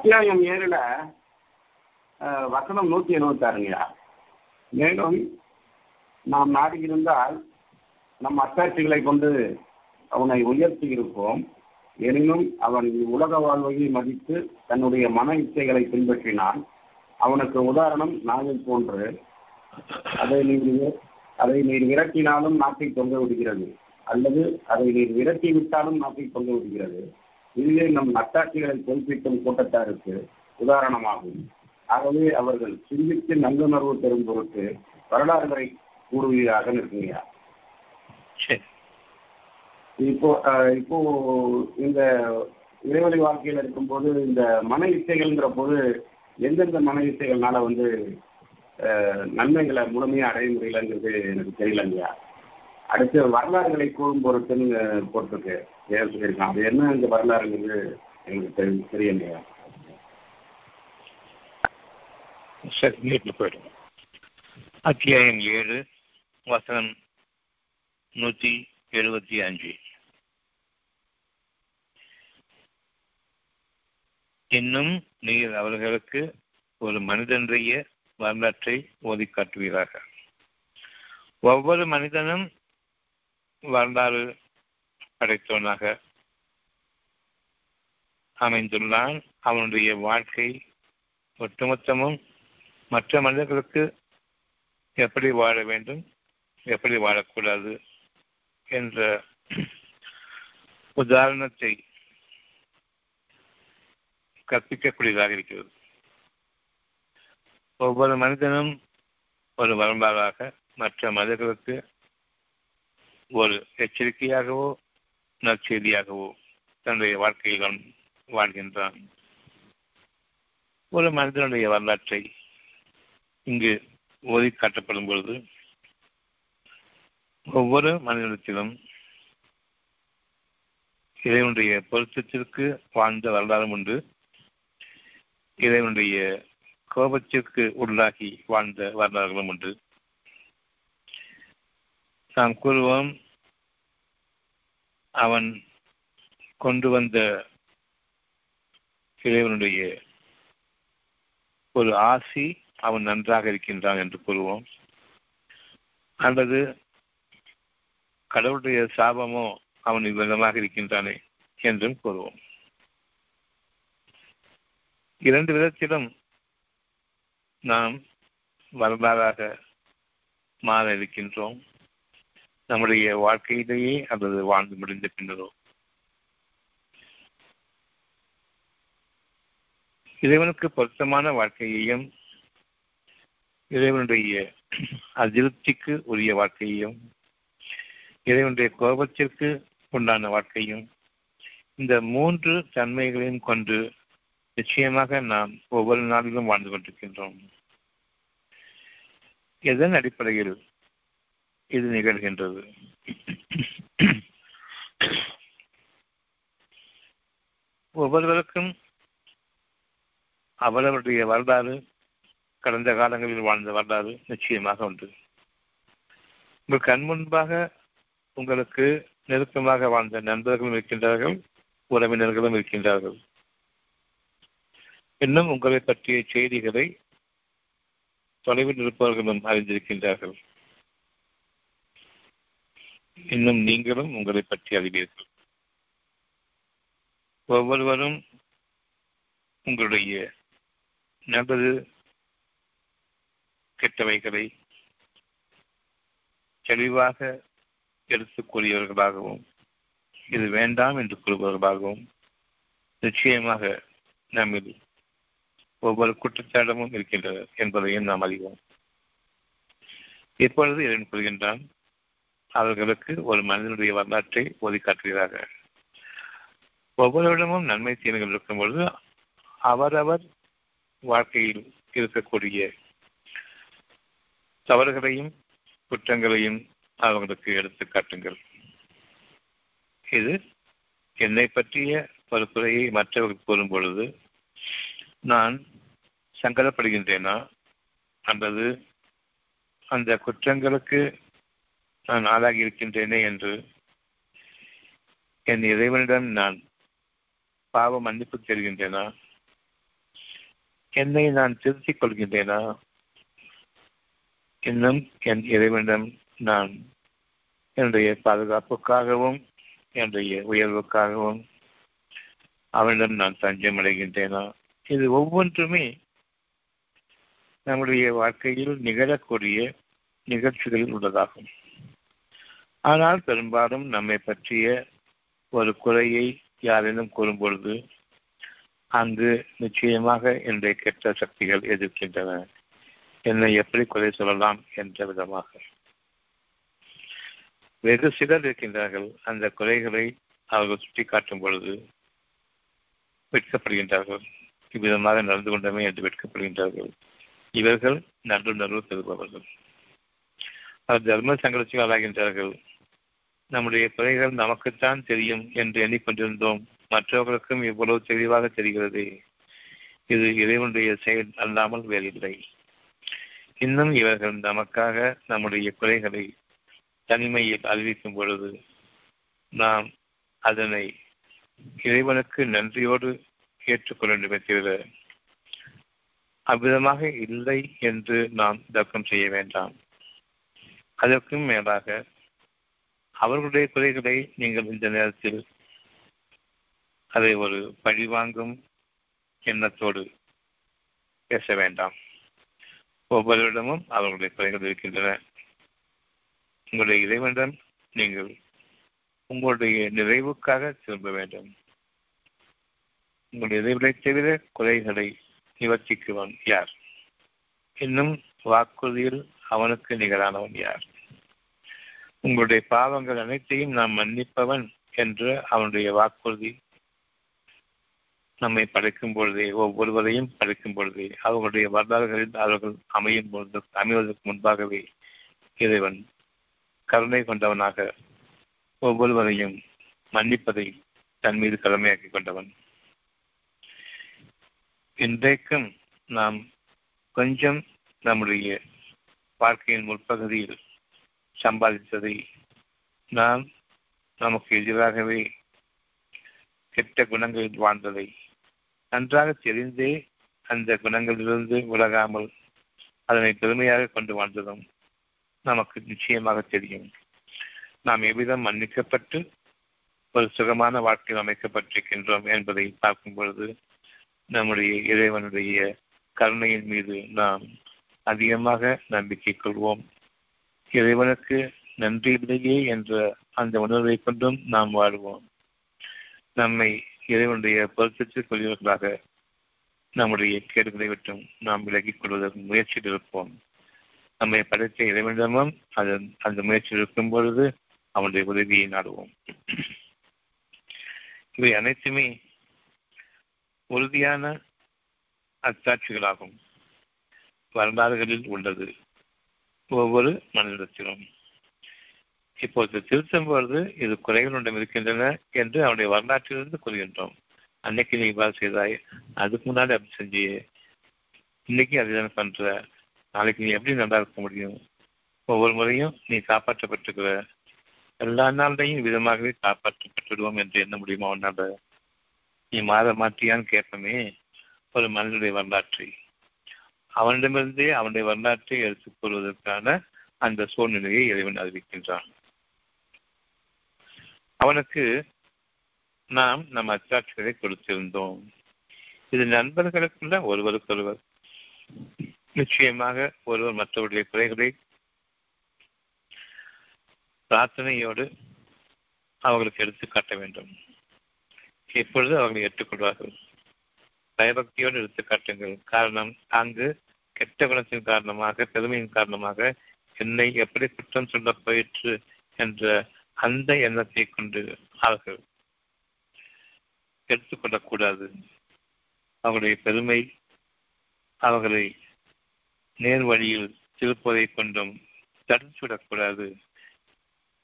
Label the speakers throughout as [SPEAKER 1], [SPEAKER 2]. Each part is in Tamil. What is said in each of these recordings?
[SPEAKER 1] அத்தியாயம் ஏழுல வசனம் நூத்தி எழுபத்தாறுங்கய்யா மேலும் நாம் நாடியிருந்தால் நம் அத்தாட்சிகளை கொண்டு அவனை உயர்த்தி இருப்போம். எனினும் அவன் உலக வாழ்வையை மதித்து தன்னுடைய மன இச்சைகளை பின்பற்றினான் அவனுக்கு உதாரணம் நாயை போன்று அதை நீர் அதை நீர் விரட்டினாலும் நாட்டை தொங்க விடுகிறது. அல்லது அதை நீர் விரட்டி விட்டாலும் நாட்டை தொங்க விடுகிறது. இதுவே நம் நட்டாட்சிகளை பொறுப்பிக்கும் கூட்டத்தாருக்கு உதாரணமாகும். ஆகவே அவர்கள் சிந்தித்து நல்லுணர்வு பெறும் பொருட்டு வரலாறுகளை கூறுவதாக நிற்கிறீங்க
[SPEAKER 2] சரி.
[SPEAKER 1] இப்போ இப்போ இந்த இறைவழி வாழ்க்கையில் இருக்கும்போது இந்த மன இச்சைகள்ங்கிற போது எந்தெந்த மன இச்சைகள்னால வந்து நன்மைகளை முழுமையா அடைய முடியலங்கிறது எனக்கு தெரியலங்கய்யா. அடுத்து வரலாறுகளை கூறும் பொருட்டுன்னு போட்டிருக்கு. பேர் சொல்லியிருக்கான் அது என்ன இந்த வரலாறுங்கிறது எங்களுக்கு தெரி தெரியலையா?
[SPEAKER 2] சரி நீட்டில் போயிடும் அத்தியாயம் ஏழு வசனம் நூற்றி எழுபத்தி அஞ்சு. இன்னும் நீர் அவர்களுக்கு ஒரு மனிதனுடைய வரலாற்றை ஓதி காட்டுவீராக. ஒவ்வொரு மனிதனும் வரலாறு படைத்தவனாக அமைந்துள்ளான். அவனுடைய வாழ்க்கை ஒட்டுமொத்தமும் மற்ற மனிதர்களுக்கு எப்படி வாழ வேண்டும் எப்படி வாழக்கூடாது என்ற உதாரணத்தை கற்பிக்கக்கூடியதாக இருக்கிறது. ஒவ்வொரு மனிதனும் ஒரு வரம்பாளாக மற்ற மனிதர்களுக்கு ஒரு எச்சரிக்கையாகவோ நற்செய்தியாகவோ தன்னுடைய வாழ்க்கையில் அவன் வாழ்கின்றான். ஒரு மனிதனுடைய வரலாற்றை இங்கு ஓதி காட்டப்படும் பொழுது ஒவ்வொரு மனிதனத்திலும் இறைவனுடைய பொருத்தத்திற்கு வாழ்ந்த வரலாறும் உண்டு. இறைவனுடைய கோபத்திற்கு உள்ளாகி வாழ்ந்த வரலாறுகளும் உண்டு. நாம் கூறுவோம் அவன் கொண்டு வந்த இறைவனுடைய ஒரு ஆசி அவன் நன்றாக இருக்கின்றான் என்று கூறுவோம். அல்லது கடவுளுடைய சாபமோ அவன் இவ்விதமாக இருக்கின்றானே என்றும் கூறுவோம். இரண்டு விதத்திலும் நாம் வரலாறாக மாற இருக்கின்றோம். நம்முடைய வாழ்க்கையிலேயே அல்லது வாழ்ந்து முடிந்த பின்னரோ. இறைவனுக்கு பொருத்தமான வாழ்க்கையையும் இறைவனுடைய அதிருப்திக்கு உரிய வாழ்க்கையையும் இறைவனுடைய கோபத்திற்கு உண்டான வாழ்க்கையும் இந்த மூன்று தன்மைகளையும் கொண்டு நிச்சயமாக நாம் ஒவ்வொரு நாளிலும் வாழ்ந்து கொண்டிருக்கின்றோம். எதன் அடிப்படையில்? இது நிகழ்கின்றது. ஒவ்வொருவருக்கும் அவரவருடைய வரலாறு கடந்த காலங்களில் வாழ்ந்த வரலாறு நிச்சயமாக உண்டு. உங்கள் கண் முன்பாக உங்களுக்கு நெருக்கமாக வாழ்ந்த நண்பர்களும் இருக்கின்றார்கள் உறவினர்களும் இருக்கின்றார்கள். இன்னும் உங்களை பற்றிய செய்திகளை தொலைவில் இருப்பவர்களும் அறிந்திருக்கின்றார்கள். இன்னும் நீங்களும் உங்களை பற்றி அறிவீர்கள். ஒவ்வொருவரும் உங்களுடைய நல்லது கெட்டவைகளை தெளிவாக எடுத்துக் கூறியவர்களாகவும் இது வேண்டாம் என்று கூறுபவர்களாகவும் நிச்சயமாக நம்மில் ஒவ்வொரு குற்றச்சாட்டமும் இருக்கின்றது என்பதையும் நாம் அறிவோம். இப்பொழுது இதன் கூறுகின்றான் அவர்களுக்கு ஒரு மனிதனுடைய வரலாற்றை ஓதி காட்டுகிறார்கள். ஒவ்வொருவரிடமும் நன்மை தீமைகள் இருக்கும் பொழுது அவரவர் வாழ்க்கையில் இருக்கக்கூடிய தவறுகளையும் குற்றங்களையும் அவர்களுக்கு எடுத்து காட்டுங்கள். இது என்னை பற்றிய ஒரு குறையை மற்றவர்கள் கூறும் பொழுது நான் சங்கடப்படுகின்றேனா? அல்லது அந்த குற்றங்களுக்கு நான் ஆளாகி இருக்கின்றேனே என்று என் இறைவனிடம் நான் பாவ மன்னிப்பு தெரிகின்றேனா என்னை நான் திருத்திக் கொள்கின்றேனா? இன்னும் என் இறைவனிடம் நான் என்னுடைய பாதுகாப்புக்காகவும் என்னுடைய உயர்வுக்காகவும் அவனிடம் நான் தஞ்சம் அடைகின்றேனா இது ஒவ்வொன்றுமே நம்முடைய வாழ்க்கையில் நிகழக்கூடிய நிகழ்ச்சிகளில் உள்ளதாகும். ஆனால் பெரும்பாலும் நம்மை பற்றிய ஒரு குறையை யாரேனும் கூறும்பொழுது அங்கு நிச்சயமாக என்னுடைய கெட்ட சக்திகள் எதிர்க்கின்றன. என்னை எப்படி குறை சொல்லலாம் என்ற விதமாக. வெகு சிலர் இருக்கின்றார்கள் அந்த குறைகளை அவர்கள் சுட்டிக்காட்டும் பொழுது வெட்கப்படுகின்றார்கள். இவ்விதமாக நடந்து கொண்டமே என்று வெட்கப்படுகின்றார்கள். இவர்கள் நன்றுணர்வு பெறுபவர்கள் அவர் தர்ம சங்கடத்துக்கு ஆளாகின்றார்கள் நம்முடைய குறைகள் நமக்குத்தான் தெரியும் என்று எண்ணிக்கொண்டிருந்தோம் மற்றவர்களுக்கும் இவ்வளவு தெளிவாக தெரிகிறது. இது இறைவனுடைய செயல் அல்லாமல் வேறில்லை. இன்னும் இவர்கள் நமக்காக நம்முடைய குறைகளை தனிமையில் அறிவிக்கும் பொழுது நாம் அதனை இறைவனுக்கு நன்றியோடு ஏற்றுக்கொள்ள வேண்டுமே தவிர அவ்விதமாக இல்லை என்று நாம் தர்க்கம் செய்ய வேண்டாம். அதற்கும் மேலாக அவர்களுடைய குறைகளை நீங்கள் இந்த நேரத்தில் அதை ஒரு பழிவாங்கும் எண்ணத்தோடு பேச வேண்டாம். ஒவ்வொருவரிடமும் அவர்களுடைய குறைகள் இருக்கின்றன. உங்களுடைய இறைவனிடம் நீங்கள் உங்களுடைய நிறைவுக்காக திரும்ப வேண்டும். உங்களுடைய இறைவனை தவிர குறைகளை நிவர்த்திக்குவன் யார்? இன்னும் வாக்குறுதியில் அவனுக்கு நிகரானவன் யார்? உங்களுடைய பாவங்கள் அனைத்தையும் நாம் மன்னிப்பவன் என்று அவனுடைய வாக்குறுதி. நம்மை படைக்கும் பொழுதே ஒவ்வொருவரையும் படைக்கும் பொழுதே அவர்களுடைய வரலாறுகளில் அவர்கள் அமையும் பொழுது அமைவதற்கு முன்பாகவே இறைவன் கருணை கொண்டவனாக ஒவ்வொருவரையும் மன்னிப்பதை தன் மீது கடமையாக்கி கொண்டவன். இன்றைக்கும் நாம் கொஞ்சம் நம்முடைய வாழ்க்கையின் முற்பகுதியில் சம்பாதித்ததை நாம் நமக்கு எதிராகவே கெட்ட குணங்களில் வாழ்ந்ததை நன்றாக தெரிந்தே அந்த குணங்களிலிருந்து விலகாமல் அதனை பெருமையாக கொண்டு வாழ்ந்ததும் நமக்கு நிச்சயமாக தெரியும். நாம் எவ்விதம் மன்னிக்கப்பட்டு ஒரு சுகமான வாழ்க்கையில் அமைக்கப்பட்டிருக்கின்றோம் என்பதை பார்க்கும் பொழுது நம்முடைய இறைவனுடைய கருணையின் மீது நாம் அதிகமாக நம்பிக்கை கொள்வோம். இறைவனுக்கு நன்றி இல்லையே என்ற அந்த உணர்வை கொண்டும் நாம் வாழ்வோம். நம்மை இறைவனுடைய பொருத்தத்திற்குரியவர்களாக நம்முடைய கேடுகளை விட்டும் நாம் விலகிக் கொள்வதற்கு முயற்சியில் இருப்போம். நம்மை படைத்த இறைவனிடமும் அதன் அந்த முயற்சியில் இருக்கும் பொழுது அவனுடைய உதவியை நாடுவோம். இவை அனைத்துமே உறுதியான அத்தாட்சிகளாகும். வரலாறுகளில் உள்ளது. ஒவ்வொரு மனிதத்திலும். இப்போது திருத்தம்பொழுது பொழுது இது ஒன்றும் இருக்கின்றன என்று அவனுடைய வரலாற்றிலிருந்து கூறுகின்றோம். அன்னைக்கு நீ இவ்வாறு செய்தாய் அதுக்கு முன்னாடி அப்படி செஞ்சு இன்னைக்கு அதுதான் பண்ற. நாளைக்கு நீ எப்படி நல்லா இருக்க முடியும்? ஒவ்வொரு முறையும் நீ காப்பாற்றப்பட்டிருக்கிற. எல்லா நாளையும் விதமாகவே காப்பாற்றப்பட்டுடுவோம் என்று எண்ண முடியுமா உன்னால? நீ மாற மாட்டியான்னு கேட்பமே ஒரு மனிதனுடைய வரலாற்றை. அவனிடமிருந்தே அவனுடைய வரலாற்றை எடுத்துக் கொள்வதற்கான அந்த சூழ்நிலையை இறைவன் அறிவிக்கின்றான். அவனுக்கு நாம் நம் அச்சாட்சிகளை கொடுத்திருந்தோம். இது நண்பர்களுக்குள்ள ஒருவருக்கொருவர். நிச்சயமாக ஒருவர் மற்றவருடைய குறைகளை பிரார்த்தனையோடு அவர்களுக்கு எடுத்து காட்ட வேண்டும். இப்பொழுது அவர்களை ஏற்றுக்கொள்வார்கள். பயபக்தியோடு எடுத்து காட்டுங்கள். காரணம் அங்கு கெட்ட குணத்தின் காரணமாக பெருமையின் காரணமாக என்னை எப்படி குற்றம் சொல்ல போயிற்று என்ற அந்த எண்ணத்தை கொண்டு அவர்கள் எடுத்துக்கொள்ளக்கூடாது அவர்களுடைய பெருமை அவர்களை நேர் வழியில் திருப்பதை கொண்டும் தடுத்துவிடக்கூடாது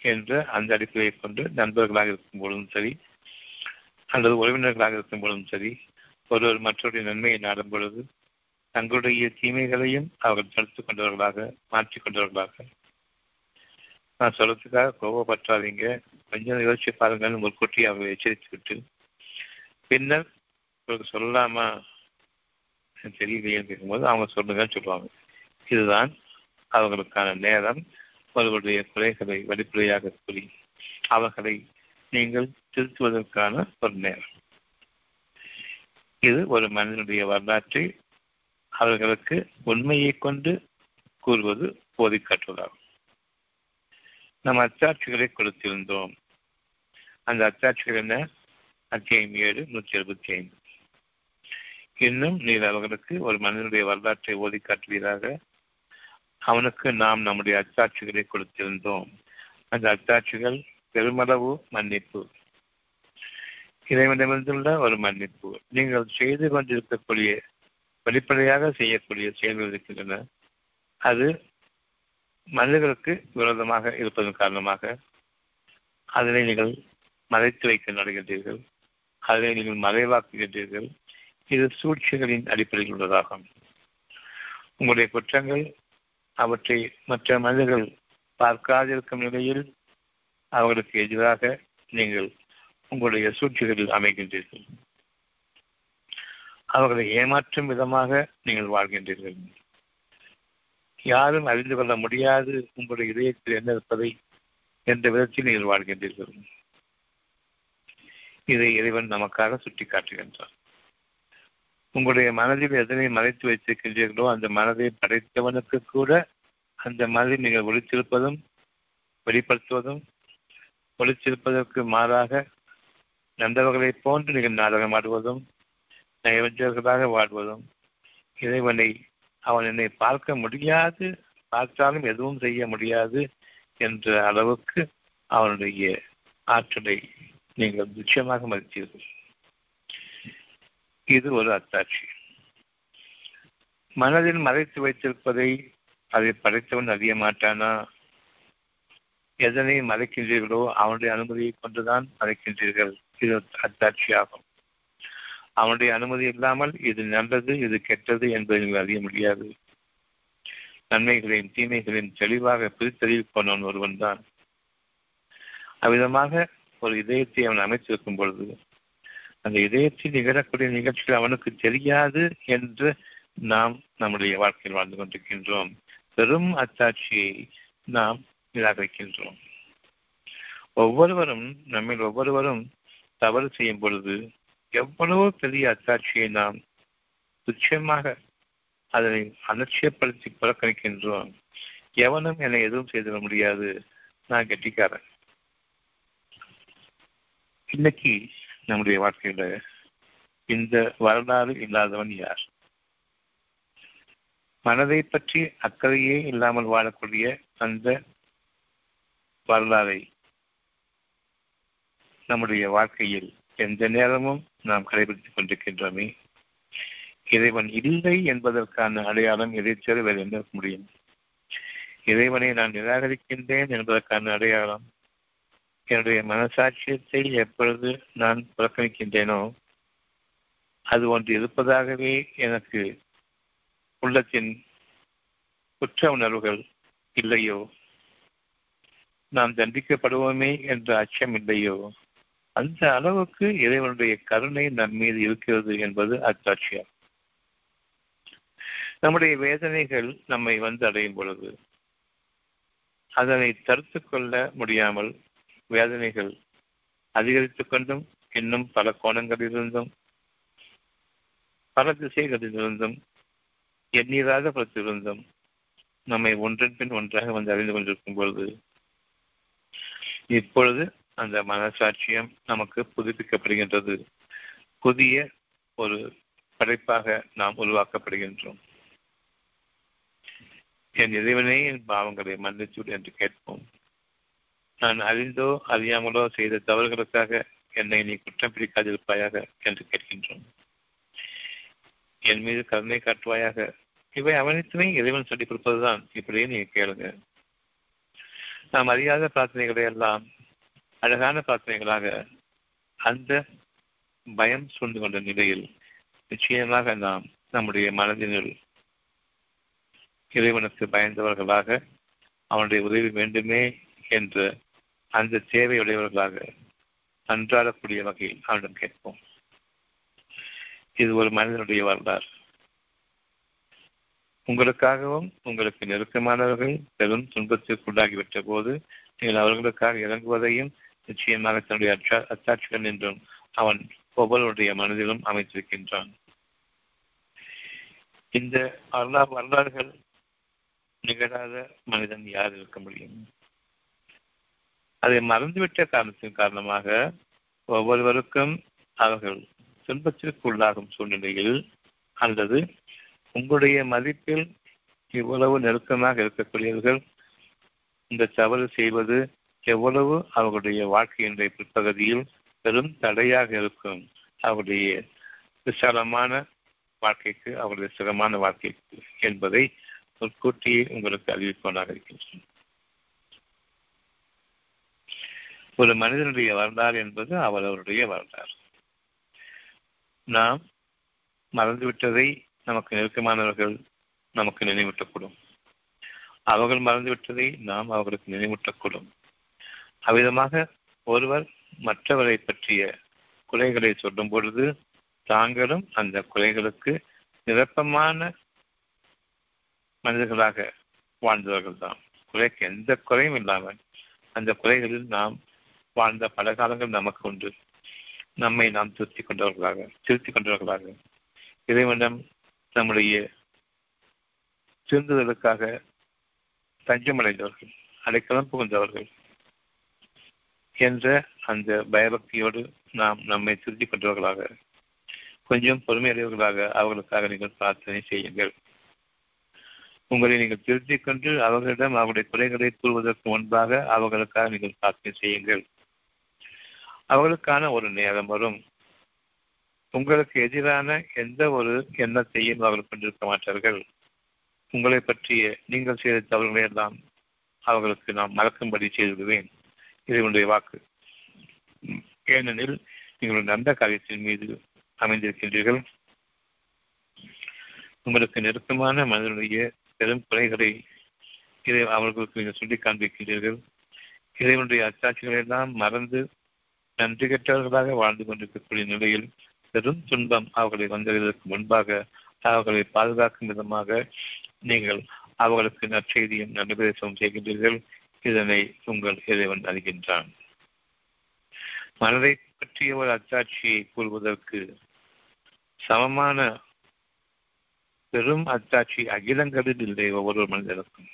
[SPEAKER 2] என்ற அந்த அடிப்படையை கொண்டு நண்பர்களாக இருக்கும் பொழுதும் சரி அல்லது உறவினர்களாக இருக்கும் பொழுதும் சரி ஒருவர் மற்றவருடைய நன்மையை நாடும் பொழுது தங்களுடைய தீமைகளையும் அவர்கள் தடுத்துக் கொண்டவர்களாக மாற்றிக் கொண்டவர்களாக. நான் சொல்றதுக்காக கோபப்பற்றாதீங்க கொஞ்சம் யோசிச்சு பாருங்கன்னு முற்கூட்டி அவர்களை எச்சரித்து விட்டு பின்னர் உங்களுக்கு சொல்லலாமா? தெரியலையேன்னு கேட்கும்போது அவங்க சொல்லுங்கன்னு சொல்லுவாங்க. இதுதான் அவர்களுக்கான நேரம். அவர்களுடைய குறைகளை வெளிப்படையாக கூறி அவர்களை நீங்கள் திருத்துவதற்கான ஒரு நேரம். இது ஒரு மனிதனுடைய வரலாற்றை அவர்களுக்கு உண்மையை கொண்டு கூறுவது போதை நம் அச்சாட்சிகளை கொடுத்திருந்தோம். அந்த அச்சாட்சிகள் என்ன? அத்தியாயம் ஏழு நூற்றி எழுபத்தி ஐந்து. இன்னும் நீர் அவர்களுக்கு ஒரு மனிதனுடைய வரலாற்றை ஓதி காட்டுவீராக அவனுக்கு நாம் நம்முடைய அச்சாட்சிகளை கொடுத்திருந்தோம். அந்த அச்சாட்சிகள் பெருமளவு மன்னிப்பு. இறைவனிடமிருந்துள்ள ஒரு மன்னிப்பு. நீங்கள் செய்து கொண்டிருக்கக்கூடிய வெளிப்படையாக செய்யக்கூடிய செயல்கள் இருக்கின்றன. அது மனிதர்களுக்கு விரோதமாக இருப்பதன் காரணமாக அதனை நீங்கள் மறைத்து வைக்க நடக்கின்றீர்கள். அதனை நீங்கள் மறைவாக்குகின்றீர்கள். இது சூழ்ச்சிகளின் அடிப்படையில் உள்ளதாகும். உங்களுடைய குற்றங்கள் அவற்றை மற்ற மனிதர்கள் பார்க்காதிருக்கும் நிலையில் அவர்களுக்கு எதிராக நீங்கள் உங்களுடைய சூழ்ச்சிகளில் அமைகின்றீர்கள். அவர்களை ஏமாற்றும் விதமாக நீங்கள் வாழ்கின்றீர்கள். யாரும் அறிந்து கொள்ள முடியாது உங்களுடைய இதயத்தில் என்ன இருப்பதை என்ற விதத்தில் நீங்கள் வாழ்கின்றீர்கள். இதை இறைவன் நமக்காக சுட்டி காட்டுகின்றான். உங்களுடைய மனதில் எதனை மறைத்து வைத்திருக்கின்றீர்களோ அந்த மனதை படைத்தவனுக்கு கூட அந்த மனதை நீங்கள் ஒழித்திருப்பதும் வெளிப்படுத்துவதும் ஒழித்திருப்பதற்கு மாறாக நந்தவர்களைப் போன்று நீங்கள் நாடகம் ஆடுவதும் நயவஞ்சர்களாக வாடுவதும் இறைவனை அவன் என்னை பார்க்க முடியாது பார்த்தாலும் எதுவும் செய்ய முடியாது என்ற அளவுக்கு அவனுடைய ஆற்றலை நீங்கள் நிச்சயமாக மதித்தீர்கள். இது ஒரு அத்தாட்சி. மனதில் மறைத்து வைத்திருப்பதை அதை படைத்தவன் அறிய மாட்டானா? எதனை மறைக்கின்றீர்களோ அவனுடைய அனுமதியை கொண்டுதான் மறைக்கின்றீர்கள். இது அத்தாட்சியாகும் அவனுடைய அனுமதி இல்லாமல் இது நல்லது இது கெட்டது என்பதை நீங்கள் அறிய முடியாது. நன்மைகளையும் தீமைகளையும் தெளிவாக பிரித்தறிவு போனவன் ஒருவன் தான் அவ்விதமாக ஒரு இதயத்தை அவன் அமைத்திருக்கும் பொழுது அந்த இதயத்தில் நிகழக்கூடிய நிகழ்ச்சிகள் அவனுக்கு தெரியாது என்று நாம் நம்முடைய வாழ்க்கையில் வாழ்ந்து கொண்டிருக்கின்றோம். பெரும் அத்தாட்சியை நாம் நிராகரிக்கின்றோம். ஒவ்வொருவரும் நம்மில் ஒவ்வொருவரும் தவறு செய்யும் பொழுது எவ்வளவோ பெரிய அத்தாட்சியை நாம் துச்சமாக அதனை அலட்சியப்படுத்தி புறக்கணிக்கின்றோம். எவனும் என்னை எதுவும் செய்திட முடியாது. நான் கெட்டிக்காரன். இன்னைக்கு நம்முடைய வாழ்க்கையில இந்த வரலாறு இல்லாதவன் யார்? மனதை பற்றி அக்கறையே இல்லாமல் வாழக்கூடிய அந்த வரலாறை நம்முடைய வாழ்க்கையில் எந்த நேரமும் நாம் கடைபிடித்துக் கொண்டிருக்கின்றோமே. இறைவன் இல்லை என்பதற்கான அடையாளம் எதை தவிர வேறு என்ன முடியும்? இறைவனை நான் நிராகரிக்கின்றேன் என்பதற்கான அடையாளம் என்னுடைய மனசாட்சியத்தை எப்பொழுது நான் புறக்கணிக்கின்றேனோ அது ஒன்று இருப்பதாகவே எனக்கு உள்ளத்தின் குற்ற உணர்வுகள் இல்லையோ நாம் தண்டிக்கப்படுவோமே என்ற அச்சம் இல்லையோ அந்த அளவுக்கு இறைவனுடைய கருணை நம் மீது இருக்கிறது என்பது அத்தாட்சியாகும் நம்முடைய வேதனைகள் நம்மை வந்து அடையும் பொழுது அதனை தடுத்து கொள்ள முடியாமல் வேதனைகள் அதிகரித்துக் கொண்டும் இன்னும் பல கோணங்களிலிருந்தும் பல திசைகளிலிருந்தும் எண்ணீராத புறத்திலிருந்தும் நம்மை ஒன்றன் பின் ஒன்றாக வந்து அறிந்து கொண்டிருக்கும் பொழுது இப்பொழுது அந்த மனசாட்சியம் நமக்கு புதுப்பிக்கப்படுகின்றது. புதிய ஒரு படைப்பாக நாம் உருவாக்கப்படுகின்றோம். என் இறைவனே என் பாவங்களை மன்னிச்சுடு என்று கேட்போம். நான் அறிந்தோ அறியாமலோ செய்த தவறுகளுக்காக என்னை நீ குற்றம் பிடிக்காதிருப்பாயாக என்று கேட்கின்றோம். என் மீது கருணை காட்டுவாயாக. இவை அவனைத்துமே இறைவன் சொல்லிக் கொடுப்பதுதான். இப்படியே நீங்க கேளுங்க. நாம் அறியாத பிரார்த்தனைகளை எல்லாம் அழகான பிரார்த்தனைகளாக அந்த பயம் சூழ்ந்து கொண்ட நிலையில் நிச்சயமாக நாம் நம்முடைய மனதினுள் இறைவனுக்கு பயந்தவர்களாக அவனுடைய உதவி வேண்டுமே என்ற அந்த தேவையுடையவர்களாக அன்றாடக்கூடிய வகையில் அவனிடம் கேட்போம். இது ஒரு மனிதனுடைய வரலாறு உங்களுக்காகவும் உங்களுக்கு நெருக்கமானவர்கள் பெரும் துன்பத்திற்குள்ளாகிவிட்ட போது நீங்கள் அவர்களுக்காக இறங்குவதையும் நிச்சயமாக தன்னுடைய அச்சா அத்தாட்சிகள் என்றும் அவன் ஒவ்வொருடைய மனதிலும் அமைத்திருக்கின்றான். இந்த வரலாறு வரலாறுகள் நிகழாத மனிதன் யார் இருக்க முடியும்? அதை மறந்துவிட்ட காரணத்தின் காரணமாக ஒவ்வொருவருக்கும் அவர்கள் துன்பத்திற்கு உள்ளாகும் சூழ்நிலையில் அல்லது உங்களுடைய மதிப்பில் இவ்வளவு நெருக்கமாக இருக்கக்கூடியவர்கள் இந்த தவறு செய்வது எவ்வளவு அவர்களுடைய வாழ்க்கையினுடைய பிற்பகுதியில் பெரும் தடையாக இருக்கும் அவருடைய விசாலமான வாழ்க்கைக்கு அவருடைய சிரமமான வாழ்க்கைக்கு என்பதை முற்கூட்டியே உங்களுக்கு அறிவிப்பவனாக இருக்கின்றன. ஒரு மனிதனுடைய வரலாறு என்பது அவரவருடைய வரலாறு. நாம் மறந்துவிட்டதை நமக்கு நெருக்கமானவர்கள் நமக்கு நினைவூட்டக்கூடும். அவர்கள் மறந்துவிட்டதை நாம் அவர்களுக்கு நினைவூட்டக்கூடும். அவ்விதமாக ஒருவர் மற்றவரை பற்றிய குறைகளை சொல்லும் பொழுது தாங்களும் அந்த குறைகளுக்கு நிரப்பமான மனிதர்களாக வாழ்ந்தவர்கள் தான் குறைக்கு எந்த குறையும் இல்லாமல் அந்த குறைகளில் நாம் வாழ்ந்த பல காலங்கள் நமக்கு உண்டு. நம்மை நாம் திருத்தி கொண்டவர்களாக திருத்தி கொண்டவர்களாக. இறைவனிடம் நம்முடைய திருந்துதலுக்காக தஞ்சமடைந்தவர்கள் அடைக்கலம் புகுந்தவர்கள் என்ற அந்த பயபக்தியோடு நாம் நம்மை திருத்திக் கொண்டவர்களாக கொஞ்சம் பொறுமையடைவர்களாக அவர்களுக்காக நீங்கள் பிரார்த்தனை செய்யுங்கள். உங்களை நீங்கள் திருத்திக் கொண்டு அவர்களிடம் அவருடைய குறைகளை கூறுவதற்கு முன்பாக அவர்களுக்காக நீங்கள் பிரார்த்தனை செய்யுங்கள். அவர்களுக்கான ஒரு நேரம் வரும். உங்களுக்கு எதிரான எந்த ஒரு எண்ணத்தையும் அவர்கள் கொண்டிருக்க மாட்டார்கள். உங்களை பற்றிய நீங்கள் செய்த தவறுகளை எல்லாம் அவர்களுக்கு நாம் மறக்கும்படி செய்துவிடுவேன். இறைவனுடைய வாக்கு. ஏனெனில் நீங்கள் நல்ல காரியத்தின் மீது அமைந்திருக்கின்றீர்கள். உங்களுக்கு நெருக்கமான மனிதனுடைய பெரும் குறைகளை இதை அவர்களுக்கு நீங்கள் சொல்லி காண்பிக்கின்றீர்கள். இறைவனுடைய அச்சாட்சிகளை எல்லாம் மறந்து நன்றி கெட்டவர்களாக வாழ்ந்து கொண்டிருக்கக்கூடிய நிலையில் பெரும் துன்பம் அவர்களை வந்ததற்கு முன்பாக அவர்களை பாதுகாக்கும் விதமாக நீங்கள் அவர்களுக்கு நற்செய்தியும் நன்றி செய்கின்றீர்கள். இதனை உங்கள் இறைவன் அறிகின்றான். மனதை பற்றிய ஒரு அத்தாட்சியை கூறுவதற்கு சமமான பெரும் அத்தாட்சி அகிலங்களில் இல்லை ஒவ்வொரு மனிதனுக்கும்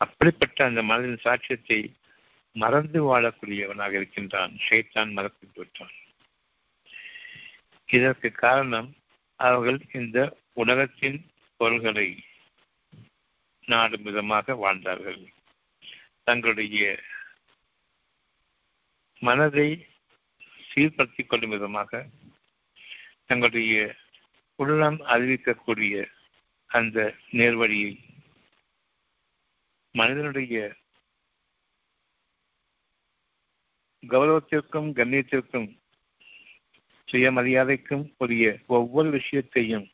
[SPEAKER 2] அப்படிப்பட்ட அந்த மனதின் சாட்சியத்தை மறந்து வாழக்கூடியவனாக இருக்கின்றான். ஷைத்தான் மறந்து விட்டான் இதற்கு காரணம் அவர்கள் இந்த உலகத்தின் பொருள்களை நாடும் விதமாக வாழ்ந்தார்கள். தங்களுடைய மனதை சீர்படுத்திக் கொள்ளும் விதமாக தங்களுடைய உள்ளம் அறிவிக்கக்கூடிய அந்த நேர்வழியை மனிதனுடைய கௌரவத்திற்கும் கண்ணியத்திற்கும் சுயமரியாதைக்கும் உரிய ஒவ்வொரு விஷயத்தையும்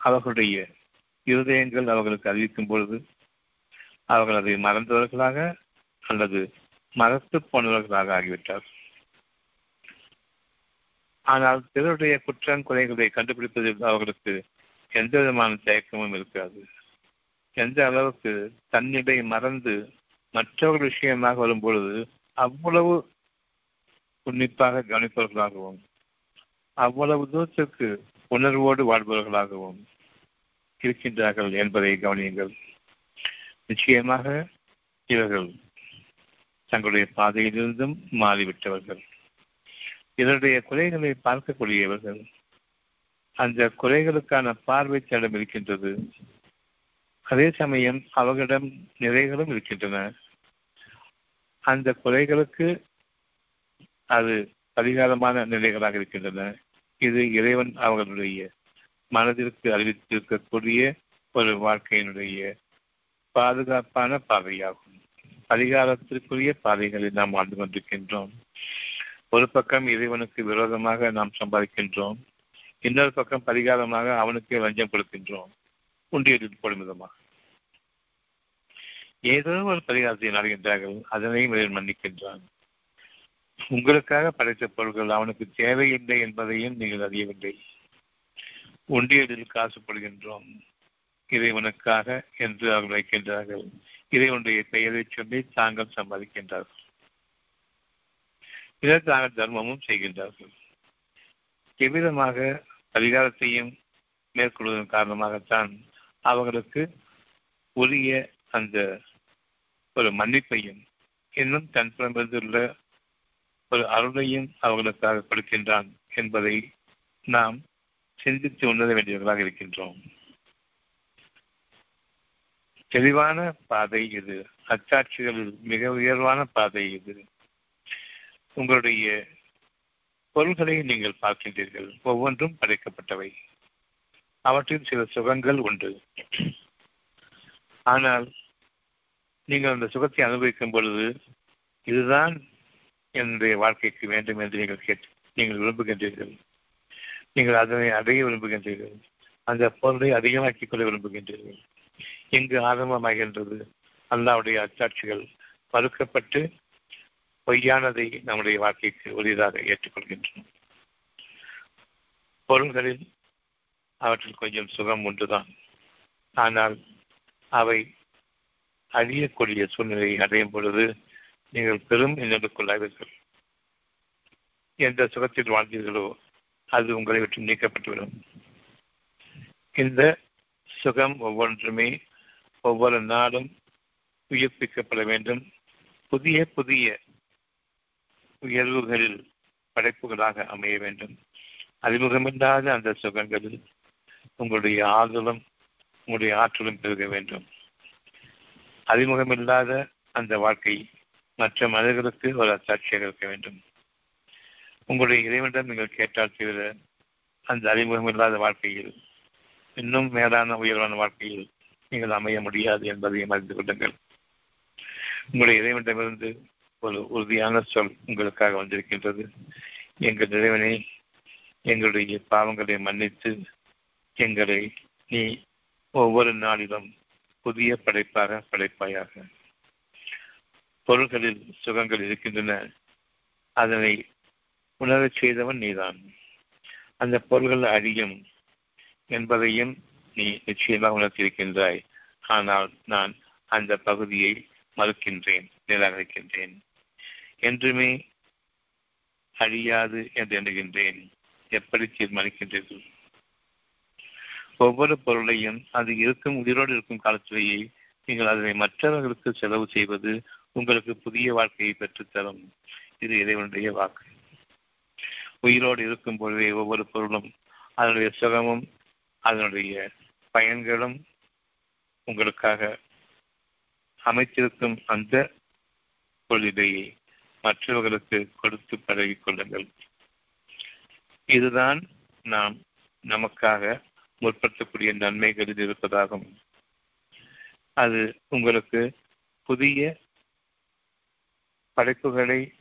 [SPEAKER 2] அவர்களுடைய இருதயங்கள் அவர்களுக்கு அறிவிக்கும் பொழுது அவர்கள் அதை மறந்தவர்களாக அல்லது மறத்து போனவர்களாக ஆகிவிட்டார். ஆனால் பிறருடைய குற்றம் குறைகளை கண்டுபிடிப்பதில் அவர்களுக்கு எந்த விதமான தயக்கமும் இருக்காது. எந்த அளவுக்கு தன்னிலை மறந்து மற்றவர்கள் விஷயமாக வரும்பொழுது அவ்வளவு உன்னிப்பாக கவனிப்பவர்களாகவும் அவ்வளவு தூரத்திற்கு உணர்வோடு வாழ்பவர்களாகவும் இருக்கின்றார்கள் என்பதை கவனியுங்கள். நிச்சயமாக இவர்கள் தங்களுடைய பாதையிலிருந்தும் மாறிவிட்டவர்கள். இதனுடைய குறைகளை பார்க்கக்கூடியவர்கள். அந்த குறைகளுக்கான பார்வை தடம் இருக்கின்றது. அதே சமயம் அவர்களிடம் நிறைகளும் இருக்கின்றன. அந்த குறைகளுக்கு அது பரிகாரமான நிலைகளாக இருக்கின்றன. இது இறைவன் அவர்களுடைய மனதிற்கு அறிவித்திருக்கக்கூடிய ஒரு வாழ்க்கையினுடைய பாதுகாப்பான பாதையாகும். பரிகாரத்திற்குரிய பாதைகளில் நாம் வாழ்ந்து கொண்டிருக்கின்றோம். ஒரு பக்கம் இறைவனுக்கு விரோதமாக நாம் சம்பாதிக்கின்றோம். இன்னொரு பக்கம் பரிகாரமாக அவனுக்கு லஞ்சம் கொடுக்கின்றோம். உண்டியலில் போடும் விதமாக. ஏதோ ஒரு பரிகாரத்தை நாடுகின்றார்கள். அதனையும் இறைவன் மன்னிக்கின்றான். உங்களுக்காக படைத்த பொருட்கள் அவனுக்கு தேவையில்லை என்பதையும் நீங்கள் அறியவில்லை. உண்டியலில் காசு போடுகின்றோம். இறைவனுக்காக என்று அவர்கள் வைக்கின்றார்கள். இறைவனுடைய பெயரை சொல்லி தாங்கள் சம்பாதிக்கின்றார்கள் இதை தாங்கள் தர்மமும் செய்கின்றார்கள். எவ்விதமாக அதிகாரத்தையும் மேற்கொள்வதன் காரணமாகத்தான் அவர்களுக்கு உரிய அந்த ஒரு மன்னிப்பையும் இன்னும் தன் புறமிருந்துள்ள ஒரு அருளையும் அவர்களுக்காக கொடுக்கின்றான் என்பதை நாம் சிந்தித்து உணர வேண்டியவர்களாக இருக்கின்றோம். தெளிவான பாதை இது. அச்சாட்சிகளில் மிக உயர்வான பாதை இது. உங்களுடைய பொருள்களை நீங்கள் பார்க்கின்றீர்கள். ஒவ்வொன்றும் படைக்கப்பட்டவை. அவற்றில் சில சுகங்கள் உண்டு. ஆனால் நீங்கள் அந்த சுகத்தை அனுபவிக்கும் பொழுது இதுதான் என்னுடைய வாழ்க்கைக்கு வேண்டும் என்று நீங்கள் கேட்டு நீங்கள் விரும்புகின்றீர்கள். நீங்கள் அதனை அடைய விரும்புகின்றீர்கள். அந்த பொருளை அதிகமாக்கிக் கொள்ள விரும்புகின்றீர்கள். இங்கு ஆரம்பமாகின்றது அல்லாவுடைய அச்சாட்சிகள் மறுக்கப்பட்டு பொய்யானதை நம்முடைய வாழ்க்கைக்கு உரியதாக ஏற்றுக்கொள்கின்றோம் பொருள்களில் அவற்றில் கொஞ்சம் சுகம் உண்டுதான். ஆனால் அவை அழியக்கூடிய சூழ்நிலையை அடையும் பொழுது நீங்கள் பெரும் இன்னலுக்குள்ளாவீர்கள் எந்த சுகத்தில் வாழ்ந்தீர்களோ அது உங்களை விட்டு நீக்கப்பட்டுவிடும். இந்த சுகம் ஒவ்வொன்றுமே ஒவ்வொரு நாளும் உயிர்ப்பிக்கப்பட வேண்டும். புதிய புதிய உயர்வுகளில் படைப்புகளாக அமைய வேண்டும். அறிமுகமில்லாத அந்த சுகங்களில் உங்களுடைய ஆதலும் உங்களுடைய ஆற்றலும் பெருக வேண்டும். அறிமுகமில்லாத அந்த வாழ்க்கை மற்ற மனிதர்களுக்கு ஒரு அத்தாட்சியாக இருக்க வேண்டும். உங்களுடைய இறைவனிடம் நீங்கள் கேட்டால் தவிர அந்த அறிமுகமில்லாத வாழ்க்கையில் இன்னும் மேலான உயர்வான வாழ்க்கையில் நீங்கள் அமைய முடியாது என்பதையும் அறிந்து கொள்ளுங்கள். உங்களுடைய இறைவனிடமிருந்து ஒரு உறுதியான சொல் உங்களுக்காக வந்திருக்கின்றது. எங்கள் இறைவனை எங்களுடைய பாவங்களை மன்னித்து எங்களை நீ ஒவ்வொரு நாளிலும் புதிய படைப்பாக படைப்பாயாக. பொருள்களில் சுகங்கள் இருக்கின்றன. அதனை உணரச் செய்தவன் நீதான். அந்த பொருள்கள் அழியும். என்பதையும் நீ நிச்சயமாக உணர்த்தியிருக்கின்றாய். ஆனால் நான் அந்த பகுதியை மறுக்கின்றேன் நிராகரிக்கின்றேன். என்றுமே அழியாது என்று எண்ணுகின்றேன். எப்படி தீர்மானிக்கின்றது ஒவ்வொரு பொருளையும் அது இருக்கும் உயிரோடு இருக்கும் காலத்திலேயே நீங்கள் அதனை மற்றவர்களுக்கு செலவு செய்வது உங்களுக்கு புதிய வாழ்க்கையை பெற்றுத்தரும். இது இறைவனுடைய வாக்கு. உயிரோடு இருக்கும் பொழுதே ஒவ்வொரு பொருளும் அதனுடைய சுகமும் அதனுடைய பயன்களும் உங்களுக்காக அமைத்திருக்கும் அந்த கொள்கையை மற்றவர்களுக்கு கொடுத்து பழகிக்கொள்ளுங்கள் இதுதான் நாம் நமக்காக முற்படுத்தக்கூடிய நன்மைகளில் இருப்பதாகும். அது உங்களுக்கு புதிய படைப்புகளை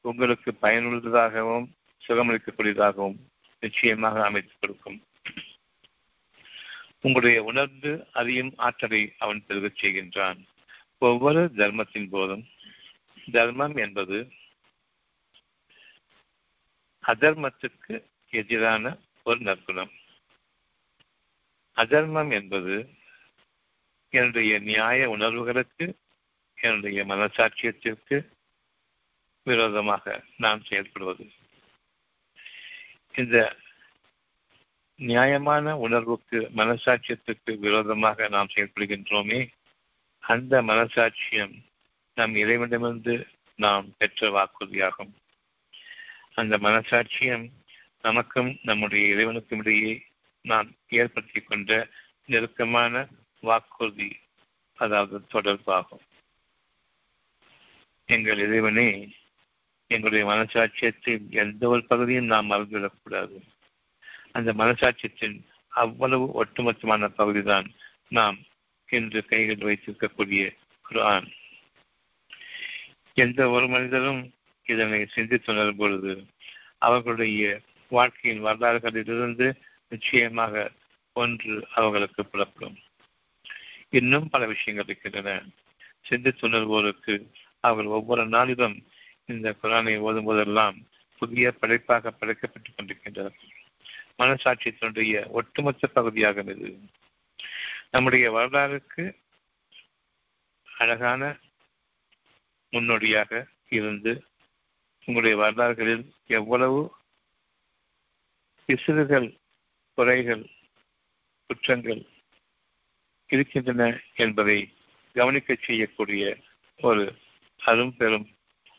[SPEAKER 2] உங்களுக்கு பயனுள்ளதாகவும் சுகமளிக்கக்கூடியதாகவும் நிச்சயமாக அமைத்துக் கொடுக்கும். உங்களுடைய உணர்ந்து அறியும் ஆற்றலை அவன் பெருகச் செய்கின்றான். ஒவ்வொரு தர்மத்தின் போதும் தர்மம் என்பது அதர்மத்திற்கு எதிரான ஒரு நற்குணம். அதர்மம் என்பது என்னுடைய நியாய உணர்வுகளுக்கு என்னுடைய மனசாட்சியத்திற்கு விரோதமாக நான் செயல்படுவது. இந்த நியாயமான உணர்வுக்கு மனசாட்சியத்துக்கு விரோதமாக நாம் செயல்படுகின்றோமே அந்த மனசாட்சியம் நம் இறைவனிடமிருந்து நாம் பெற்ற வாக்குறுதியாகும். அந்த மனசாட்சியம் நமக்கும் நம்முடைய இறைவனுக்கும் இடையே நாம் ஏற்படுத்தி கொண்ட நெருக்கமான வாக்குறுதி அதாவது தொடர்பாகும். எங்கள் இறைவனே எங்களுடைய மனசாட்சியத்தின் எந்த ஒரு பகுதியும் நாம் மறந்துவிடக்கூடாது அந்த மனசாட்சியத்தின் அவ்வளவு ஒட்டுமொத்தமான பகுதிதான் நாம் இன்று கைகள் வைத்திருக்கக்கூடிய குரான் எந்த ஒரு மனிதரும் இதனை சிந்தித்துணரும் பொழுது அவர்களுடைய வாழ்க்கையின் வரலாறுகளிலிருந்து நிச்சயமாக ஒன்று அவர்களுக்கு புலப்படும். இன்னும் பல விஷயங்கள் இருக்கின்றன. சிந்தித்துணர்வோருக்கு அவர்கள் ஒவ்வொரு நாளிலும் இந்த குரானை ஓதும் போதெல்லாம் புதிய படைப்பாக படைக்கப்பட்டுக் கொண்டிருக்கின்றனர் மனசாட்சி தன்னுடைய ஒட்டுமொத்த பகுதியாகும் இது நம்முடைய வரலாறுக்கு அழகான முன்னோடியாக இருந்து உங்களுடைய வரலாறுகளில் எவ்வளவு பிசுறுகள் குறைகள் குற்றங்கள் இருக்கின்றன என்பதை கவனிக்க செய்யக்கூடிய ஒரு அரும் பெரும்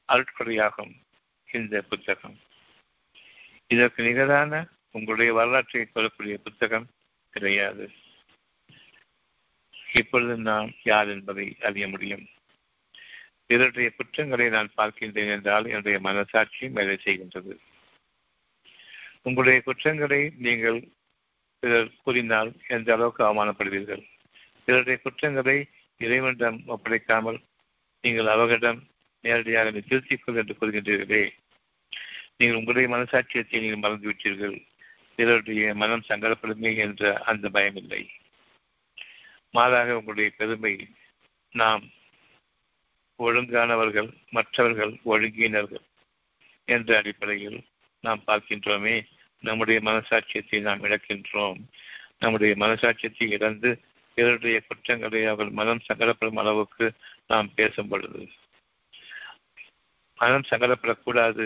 [SPEAKER 2] அருட்கொடையாகும் இந்த புத்தகம். இதற்கு நிகரான உங்களுடைய வரலாற்றை சொல்லக்கூடிய புத்தகம் கிடையாது. இப்பொழுது நாம் யார் என்பதை அறிய முடியும். பிறருடைய குற்றங்களை நான் பார்க்கின்றேன் என்றால் என்னுடைய மனசாட்சி வேலை செய்கின்றது. உங்களுடைய குற்றங்களை நீங்கள் பிறர் கூறினால் எந்த அளவுக்கு அவமானப்படுவீர்கள்? பிறருடைய குற்றங்களை இறைவனிடம் ஒப்படைக்காமல் நீங்கள் அவர்களிடம் நேரடியாக திருத்திக்கொள் என்று கூறுகின்றீர்களே. நீங்கள் உங்களுடைய மனசாட்சியத்தை நீங்கள் மறந்துவிட்டீர்கள். சிலருடைய மனம் சங்கடப்படுமே என்ற அந்த பயம் இல்லை மாறாக உங்களுடைய பெருமை நாம் ஒழுங்கானவர்கள் மற்றவர்கள் ஒழுங்கினர்கள் என்ற அடிப்படையில் நாம் பார்க்கின்றோமே. நம்முடைய மனசாட்சியத்தை நாம் இழக்கின்றோம். நம்முடைய மனசாட்சியத்தை இழந்து பிறருடைய குற்றங்களை அவர் மனம் சங்கடப்படும் அளவுக்கு நாம் பேசும் பொழுது. மனம் சங்கடப்படக்கூடாது.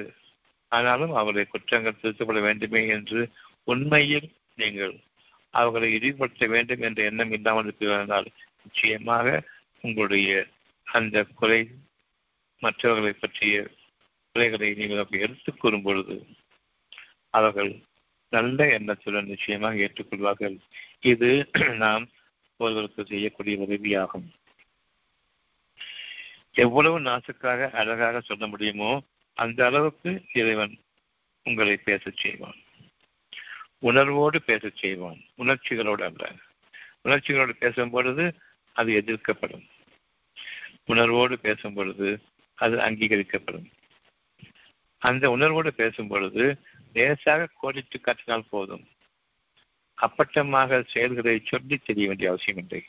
[SPEAKER 2] ஆனாலும் அவருடைய குற்றங்கள் திருத்தப்பட வேண்டுமே என்று உண்மையில் நீங்கள் அவர்களை இழிவுபடுத்த வேண்டும் என்ற எண்ணம் இல்லாமல் இருக்கிறால் நிச்சயமாக உங்களுடைய அந்த குறை மற்றவர்களை பற்றிய குறைகளை நீங்கள் அப்படி எடுத்துக் கூறும் பொழுது அவர்கள் நல்ல எண்ணத்துடன் நிச்சயமாக ஏற்றுக்கொள்வார்கள். இது நாம் ஒருவருக்கு செய்யக்கூடிய உதவியாகும். எவ்வளவு நாசுக்காக அழகாக சொல்ல முடியுமோ அந்த அளவுக்கு இறைவன் உங்களை பேசச் செய்வான். உணர்வோடு பேசச் செய்வான். உணர்ச்சிகளோடு அல்ல. உணர்ச்சிகளோடு பேசும் பொழுது அது எதிர்க்கப்படும். உணர்வோடு பேசும் பொழுது அது அங்கீகரிக்கப்படும். அந்த உணர்வோடு பேசும் பொழுது லேசாக கோடிட்டு காட்டினால் போதும். அப்பட்டமாக செயல்களை சொல்லி தெரிய வேண்டிய அவசியம் இல்லை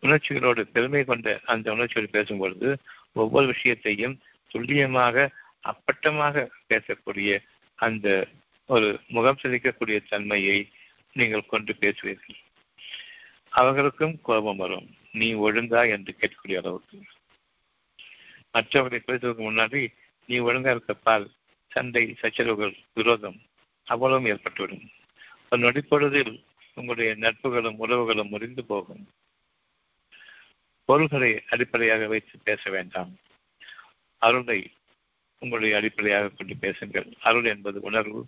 [SPEAKER 2] உணர்ச்சிகளோடு பெருமை கொண்ட அந்த உணர்ச்சியோடு பேசும்பொழுது ஒவ்வொரு விஷயத்தையும் துல்லியமாக அப்பட்டமாக பேசக்கூடிய அந்த ஒரு முகம் சிரிக்கக்கூடிய தன்மையை நீங்கள் கொண்டு பேசுவீர்கள். அவர்களுக்கும் கோபம் வரும். நீ ஒழுங்கா என்று கேட்கக்கூடிய அளவுக்கு. மற்றவர்களை பேசுவதற்கு முன்னாடி நீ ஒழுங்கா இருக்கப்பால் சண்டை சச்சரவுகள் விரோதம் அவ்வளவும் ஏற்பட்டுவிடும். ஒரு நொடிப்பொழுதில் உங்களுடைய நட்புகளும் உறவுகளும் முறிந்து போகும். பொருள்களை அடிப்படையாக வைத்து பேச வேண்டாம். அருளை உங்களுடைய அடிப்படையாக கொண்டு பேசுங்கள். அருள் என்பது உணர்வு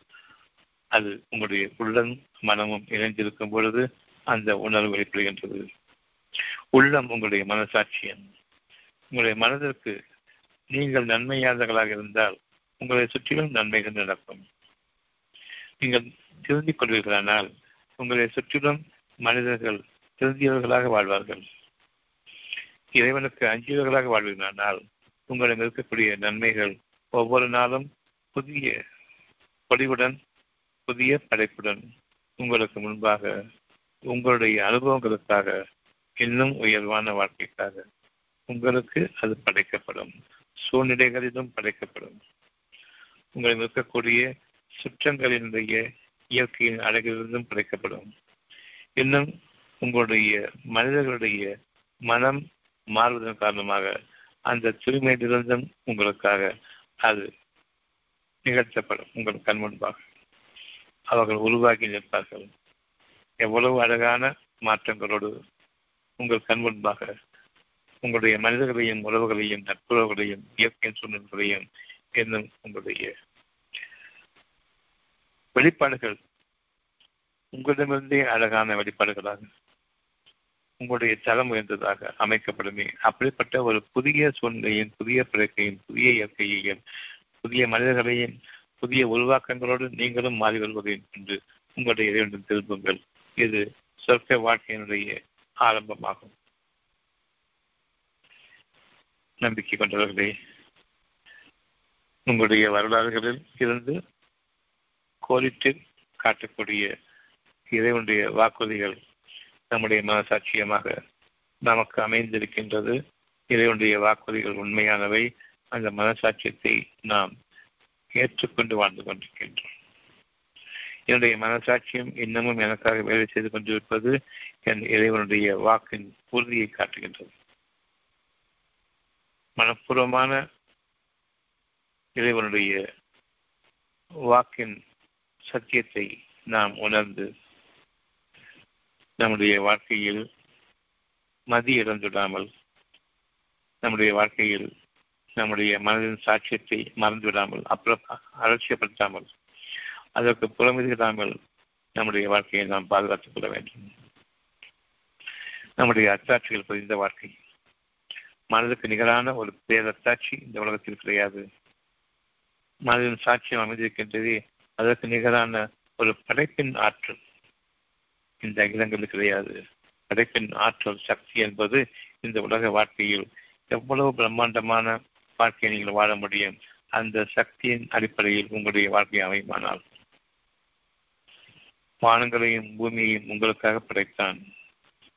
[SPEAKER 2] அது உங்களுடைய உள்ளம் மனமும் இணைந்திருக்கும் பொழுது அந்த உணர்வு வெளிப்படுகின்றது. உள்ளம் உங்களுடைய மனசாட்சியம் உங்களுடைய மனதிற்கு நீங்கள் நன்மையாளர்களாக இருந்தால் உங்களை சுற்றிலும் நன்மைகள் நடக்கும். நீங்கள் திருந்திக் கொள்வீர்களானால் உங்களை சுற்றிலும் மனிதர்கள் திருந்தியவர்களாக வாழ்வார்கள். இறைவனுக்கு அஞ்சியவர்களாக வாழ்வீர்களானால் உங்களிடம் இருக்கக்கூடிய நன்மைகள் ஒவ்வொரு நாளும் புதிய பொடிவுடன் புதிய படைப்புடன் உங்களுக்கு முன்பாக உங்களுடைய அனுபவங்களுக்காக இன்னும் உயர்வான வாழ்க்கைக்காக உங்களுக்கு அது படைக்கப்படும். சூழ்நிலைகளிலும் படைக்கப்படும். உங்களிடம் இருக்கக்கூடிய சுற்றங்களினுடைய இயற்கையின் அழகிலிருந்தும் படைக்கப்படும். இன்னும் உங்களுடைய மனிதர்களுடைய மனம் மாறுவதன் காரணமாக அந்த தூய்மையிலிருந்தும் உங்களுக்காக அது நிகழ்த்தப்படும். உங்கள் கண் முன்பாக. அவர்கள் உருவாக்கி நிற்பார்கள். எவ்வளவு அழகான மாற்றங்களோடு உங்கள் கண் முன்பாக உங்களுடைய மனிதர்களையும் உறவுகளையும் நட்புறவுகளையும் இயற்கையின் சூழ்நிலைகளையும் என்னும் உங்களுடைய வெளிப்பாடுகள் உங்களிடமிருந்தே அழகான வெளிப்பாடுகளாக உங்களுடைய தரம் உயர்ந்ததாக அமைக்கப்படுமே. அப்படிப்பட்ட ஒரு புதிய சூழ்நிலையும் புதிய பிறக்கையும் புதிய இயற்கையையும் புதிய மனிதர்களையும் புதிய உருவாக்கங்களோடு நீங்களும் மாறி வருவதையும் என்று உங்களுடைய இறைவனிடம் திரும்புங்கள். இது சொர்க்க வாழ்க்கையினுடைய ஆரம்பமாகும். நம்பிக்கை கொண்டவர்களே உங்களுடைய வரலாறுகளில் இருந்து கோரிட்டு காட்டக்கூடிய இறைவனுடைய வாக்குறுதிகள் நம்முடைய மனசாட்சியமாக நமக்கு அமைந்திருக்கின்றது. இறைவனுடைய வாக்குறுதிகள் உண்மையானவை. அந்த மனசாட்சியத்தை நாம் ஏற்றுக்கொண்டு வாழ்ந்து கொண்டிருக்கின்றோம். என்னுடைய மனசாட்சியம் இன்னமும் எனக்காக வேலை செய்து கொண்டிருப்பது என் இறைவனுடைய வாக்கின் உறுதியை காட்டுகின்றது. மனப்பூர்வமான இறைவனுடைய வாக்கின் சத்தியத்தை நாம் உணர்ந்து நம்முடைய வாழ்க்கையில் மதி இழந்துடாமல் நம்முடைய வாழ்க்கையில் நம்முடைய மனதின் சாட்சியத்தை மறந்துவிடாமல் அப்புறம் அலட்சியப்படுத்தாமல் அதற்கு புறமில்லாமல் நம்முடைய வாழ்க்கையை நாம் பாதுகாத்துக் கொள்ள வேண்டும். நம்முடைய அத்தாட்சிகள் புரிந்த வாழ்க்கை. மனதுக்கு நிகரான ஒரு பேரத்தாட்சி இந்த உலகத்தில் கிடையாது. மனதின் சாட்சியம் அமைந்திருக்கின்றதே அதற்கு நிகரான ஒரு படைப்பின் ஆற்றல் இந்த அகிலங்களில் கிடையாது. படைப்பின் ஆற்றல் சக்தி என்பது இந்த உலக வாழ்க்கையில் எவ்வளவு பிரம்மாண்டமான வாழ்க்கையை நீங்கள் வாழ முடியும். அந்த சக்தியின் அடிப்படையில் உங்களுடைய வாழ்க்கை அமையுமானால். வானங்களையும் பூமியையும் உங்களுக்காக படைத்தான்.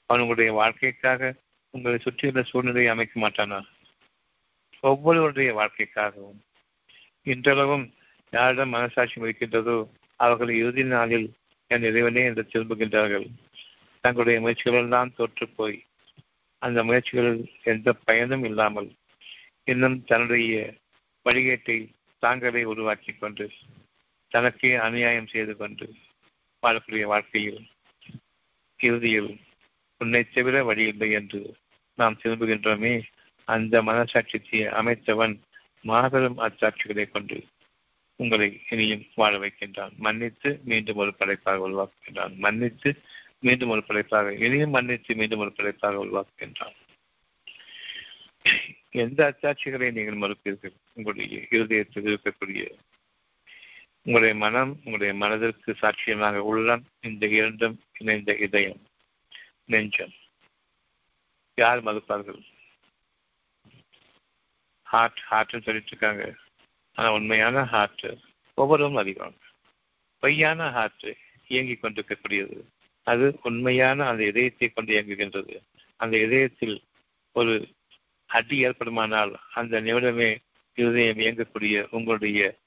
[SPEAKER 2] அவன் உங்களுடைய வாழ்க்கைக்காக உங்களை சுற்றியுள்ள சூழ்நிலையை அமைக்க மாட்டானா? ஒவ்வொருவருடைய வாழ்க்கைக்காகவும். இன்றளவும் யாரிடம் மனசாட்சி இருக்கின்றதோ அவர்கள் இறுதி நாளில் என் இறைவனே என்று திரும்புகின்றார்கள். தங்களுடைய முயற்சிகளெல்லாம் தோற்று போய் அந்த முயற்சிகளில் எந்த பயனும் இல்லாமல் இன்னும் தன்னுடைய வழிகேட்டை தாங்களே உருவாக்கி கொண்டு தனக்கே அநியாயம் செய்து கொண்டு வாழக்கூடிய வாழ்க்கையில் இறுதியில் உன்னை தவிர வழியில்லை என்று நாம் திரும்புகின்றோமே. அந்த மனசாட்சியை அமைத்தவன் மாபெரும் அச்சாட்சிகளை கொண்டு உங்களை இனியும் வாழ வைக்கின்றான். மன்னித்து மீண்டும் ஒரு படைப்பாக உருவாக்குகின்றான். மன்னித்து மீண்டும் ஒரு படைப்பாக இனியும் மன்னித்து மீண்டும் ஒரு படைப்பாக உருவாக்குகின்றான். எந்த அச்சாட்சிகளை நீங்கள் மறுப்பீர்கள்? உங்களுடைய இருதயத்தில் இருக்கக்கூடிய உங்களுடைய மனம் உங்களுடைய மனதிற்கு சாட்சியமாக உள்ளம் இந்த இரண்டும் இணைந்த இதயம் நெஞ்சம். யார் மறுப்பார்கள்? ஹார்ட் ஹார்ட்னு சொல்லிட்டு இருக்காங்க ஆனா உண்மையான ஹார்ட் ஒவ்வொருவரும் அதிகம். பொய்யான ஹார்ட் இயங்கிக் கொண்டிருக்கக்கூடியது. அது உண்மையான அந்த இதயத்தை கொண்டு இயங்குகின்றது. அந்த இதயத்தில் ஒரு அடி ஏற்படுமானால் அந்த நிமிடமே இருதயம் இயங்கக்கூடிய உங்களுடைய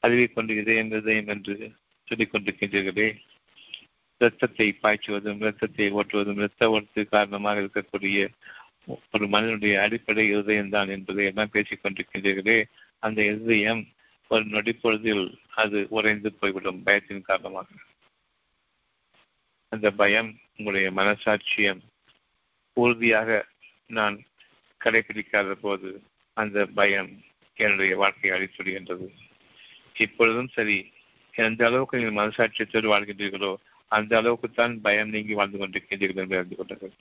[SPEAKER 2] அறிவை கொண்டு இதயம் இதயம் என்று சொல்லிக் கொண்டிருக்கின்றீர்களே. இரத்தத்தை பாய்ச்சுவதும் இரத்தத்தை ஓட்டுவதும் இரத்த ஓட்டு காரணமாக இருக்கக்கூடிய ஒரு மனிதனுடைய அடிப்படை இருதயம் தான் என்பதை எல்லாம் பேசிக் கொண்டிருக்கின்றீர்களே. அந்த இருதயம் ஒரு நொடிப்பொழுதில் அது உறைந்து போய்விடும் பயத்தின் காரணமாக. அந்த பயம் உங்களுடைய மனசாட்சியம் உறுதியாக நான் கடைபிடிக்காத போது அந்த பயம் என்னுடைய வாழ்க்கையை அழித்துடுகின்றது இப்பொழுதும் சரி எந்த அளவுக்கு நீங்கள் மனசாட்சியத்தோடு வாழ்கின்றீர்களோ அந்த அளவுக்கு தான் பயம் நீங்கி வாழ்ந்து கொண்டிருக்கின்றீர்கள் என்று அறிந்து கொண்டார்கள்.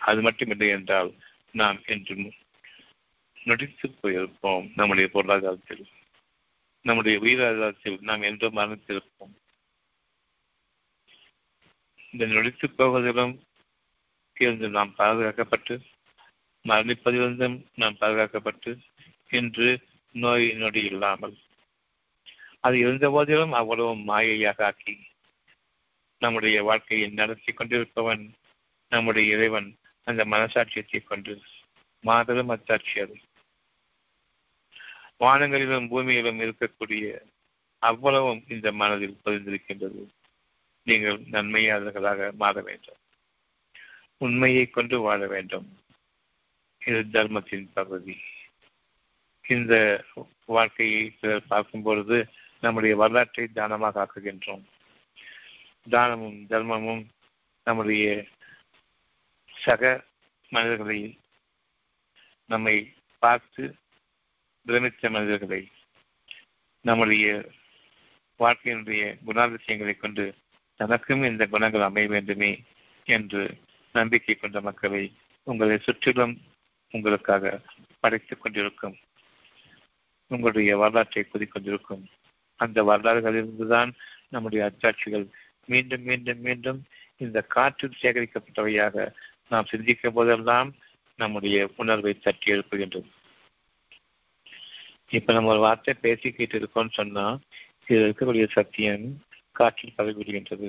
[SPEAKER 2] அது மட்டுமில்லை என்றால் நாம் என்று நடித்து போயிருப்போம் நம்முடைய பொருளாதாரத்தில். நம்முடைய உயிராதாரத்தில் நாம் என்றும் மரணித்திருப்போம். இந்த நொடித்து போவதிலும் இருந்து நாம் பாதுகாக்கப்பட்டு மரணிப்பதிலிருந்தும் நாம் பாதுகாக்கப்பட்டு இன்று நோய் நொடி இல்லாமல். அது இருந்த போதிலும் அவ்வளவு மாயையாக ஆக்கி நம்முடைய வாழ்க்கையை நடத்தி கொண்டிருப்பவன் நம்முடைய இறைவன். அந்த மனசாட்சியத்தை கொண்டு மாபெரும் அச்சாட்சி அது. வானங்களிலும் பூமியிலும் இருக்கக்கூடிய அவ்வளவும் இந்த மனதில் பதிந்திருக்கின்றது. நீங்கள் நன்மையாளர்களாக மாற வேண்டும். உண்மையை கொண்டு வாழ வேண்டும். இது தர்மத்தின் பகுதி இந்த வாழ்க்கையை சிலர் பார்க்கும் பொழுது நம்முடைய வரலாற்றை தானமாக ஆக்குகின்றோம். தானமும் தர்மமும் நம்முடைய சக மனிதர்களை நம்மை பார்த்து பிரமித்த மனிதர்களை நம்முடைய வாழ்க்கையினுடைய குணாதிசயங்களை கொண்டு தனக்கும் இந்த குணங்கள் அமைய வேண்டுமே என்று நம்பிக்கை கொண்ட மக்களை உங்களை சுற்றிலும் உங்களுக்காக படைத்துக் கொண்டிருக்கும். உங்களுடைய வரலாற்றை கொண்டிருக்கும் அந்த வரலாறுகளிலிருந்துதான் நம்முடைய அச்சாட்சிகள் மீண்டும் மீண்டும் மீண்டும் இந்த காற்றில் சேகரிக்கப்பட்டவையாக நாம் சிந்திக்கும் போதெல்லாம் நம்முடைய உணர்வை தட்டி எழுப்புகின்றது. இப்ப நம்ம ஒரு வார்த்தை பேசிக்கிட்டு இருக்கோம்னு சொன்னா இது இருக்கக்கூடிய சத்தியம் காற்றில் பரவிவிடுகின்றது.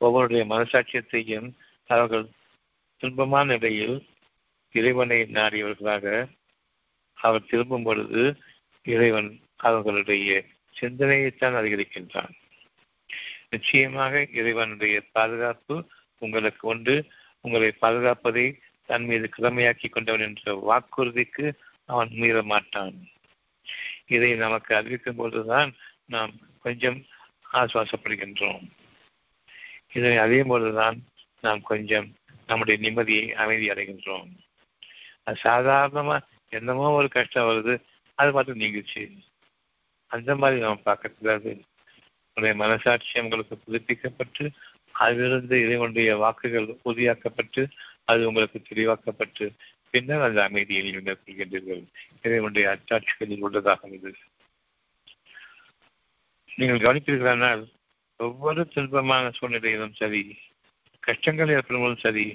[SPEAKER 2] ஒவ்வொருடைய மனசாட்சியத்தையும் அவர்கள் துன்பமான நிலையில் இறைவனை நாடியவர்களாக அவர் திரும்பும் பொழுது இறைவன் அவர்களுடைய சிந்தனையைத்தான் அதிகரிக்கின்றான். நிச்சயமாக இறைவனுடைய பாதுகாப்பு உங்களுக்கு உண்டு. உங்களை பாதுகாப்பதை தன் மீது கடமையாக்கி கொண்டவன் என்ற வாக்குறுதிக்கு அவன் மீற மாட்டான். இதை நமக்கு அறிவிக்கும் போதுதான் நாம் கொஞ்சம் ஆசுவாசப்படுகின்றோம். இதனை அறியும் போதுதான் நாம் கொஞ்சம் நம்முடைய நிம்மதியை அமைதி அடைகின்றோம். அது சாதாரணமா என்னமோ ஒரு கஷ்டம் வருது அது பார்த்து நீங்கிச்சு அந்த மாதிரி நாம் பார்க்கக்கூடாது உடைய மனசாட்சி உங்களுக்கு புதுப்பிக்கப்பட்டு அதிலிருந்து இறைவனுடைய வாக்குகள் உறுதியாக்கப்பட்டு அது உங்களுக்கு தெளிவாக்கப்பட்டு பின்னர் அந்த அமைதியை நீங்கள் மேற்கொள்கின்றீர்கள் இறைவனுடைய அச்சாட்சிகளில் உள்ளதாகும் இது. நீங்கள் கவனிப்பீர்களானால் ஒவ்வொரு துன்பமான சூழ்நிலையிலும் சரி கஷ்டங்கள் ஏற்படும்போதும் சரி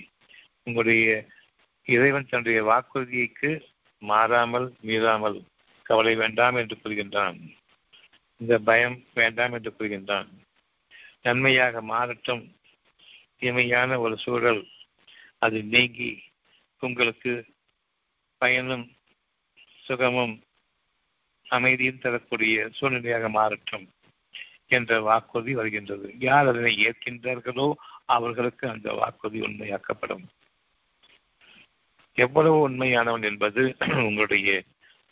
[SPEAKER 2] உங்களுடைய இறைவன் தன்னுடைய வாக்குறுதிக்கு மாறாமல் மீறாமல் கவலை வேண்டாம் என்று கூறுகின்றான். இந்த பயம் வேண்டாம் என்று கூறுகின்றான். நன்மையாக மாறட்டும். தீமையான ஒரு சூழல் அது நீங்கி உங்களுக்கு பயனும் சுகமும் அமைதியும் தரக்கூடிய சூழ்நிலையாக மாறட்டும் என்ற வாக்குறுதி வருகின்றது. யார் அதனை ஏற்கின்றார்களோ அவர்களுக்கு அந்த வாக்குறுதி உண்மையாக்கப்படும். எவ்வளவு உண்மையானவன் என்பது உங்களுடைய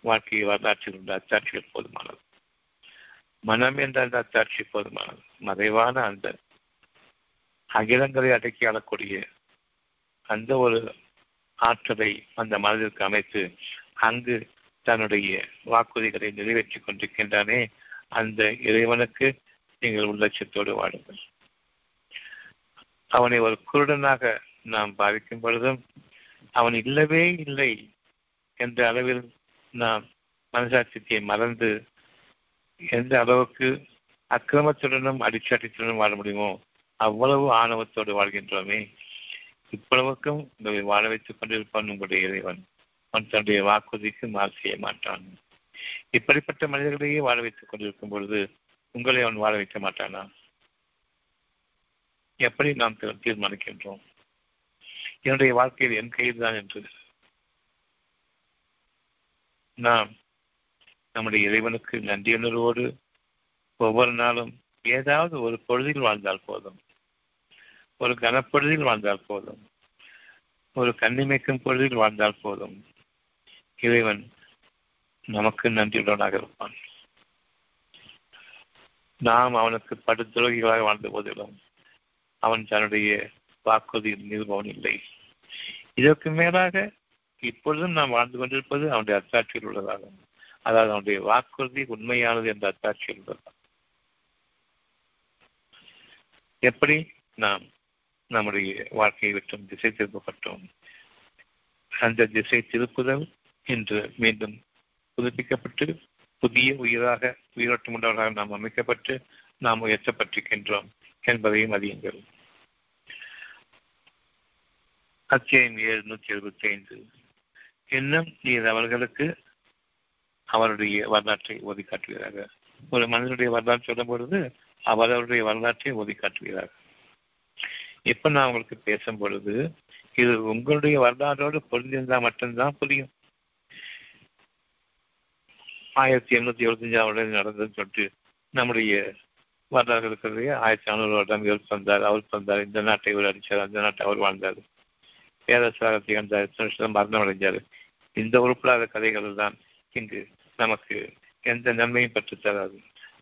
[SPEAKER 2] வாழ்க்கை வரலாற்றில் உள்ள அத்தாட்சிகள் போதுமானது. மனம் என்ற அந்த அத்தாட்சி போதுமானது. மறைவான அந்த அகிலங்களை அடக்கி ஆளக்கூடிய அந்த ஒரு ஆற்றலை அந்த மனதிற்கு அமைத்து அங்கு தன்னுடைய வாக்குறுதிகளை நிறைவேற்றிக் கொண்டிருக்கின்றானே அந்த இறைவனுக்கு நீங்கள் உள்ளட்சத்தோடு வாடுங்கள் அவனை ஒரு குருடனாக நாம் பாவிக்கும் பொழுதும் அவன் இல்லவே இல்லை என்ற அளவில் நாம் மனசாட்சியத்தை மறந்து எந்த அளவுக்கு அக்கிரமத்துடனும் அடிச்சாட்டத்துடனும் வாழ முடியுமோ அவ்வளவு ஆணவத்தோடு வாழ்கின்றோமே. இவ்வளவுக்கும் உங்களை வாழ வைத்துக் கொண்டிருப்பான் உங்களுடைய இறைவன். அவன் தன்னுடைய வாக்குறுதிக்கு மாறு செய்ய மாட்டான். இப்படிப்பட்ட மனிதர்களையே வாழ வைத்துக் கொண்டிருக்கும் பொழுது உங்களை அவன் வாழ வைக்க மாட்டானா? எப்படி நாம் தீர்மானிக்கின்றோம்? என்னுடைய வாழ்க்கையில் என் கையில் தான் என்று. நாம் நம்முடைய இறைவனுக்கு நன்றியுணர்வோடு ஒவ்வொரு நாளும் ஏதாவது ஒரு பொழுதில் வாழ்ந்தால் போதும். ஒரு கனப்பொழுதில் வாழ்ந்தால் போதும். ஒரு கண்ணிமைக்கும் பொழுதில் வாழ்ந்தால் போதும். இறைவன் நமக்கு நன்றியுடனாக இருப்பான். நாம் அவனுக்கு படுத்துரோகிகளாக வாழ்ந்த போதிலும் அவன் தன்னுடைய வாக்குறுதி நிறுவனம் இல்லை. இதற்கு மேலாக இப்பொழுதும் நாம் வாழ்ந்து கொண்டிருப்பது அவனுடைய அத்தாட்சியில் உள்ளதாகும். அதாவது அவனுடைய வாக்குறுதி உண்மையானது என்ற அத்தாட்சியில் உள்ளது எப்படி நாம் நம்முடைய வாழ்க்கையை விட்டும் திசை திருப்பப்பட்டோம்? அந்த திசை திருப்புதல் இன்று மீண்டும் புதுப்பிக்கப்பட்டு புதிய உயிராக உயிரோட்டம் உள்ளவர்களாக நாம் அமைக்கப்பட்டு நாம் உயர்த்தப்பட்டிருக்கின்றோம் என்பதையும் அறியுங்கள். அத்தியாயம் ஏழு நூற்றி எழுபத்தி ஐந்து இன்னும் நீர் அவர்களுக்கு அவருடைய வரலாற்றை ஓதி காட்டுகிறார்கள் ஒரு மனிதனுடைய வரலாற்று சொல்லும் பொழுது அவருடைய வரலாற்றை ஓதி காட்டுகிறார். இப்ப நான் உங்களுக்கு பேசும் பொழுது இது உங்களுடைய வரலாற்றோடு பொருந்திருந்தா மட்டும்தான் புரியும். ஆயிரத்தி எண்ணூத்தி எழுபத்தஞ்சாம் வருடம் நடந்ததுன்னு சொல்லிட்டு நம்முடைய வரலாறு இருக்கிறதே ஆயிரத்தி நானூறு வருடம் இவர் தந்தார் அவர் தந்தார் இந்த நாட்டை இவர் அடிச்சார் அந்த நாட்டை அவர் வாழ்ந்தார். பேரரசாக திகழ்ந்தார் எத்தனை மரணம் அடைஞ்சார் இந்த உறுப்பில்லாத கதைகள் தான் இங்கு நமக்கு எந்த நன்மையும் பெற்று தராது.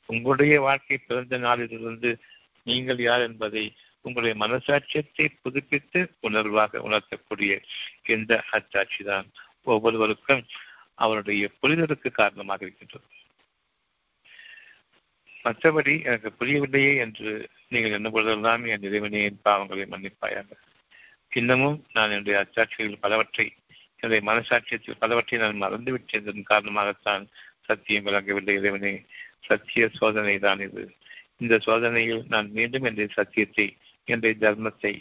[SPEAKER 2] உங்களுடைய வாழ்க்கை பிறந்த நாளிலிருந்து நீங்கள் யார் என்பதை உங்களுடைய மனசாட்சியத்தை புதுப்பித்து உணர்வாக உணர்த்தக்கூடிய இந்த அச்சாட்சி தான் ஒவ்வொருவருக்கும் அவருடைய புரிதலுக்கு காரணமாக இருக்கின்றது. மற்றபடி எனக்கு புரியவில்லையே என்று நீங்கள் என்ன பொழுதெல்லாம் என் இறைவனையின் பாவங்களை மன்னிப்பாயாக. இன்னமும் நான் என்னுடைய அச்சாட்சிகள் பலவற்றை என்னுடைய மனசாட்சியத்தில் பலவற்றை நான் மறந்துவிட்டதன் காரணமாகத்தான் சத்தியம் விளங்கவில்லை. இறைவனே சத்திய சோதனை தான் இது. இந்த சோதனையில் நான் மீண்டும் என்னுடைய சத்தியத்தை என்னுடைய தர்மத்தை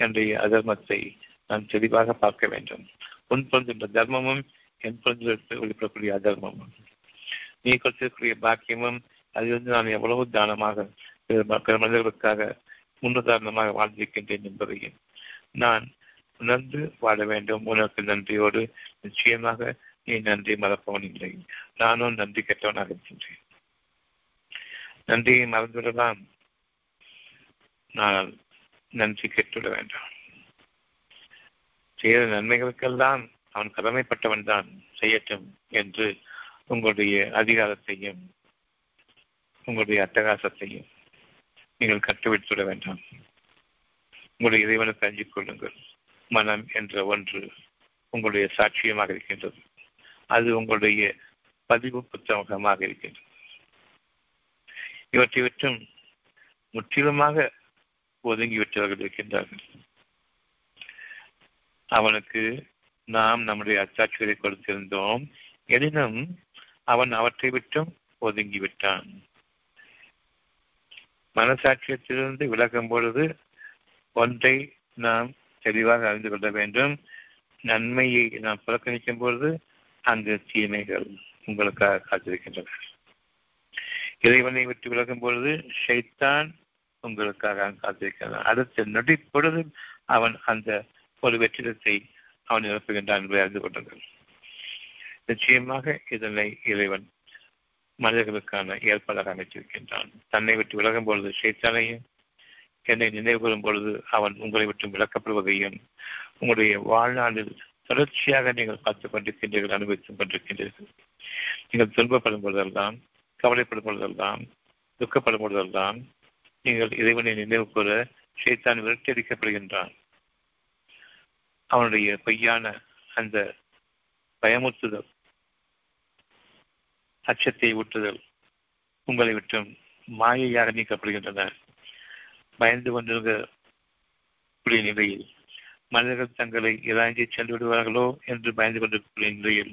[SPEAKER 2] என்னுடைய அதர்மத்தை நான் தெளிவாக பார்க்க வேண்டும். உன் பொருந்துள்ள தர்மமும் என் பொருந்தில் வெளிப்படக்கூடிய அதர்மமும். நீ கொடுத்திருக்கக்கூடிய பாக்கியமும் அதிலிருந்து நான் எவ்வளவு தானமாக பிற மனிதர்களுக்காக முன்னுதாரணமாக வாழ்ந்திருக்கின்றேன் என்பதையும் நான் உணர்ந்து வாழ வேண்டும். உனக்கு நன்றியோடு நிச்சயமாக நீ நன்றி மறப்பவன் இல்லை. நானும் நன்றி கெட்டவனாக இருக்கின்றேன். நன்றியை மறந்துவிடலாம். நான் நன்றி கெட்டுவிட வேண்டாம். செய்த நன்மைகளுக்கெல்லாம் அவன் கடமைப்பட்டவன் தான் செய்யட்டும் என்று உங்களுடைய அதிகாரத்தையும் உங்களுடைய அட்டகாசத்தையும் நீங்கள் கட்டுவிட்டுவிட வேண்டாம். உங்களுடைய இறைவனுக்கு அஞ்சிக் கொள்ளுங்கள். மனம் என்ற ஒன்று உங்களுடைய சாட்சியமாக இருக்கின்றது. அது உங்களுடைய பதிவு புத்தகமாக இருக்கின்றது. இவற்றை விட்டும் முற்றிலுமாக ஒதுங்கிவிட்டவர்கள் இருக்கின்றார்கள். அவனுக்கு நாம் நம்முடைய அச்சாட்சிகளை கொடுத்திருந்தோம். எனினும் அவன் அவற்றை விட்டும் ஒதுங்கிவிட்டான். மனசாட்சியத்திலிருந்து விலகும் பொழுது ஒன்றை நாம் தெளிவாக அறிந்து கொள்ள வேண்டும். நன்மையை நாம் புறக்கணிக்கும் பொழுது அந்த தீமைகள் உங்களுக்காக காத்திருக்கின்றன. இறைவனை விட்டு விலகும் பொழுது ஷைத்தான் உங்களுக்காக காத்திருக்கிறான். அடுத்த நொடி பொழுது அவன் அந்த ஒரு வெற்றிடத்தை அவன் நிரப்புகின்றான் என்பதை அறிந்து கொள்ளுங்கள். நிச்சயமாக இதனை இறைவன் மனிதர்களுக்கான ஏற்பாடாக அமைச்சிருக்கின்றான் தன்னை விட்டு விலகும் பொழுது ஷைத்தானையும் என்னை நினைவுகூறும் பொழுது அவன் உங்களை விட்டு விளக்கப்படுவதையும் உங்களுடைய வாழ்நாளில் தொடர்ச்சியாக நீங்கள் பார்த்துக் கொண்டிருக்கின்றீர்கள் அனுபவித்துக் கொண்டிருக்கின்றீர்கள். நீங்கள் துன்பப்படும் பொழுதெல்லாம் கவலைப்படும் பொழுதெல்லாம் துக்கப்படும் பொழுதெல்லாம் நீங்கள் இறைவனை நினைவு கூற ஷைத்தான் விரட்டடிக்கப்படுகின்றான் அவனுடைய பொய்யான அந்த பயமுறுத்துதல் அச்சத்தை ஊட்டுதல் உங்களை விட்டும் மாயையாக நீக்கப்படுகின்றன. பயந்து கொண்டிருக்கக்கூடிய நிலையில் மனிதர்கள் தங்களை இறங்கி சென்று விடுவார்களோ என்று பயந்து கொண்டிருக்கக்கூடிய நிலையில்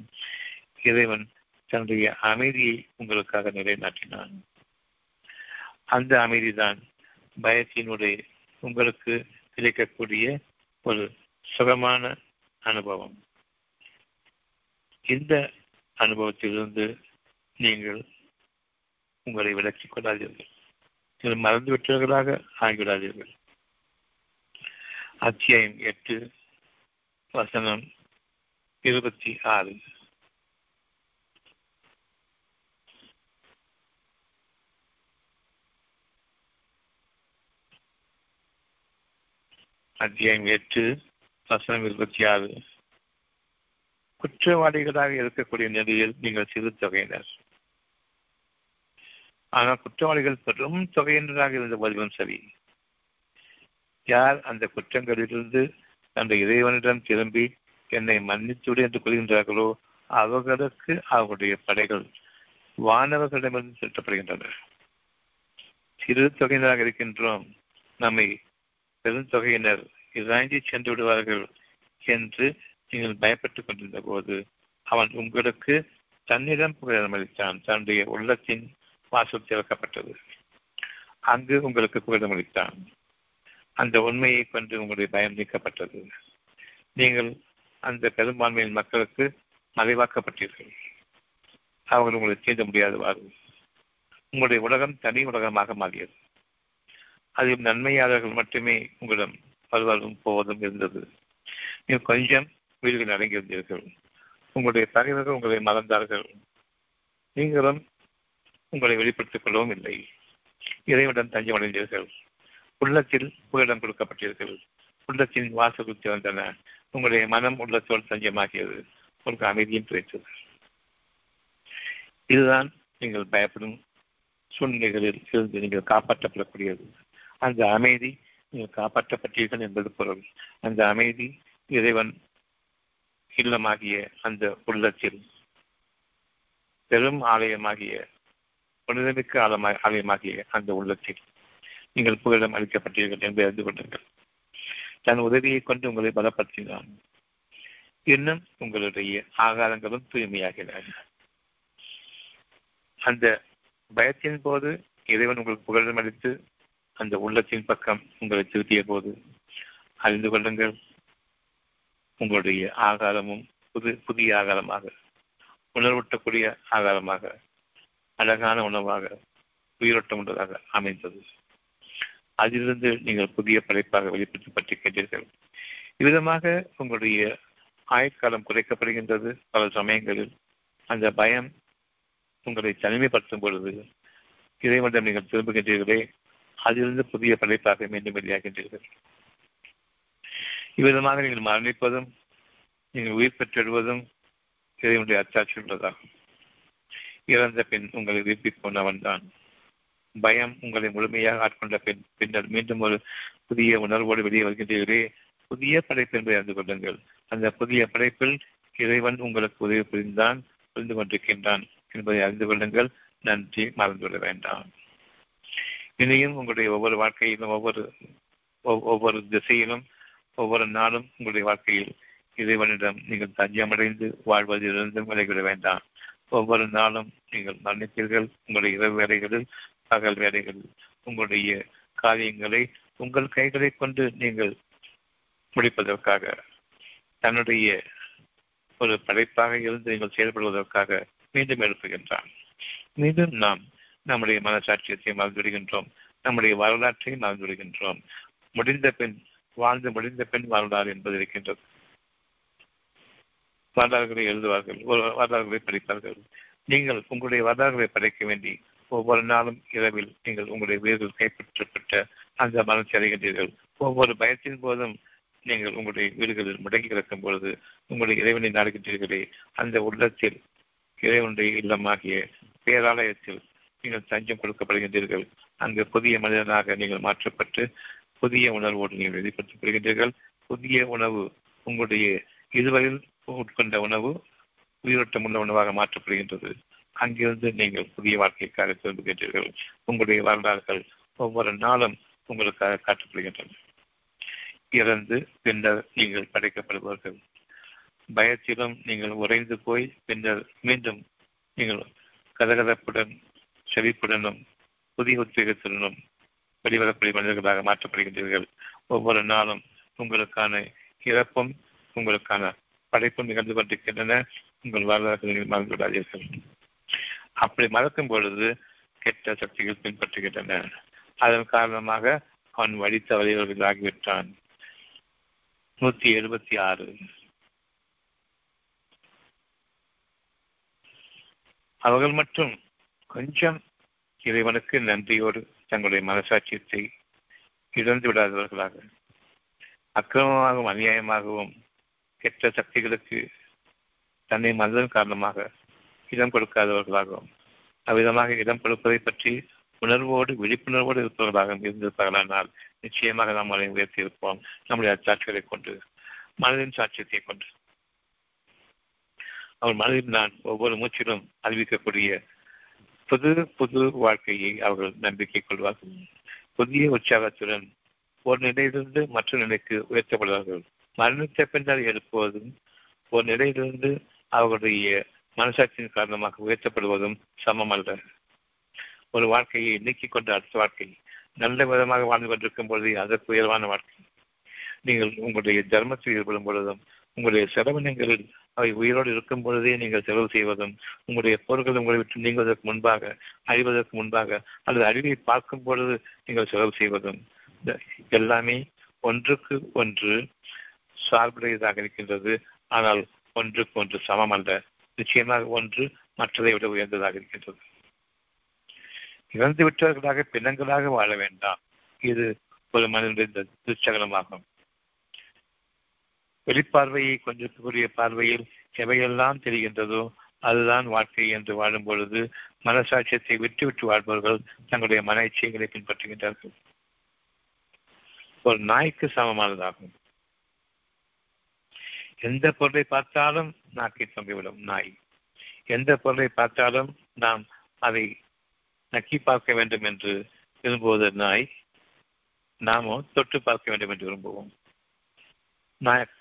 [SPEAKER 2] இறைவன் தன்னுடைய அமைதியை உங்களுக்காக நிலைநாட்டினான். அந்த அமைதிதான் பயத்தினுடைய உங்களுக்கு கிடைக்கக்கூடிய ஒரு சுகமான அனுபவம். இந்த அனுபவத்திலிருந்து நீங்கள் உங்களை விலக்கிக் கொள்ளாதீர்கள். நீங்கள் மறந்துவிட்டவர்களாக ஆகிவிடாதீர்கள். அத்தியாயம் எட்டு வசனம் இருபத்தி ஆறு. அத்தியாயம் எட்டு வசனம் இருபத்தி ஆறு. குற்றவாளிகளாக இருக்கக்கூடிய நிலையில் நீங்கள் சிறு தொகையினர். ஆனால் குற்றவாளிகள் பெரும் தொகையினராக இருந்த போதிலும் சரி. யார் அந்த குற்றங்களிலிருந்து அந்த இறைவனிடம் திரும்பி என்னை மன்னித்துவிடு என்று கூறுகின்றார்களோ அவர்களுக்கு அவர்களுடைய படைகள் வானவர்களிடமிருந்து செலுத்தப்படுகின்றன. சிறு தொகையினராக இருக்கின்றோம். நம்மை பெருந்தொகையினர் இறங்கி சென்று விடுவார்கள் என்று நீங்கள் பயப்பட்டுக் கொண்டிருந்த போது அவன் உங்களுக்கு தன்னிடம் புகழிடம் அளித்தான். தன்னுடைய உள்ளத்தின் வாசல் திறக்கப்பட்டது. அங்கு உங்களுக்கு புகழிடம் அளித்தான். அந்த உண்மையை கொண்டு உங்களுடைய பயம் நீக்கப்பட்டது. நீங்கள் அந்த பெரும்பான்மையின் மக்களுக்கு மறைவாக்கப்பட்டீர்கள். அவர்கள் உங்களை தீண்ட முடியாதவாறு. உங்களுடைய உலகம் தனி உலகமாக மாறியது. அதில் நன்மையாளர்கள் மட்டுமே உங்களிடம் வருவதும் போவதும் இருந்தது. நீங்கள் கொஞ்சம் வீடுகள் அடங்கியிருந்தீர்கள் உங்களுடைய தலைவர்கள் உங்களை மறந்தார்கள். நீங்களும் உங்களை வெளிப்படுத்திக் கொள்ளவும் இல்லை. இறைவனுடன் தஞ்சம் அடைந்தீர்கள். உள்ளத்தில் புகலிடம் கொடுக்கப்பட்டீர்கள் உள்ளத்தின் வாசல்கள் திறந்தன. உங்களுடைய மனம் உள்ளத்தோடு தஞ்சமாகியது. உங்களுக்கு அமைதியும் கிடைத்தது. இதுதான் நீங்கள் பயப்படும் சூழ்நிலைகளில் இருந்து நீங்கள் காப்பாற்றப்படக்கூடியது. அந்த அமைதி நீங்கள் காப்பாற்றப்பட்டீர்கள் என்பது பொருள். அந்த அமைதி இறைவன் இல்லமாகிய அந்த உள்ளத்தில் பெரும் ஆலயமாகிய புனிதமிக்க ஆழமாக ஆலயமாகிய அந்த உள்ளத்தில் நீங்கள் புகழிடம் அளிக்கப்பட்டீர்கள் என்று அறிந்து கொள்ளுங்கள் தன் உதவியை கொண்டு உங்களை பலப்படுத்தினான். இன்னும் உங்களுடைய ஆகாரங்களும் தூய்மையாகின அந்த பயத்தின் போது இறைவன் உங்களுக்கு புகழிடம் அளித்து அந்த உள்ளத்தின் பக்கம் உங்களை திருத்திய போது அறிந்து கொள்ளுங்கள். உங்களுடைய ஆகாரமும் புது புதிய ஆகாரமாக உணர்வூட்டக்கூடிய ஆகாரமாக அழகான உணவாக உயிரோட்டம் உள்ளதாக அமைந்தது. அதிலிருந்து நீங்கள் புதிய படைப்பாக வெளிப்படுத்தப்பட்டிருக்கின்றீர்கள் இவ்விதமாக உங்களுடைய ஆயுட்காலம் குறைக்கப்படுகின்றது. பல சமயங்களில் அந்த பயம் உங்களை தனிமைப்படுத்தும் பொழுது இறைவனிடம் நீங்கள் திரும்புகின்றீர்களே அதிலிருந்து புதிய படைப்பாக மீண்டும் வெளியாகின்றீர்கள். இவ்விதமாக நீங்கள் மரணிப்பதும் நீங்கள் உயிர் பெற்றிடுவதும் இறைவனுடைய அச்சாட்சி உள்ளதாகும். இறந்த பின் உங்களை உயிர்ப்பிக் கொண்டவன் தான் பயம் உங்களை முழுமையாக ஆட்கொண்ட பின் பின்னர் மீண்டும் ஒரு புதிய உணர்வோடு வெளியே வருகின்றீர்களே. புதிய படைப்பு என்பதை அறிந்து கொள்ளுங்கள். அந்த புதிய படைப்பில் இறைவன் உங்களுக்கு உதவி புரிந்தான் புரிந்து கொண்டிருக்கின்றான் என்பதை அறிந்து கொள்ளுங்கள். நன்றி மறந்துவிட வேண்டாம். இனியும் உங்களுடைய ஒவ்வொரு வாழ்க்கையிலும் ஒவ்வொரு ஒவ்வொரு திசையிலும் ஒவ்வொரு நாளும் உங்களுடைய வாழ்க்கையில் இறைவனிடம் நீங்கள் தஞ்சமடைந்து வாழ்வதிலிருந்தும் விலகிவிட வேண்டாம். ஒவ்வொரு நாளும் நீங்கள் மன்னிப்பீர்கள். உங்களுடைய இரவு வேலைகளில் பகல் வேலைகளில் உங்களுடைய காரியங்களை உங்கள் கைகளை கொண்டு நீங்கள் முடிப்பதற்காக தன்னுடைய ஒரு படைப்பாக இருந்து நீங்கள் செயல்படுவதற்காக மீண்டும் எழுப்புகின்றான். மீண்டும் நாம் நம்முடைய மனசாட்சியத்தை மறந்துவிடுகின்றோம். நம்முடைய வரலாற்றை மறந்துவிடுகின்றோம். முடிந்த பின் வாழ்ந்து முடிந்த பின் வரலாறு என்பது இருக்கின்றது. வரலாறுகளை எழுதுவார்கள் ஒரு வரலாறுகளை படிப்பார்கள். நீங்கள் உங்களுடைய வரலாறுகளை படைக்க வேண்டி ஒவ்வொரு நாளும் இரவில் நீங்கள் உங்களுடைய வீரர்கள் கைப்பற்றப்பட்ட அந்த மனத்தை அடைகின்றீர்கள். ஒவ்வொரு பயத்தின் போதும் நீங்கள் உங்களுடைய வீடுகளில் முடங்கி கிடக்கும் பொழுது உங்களுடைய இறைவனை நாடுகின்றீர்களே அந்த உள்ளத்தில் இறைவனுடைய இல்லமாகிய பேராலயத்தில் நீங்கள் தஞ்சம் கொடுக்கப்படுகின்றீர்கள். அங்கு புதிய மனிதனாக நீங்கள் மாற்றப்பட்டு புதிய உணர்வோடு நீங்கள் வெளிப்படுத்தப்படுகின்றீர்கள். புதிய உணவு உங்களுடைய இதுவரையில் உட்கொண்ட உணவு உயிரோட்டம் உள்ள உணவாக மாற்றப்படுகின்றது. அங்கிருந்து நீங்கள் புதிய வாழ்க்கைக்காக திரும்புகின்றீர்கள் உங்களுடைய வரலாறுகள் ஒவ்வொரு நாளும் உங்களுக்காக காட்டப்படுகின்றன. இறந்து பின்னர் நீங்கள் படைக்கப்படுவார்கள் பயத்திலும் நீங்கள் உறைந்து போய் பின்னர் மீண்டும் நீங்கள் கதகதப்புடன் செழிப்புடனும் புதிய உத்வேகத்துடனும் வெளிவரக்கூடிய மனிதர்களாக மாற்றப்படுகின்றீர்கள். ஒவ்வொரு நாளும் உங்களுக்கான இறப்பும் உங்களுக்கான படைப்பு நிகழ்ந்து கொண்டிருக்கின்றன. உங்கள் வரலாறு மறந்து விடாதீர்கள் அப்படி மறக்கும் பொழுது கெட்ட சக்திகள் பின்பற்றுகின்றன. அதன் காரணமாக அவன் வழித்த வழிவர்களாகிவிட்டான் நூத்தி எழுபத்தி ஆறு. அவர்கள் மட்டும் கொஞ்சம் இறைவனுக்கு நன்றியோடு தங்களுடைய மனசாட்சியத்தை இழந்து விடாதவர்களாக அக்கிரமமாகவும் அநியாயமாகவும் கெட்ட சக்திகளுக்கு தன்னை மனதன் காரணமாக இடம் கொடுக்காதவர்களாகவும் அவ்விதமாக இடம் கொடுப்பதை பற்றி உணர்வோடு விழிப்புணர்வோடு இருப்பவர்களாகவும் இருந்திருப்பார்களானால் நிச்சயமாக நாம் அதை உயர்த்தி இருப்போம் நம்முடைய அச்சாட்சிகளை கொண்டு மனதின் சாட்சியத்தை கொண்டு. அவர் மனதில் நான் ஒவ்வொரு மூச்சிலும் அறிவிக்கக்கூடிய புது புது வாழ்க்கையை அவர்கள் நம்பிக்கை கொள்வார்கள். புதிய உற்சாகத்துடன் ஒரு நிலையிலிருந்து மற்ற நிலைக்கு உயர்த்தப்படுவார்கள். மரணத்தை பின்னர் எழுப்புவதும் ஒரு நிலையிலிருந்து அவர்களுடைய மனசாட்சியின் காரணமாக உயர்த்தப்படுவதும் சமம் அல்ல. ஒரு வாழ்க்கையை நீக்கிக் கொண்ட அடுத்த வாழ்க்கை நல்ல விதமாக வாழ்ந்து கொண்டிருக்கும் பொழுது அதற்கு உயர்வான வாழ்க்கை. நீங்கள் உங்களுடைய தர்மத்தில் ஈடுபடும் பொழுதும் உங்களுடைய செலவினங்களில் அவை உயிரோடு இருக்கும் பொழுதே நீங்கள் செலவு செய்வதும் உங்களுடைய பொருட்கள் உங்களை விட்டு நீங்குவதற்கு முன்பாக அறிவதற்கு முன்பாக அல்லது அறிவை பார்க்கும் பொழுது நீங்கள் செலவு செய்வதும் எல்லாமே ஒன்றுக்கு ஒன்று சார்புடையதாக இருக்கின்றது. ஆனால் ஒன்றுக்கு ஒன்று சமம் அல்ல. நிச்சயமாக ஒன்று மற்றதை விட உயர்ந்ததாக இருக்கின்றது. இறந்து விட்டவர்களாக பிணங்களாக வாழ வேண்டாம். இது ஒரு மனிதனுடைய துச்சகலமாகும். வெளிப்பார்வையை கொஞ்சக்கூடிய பார்வையில் எவையெல்லாம் தெரிகின்றதோ அதுதான் வாழ்க்கை என்று வாழும் பொழுது மனசாட்சியத்தை விட்டு விட்டு வாழ்பவர்கள் தங்களுடைய மன இச்சைகளை பின்பற்றுகின்றார்கள். ஒரு நாய்க்கு சமமானதாகும். எந்த பொருளை பார்த்தாலும் நாக்கை தொங்கிவிடும் நாய். எந்த பொருளை பார்த்தாலும் நாம் அதை நக்கி பார்க்க வேண்டும் என்று விரும்புவது நாய். நாமோ தொட்டு பார்க்க வேண்டும் என்று விரும்புவோம்.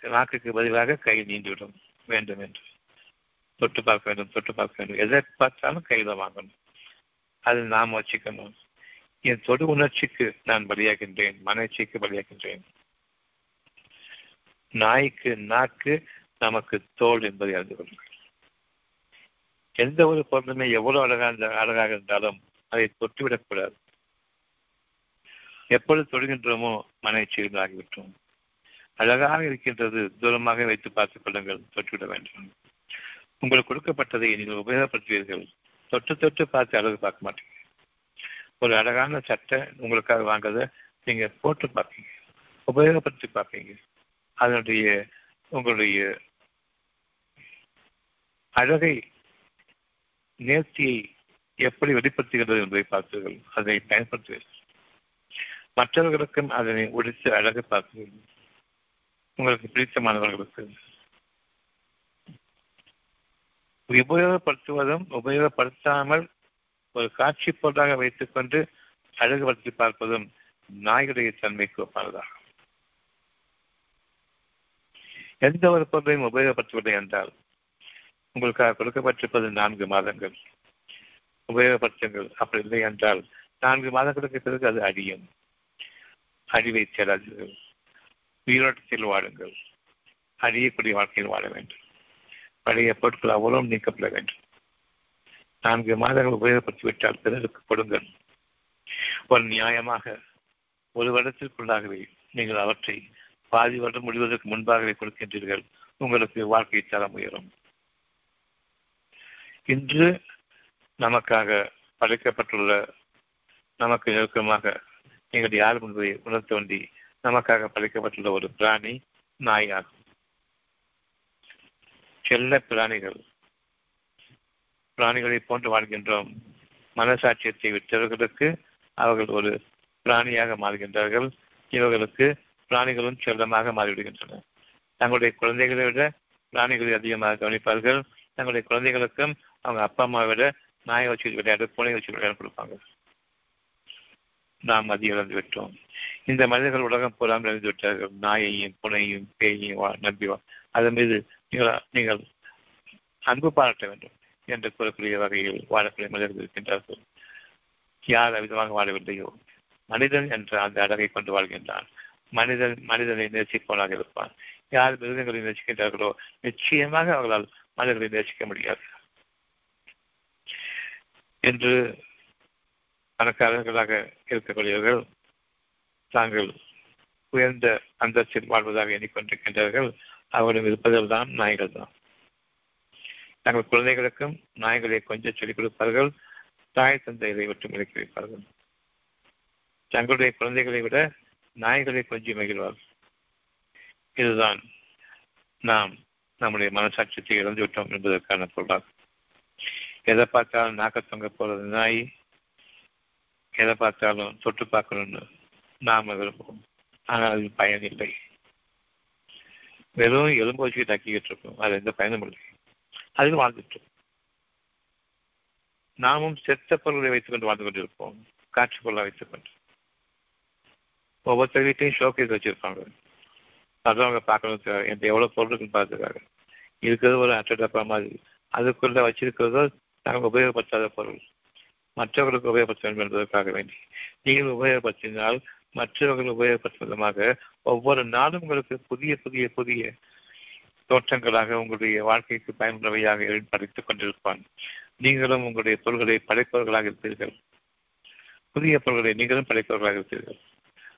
[SPEAKER 2] நாக்குக்கு பதிலாக கை நீண்டிவிடும் வேண்டும் என்று. தொட்டு பார்க்க வேண்டும் தொட்டு பார்க்க வேண்டும். எதை பார்த்தாலும் கையில வாங்கணும். அதில் நாம் வச்சுக்கணும். என் தொடு உணர்ச்சிக்கு நான் பலியாகின்றேன் மனச்சிக்கு பலியாகின்றேன். நாய்க்கு நாக்கு நமக்கு தோல் என்பதை அறிந்து கொள்ளுங்கள். எந்த ஒரு பொருளுமே எவ்வளவு அழகாக அழகாக இருந்தாலும் அதை தொட்டுவிடக்கூடாது. எப்பொழுது தொடுகின்றோமோ மனச்சீர்கள் ஆகிவிட்டோம். அழகாக இருக்கின்றது தூரமாக வைத்து பார்த்துக் கொள்ளுங்கள் தொட்டுவிட வேண்டும். உங்களுக்கு கொடுக்கப்பட்டதை நீங்கள் உபயோகப்படுத்துவீர்கள். தொட்டு தொட்டு பார்த்து அழகு பார்க்க மாட்டீங்க ஒரு அழகான சட்டை உங்களுக்காக வாங்குறத நீங்க போட்டு பார்ப்பீங்க. உபயோகப்படுத்தி பார்ப்பீங்க. அதனுடைய உங்களுடைய அழகை நேர்த்தியை எப்படி வெளிப்படுத்துகிறது என்பதை பார்த்தீர்கள் அதை பயன்படுத்துவீர்கள் மற்றவர்களுக்கும் அதனை ஒடித்து அழகு பார்ப்பீர்கள். உங்களுக்கு பிடித்தமானவர்களுக்கு. உபயோகப்படுத்துவதும் உபயோகப்படுத்தாமல் ஒரு காட்சி பொருளாக வைத்துக்கொண்டு அழகுபடுத்தி பார்ப்பதும் நாய்களுடைய தன்மைக்கு ஒப்பானதாகும் எந்த ஒரு பொருளையும் உபயோகப்படுத்துவதை என்றால் உங்களுக்காக கொடுக்கப்பட்டிருப்பது நான்கு மாதங்கள். உபயோகப்படுத்துங்கள். அப்படி இல்லை என்றால் நான்கு மாதங்களுக்கு பிறகு அது அழியும். அழிவை தேடாதீர்கள். உயிரோட்டத்தில் வாழுங்கள். அழியக்கூடிய வாழ்க்கையில் வாழ வேண்டும். பழைய பொருட்கள் அவ்வளவும் நீக்கப்பட வேண்டும். நான்கு மாதங்கள் உபயோகப்படுத்திவிட்டால் பிறருக்கு கொடுங்கள். ஒரு நியாயமாக ஒரு வருடத்திற்குள்ளாகவே நீங்கள் அவற்றை பாதி வருடம் முடிவதற்கு முன்பாகவே கொடுக்கின்றீர்கள் உங்களுக்கு வாழ்க்கை தரம் உயரும். இன்று நமக்காக படைக்கப்பட்டுள்ள நமக்கு நெருக்கமாக நீங்கள் யார் என்பதை உணர்த்த வேண்டி நமக்காக படைக்கப்பட்டுள்ள ஒரு பிராணி நாய் ஆகும். செல்ல பிராணிகள். பிராணிகளை போன்று வாழ்கின்றோம். மனசாட்சியத்தை விட்டவர்களுக்கு அவர்கள் ஒரு பிராணியாக மாறுகின்றார்கள். இவர்களுக்கு பிராணிகளும் செல்லமாக மாறிவிடுகின்றன. தங்களுடைய குழந்தைகளை விட பிராணிகளை அதிகமாக கவனிப்பார்கள். தங்களுடைய குழந்தைகளுக்கும் அவங்க அப்பா அம்மாவை விட நாயை வச்சு விளையாடு பூனை வச்சு விளையாட கொடுப்பாங்க. நாம் அதிக இழந்து விட்டோம். இந்த மனிதர்கள் உலகம் பூராம் இழந்து விட்டார்கள். நாயையும் புனையும் பேயையும் நம்பி அதன் மீது நீங்கள் நீங்கள் அன்பு பாராட்ட வேண்டும் என்று கூறக்கூடிய வகையில் வாழக்கூடிய மனிதர்கள் இருக்கின்றார்கள். யார் அவிதமாக வாழவில்லையோ மனிதன் என்ற அந்த அழகை கொண்டு வாழ்கின்றான். மனிதன் மனிதனை நேசிப்பவனாக இருப்பான். யார் மிருகங்களை நேசிக்கின்றார்களோ நிச்சயமாக அவர்களால் மனிதர்களை நேசிக்க முடியாது. என்று பணக்காரர்களாக இருக்கக்கூடியவர்கள் தாங்கள் உயர்ந்த அந்தஸ்தில் வாழ்வதாக எண்ணிக்கொண்டிருக்கின்றார்கள். அவர்களும் இருப்பதில் தான் நாய்கள் தான். தங்கள் குழந்தைகளுக்கும் நாய்களை கொஞ்சம் சொல்லிக் கொடுப்பார்கள். தாய் தந்தைகளை விட்டு விலக்கி வைப்பார்கள். தங்களுடைய குழந்தைகளை விட நாய்களை கொஞ்சம் மகிழ்வார். இதுதான் நாம் நம்முடைய மனசாட்சியத்தை இழந்து விட்டோம் என்பதற்கான பொருளாகும். எதை பார்த்தாலும் நாக்க தொங்க போறது நாய் எதை பார்த்தாலும் தொட்டு பார்க்கணும்னு நாம விரும்புவோம். ஆனால் அது பயன் இல்லை. வெறும் எலும்பு வச்சு தக்கிக்கிட்டு இருக்கும். அது எந்த பயனும் இல்லை. அதில் வாழ்ந்துட்டு நாமும் செத்த பொருளை வைத்துக் கொண்டு வாழ்ந்து கொண்டிருப்போம். காட்சி பொருளை வைத்துக் கொண்டு ஒவ்வொருத்தர் வீட்டையும் ஷோகேஸ் வச்சிருப்பாங்க. அவங்க பார்க்கணும் எந்த எவ்வளோ பொருள் இருக்குன்னு பார்த்துருக்காங்க இருக்கிறது ஒரு அட்டை டப்பா மாதிரி. அதுக்குள்ள வச்சிருக்கிறதோ நாங்கள் உபயோகப்படுத்தாத பொருள். மற்றவர்களுக்கு உபயோகப்படுத்த வேண்டும் என்பதற்காக வேண்டி. நீங்கள் உபயோகப்படுத்தினால் மற்றவர்கள் உபயோகப்படுத்தும் விதமாக ஒவ்வொரு நாளும் உங்களுக்கு புதிய புதிய புதிய தோற்றங்களாக உங்களுடைய வாழ்க்கைக்கு பயனுள்ளவையாக படைத்துக் கொண்டிருப்பான். நீங்களும் உங்களுடைய பொருள்களை படைப்பவர்களாக இருப்பீர்கள். புதிய பொருள்களை நீங்களும் படைப்பவர்களாக இருப்பீர்கள்.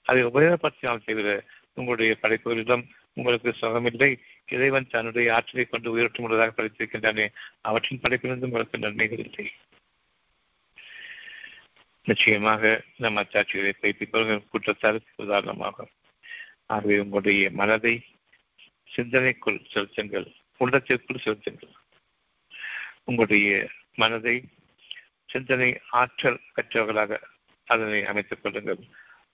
[SPEAKER 2] அதை உபயோகப்படுத்தினால் தவிர உங்களுடைய படைப்புகளிடம் உங்களுக்கு சுகமில்லை இறைவன் தன்னுடைய ஆற்றலை கொண்டு உயிரோட்டம் உள்ளதாக படித்திருக்கின்றானே. அவற்றின் படைப்பிலிருந்து உங்களுக்கு நன்மைகள் இல்லை. நிச்சயமாக நம் அச்சாட்சிகளை பயிற்சிப்பவர்கள் குற்றச்சாட்டு உதாரணமாகும் ஆகவே உங்களுடைய மனதை சிந்தனைக்குள் செலுத்துங்கள். உள்ளத்திற்குள் செலுத்துங்கள். உங்களுடைய மனதை சிந்தனை ஆற்றல் பெற்றவர்களாக அதனை அமைத்துக் கொள்ளுங்கள்.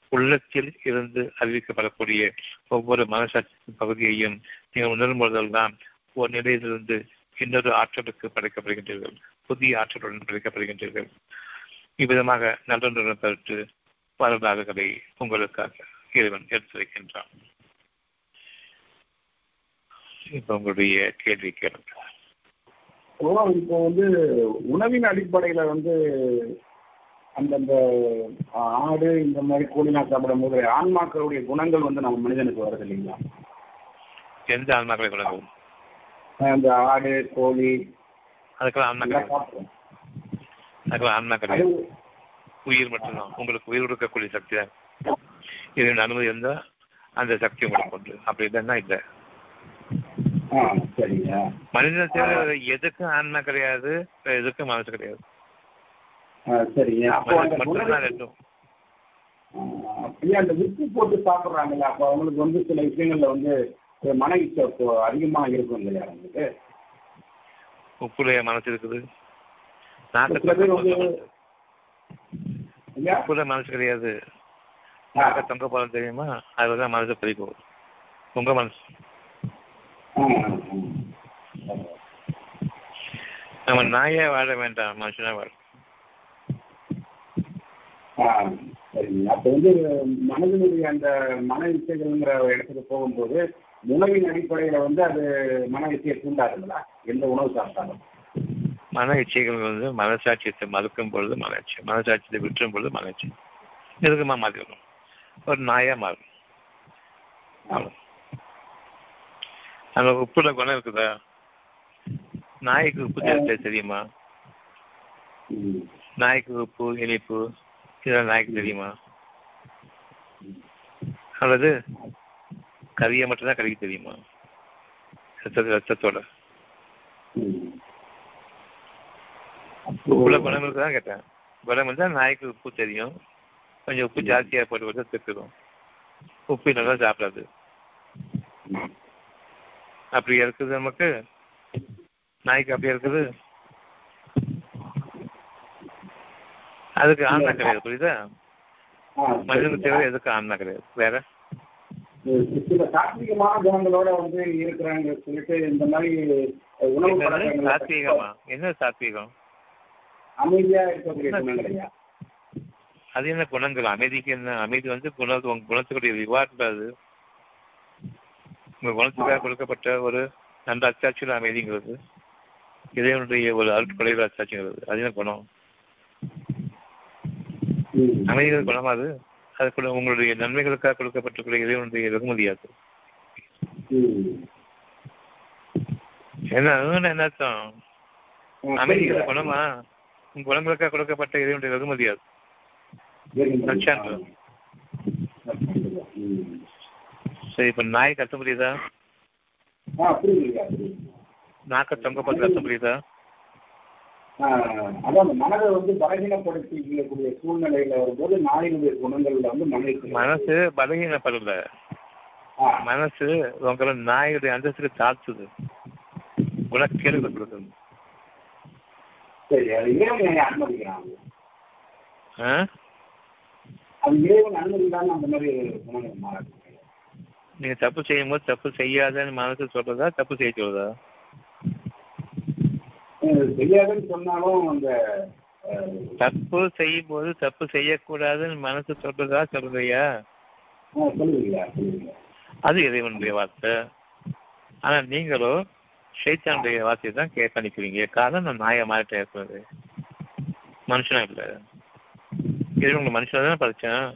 [SPEAKER 2] உள்ளத்தில் இருந்து அறிவிக்கப்படக்கூடிய ஒவ்வொரு மனசாட்சியின் பகுதியையும் நீங்கள் உணரும் பொழுதெல்லாம் ஒரு நிலையிலிருந்து இன்னொரு ஆற்றலுக்கு படைக்கப்படுகின்றீர்கள். புதிய ஆற்றலுடன் படைக்கப்படுகின்றீர்கள். இவ்விதமாக நல்லொன்றுடன் பெற்று வரலாறுகளை உங்களுக்காக இறைவன் எடுத்து வைக்கின்றான் இப்ப உங்களுடைய கேள்வி கேளுங்க.
[SPEAKER 1] இப்போ வந்து உணவின் அடிப்படையில வந்து அந்தந்த ஆடு இந்த மாதிரி கோழிலாம் சாப்பிடும் போது ஆன்மாக்களுடைய குணங்கள் வந்து நம்ம மனிதனுக்கு வருது இல்லைங்களா?
[SPEAKER 2] எந்த ஆன்மாக்களை குணங்கள்?
[SPEAKER 1] அந்த ஆடு கோழி
[SPEAKER 2] அதுக்கெல்லாம் ஆன்மா
[SPEAKER 1] எல்லாம்
[SPEAKER 2] கிடையாது
[SPEAKER 1] சாப்பிடுவோம்.
[SPEAKER 2] அதுக்கெல்லாம் ஆன்மா
[SPEAKER 1] அது
[SPEAKER 2] கிடையாது உயிர் மட்டும்தான். உங்களுக்கு உயிர் கொடுக்கக்கூடிய சக்தி தான். இதன் அனுமதி இருந்தா அந்த சக்தி உங்களுக்கு உண்டு. அப்படி இல்லைன்னா இல்லை. மனிதனை எதுக்கும் ஆன்மா கிடையாது எதுக்கும் மனசு கிடையாது.
[SPEAKER 1] சரிங்க. அப்போ அந்த ஐயா அந்த வித்து போட்டு சாப்பிட்றாங்கல்ல அப்போ அவங்களுக்கு வந்து சில விஷயங்கள்ல வந்து மன இச்சை இப்போ அதிகமாக இருக்கும் இல்லையா அவங்களுக்கு?
[SPEAKER 2] உப்புடைய மனசு இருக்குது உப்புல மனசு கிடையாது. நாக்க தொங்க போறது தெரியுமா? அதுதான் மனசு போகுது. உங்க மனசு. நம்ம நாயே வாழ வேண்டாம் மனுஷனா வாழ.
[SPEAKER 1] ஆ, சரிங்க. அப்போ வந்து மனதினுடைய அந்த மன இச்சைகள்ங்கிற இடத்துக்கு போகும்போது உணவின் அடிப்படையில் வந்து அது மன இச்சையை தூண்டாதுங்களா? எந்த உணவு சாப்பிட்டாலும்.
[SPEAKER 2] மன இச்சைகள் வந்து மனசாட்சியத்தை மறுக்கும் பொழுது மனச்சு மனசாட்சியத்தை விற்றும் பொழுது மனச்சு எதுக்குமா மாறிடணும் ஒரு நாயா மாறும் அவ்வளவு. அந்த உப்புல குணம் இருக்குதா? நாய்க்கு உப்பு தெரியுமா. நாய்க்கு உப்பு இனிப்பு இதெல்லாம் நாய்க்கு தெரியுமா? அல்லது கறியை மட்டும்தான் கறிக்கு தெரியுமா? ரத்தத்து ரத்தத்தோட. உப்புல குணம் இருக்குதான் கேட்டேன். குணம் இருந்தா நாய்க்கு உப்பு தெரியும். கொஞ்சம் உப்பு ஜாஸ்தியா போட்டு கொடுத்தா திட்டுடும் உப்பு நல்லா சாப்பிடாது. அப்படி இருக்குது நமக்கு நாய்க்கு அப்படி இருக்குது அதுக்கு ஆன்மா கிடையாது புரியுதா? மனிதனுக்கு. தேவை எதுக்கு ஆன்மா கிடையாது. வேற?
[SPEAKER 1] சில சாத்விகமான குணங்களோட வந்து இருக்கிறாங்க சொல்லிட்டு இந்த மாதிரி உணவு
[SPEAKER 2] என்னது?
[SPEAKER 1] பழக்கங்களை
[SPEAKER 2] சாத்வீகமா என்ன சாத்வீகம்
[SPEAKER 1] அமைதியா இருக்கக்கூடிய
[SPEAKER 2] அது என்ன குணங்கள்? அமைதிக்கு என்ன? அமைதி வந்து குண குணத்துக்குரிய ரிவார்ட் அது. உங்க குணத்துக்காக கொடுக்கப்பட்ட ஒரு நல்ல அச்சாட்சியில் அமைதிங்கிறது. இறைவனுடைய ஒரு அருட்கொலைகள் அச்சாட்சிங்கிறது. அது என்ன குணம். அமைதிகள் குணமா அது அது கூட உங்களுடைய நன்மைகளுக்காக கொடுக்கப்பட்டிருக்கிற இறைவனுடைய வெகுமதி அது
[SPEAKER 1] ம்.
[SPEAKER 2] என்ன என்ன அர்த்தம் அமைதிகள். குணமா உங்க குணங்களுக்காக கொடுக்கப்பட்ட இறைவனுடைய வெகுமதி அது
[SPEAKER 1] சரிங்க.
[SPEAKER 2] நற்சான்று.
[SPEAKER 1] ம்.
[SPEAKER 2] சரி இப்ப நாய் கத்த புரியுது நாக்க தொங்க போட்டு கத்த
[SPEAKER 1] ஆ, அதான் அந்த மனதை வந்து பலகீனப்படுத்திக்கக்கூடிய சூழ்நிலையில வரும்போது நாயினுடைய குணங்கள்ல வந்து மன இச்சை.
[SPEAKER 2] மனசு பலகீனப்படல. மனசு உங்களை நாயுடைய அந்தஸ்துக்கு தாழ்த்துது. குணக்கேடு கொடுக்குது.
[SPEAKER 1] சரி அது இறைவன் அனுமதிக்கிறாங்க
[SPEAKER 2] ஆ?
[SPEAKER 1] அது இறைவன் அனுமதிதான் அந்த மாதிரி குணங்கள் மாறாது.
[SPEAKER 2] நீங்க தப்பு செய்யும் போது தப்பு செய்யாதன்னு மனசு சொல்றதா தப்பு செய்ய சொல்றதா?
[SPEAKER 1] தெரியாதுன்னு சொன்னாலும் அந்த
[SPEAKER 2] தப்பு செய்யும் போது தப்பு செய்யக்கூடாதுன்னு மனசு சொல்றதா
[SPEAKER 1] சொல்லுவீங்க
[SPEAKER 2] அது இறைவனுடைய வார்த்தை. ஆனா நீங்களோ ஷைத்தானுடைய வார்த்தையை தான் கேட்க நிக்கிறீங்க காரணம் நான் நாயை மாறிட்டேன் இருக்கிறது. மனுஷனா இல்ல. இறைவன் மனுஷனா தானே படிச்சேன்?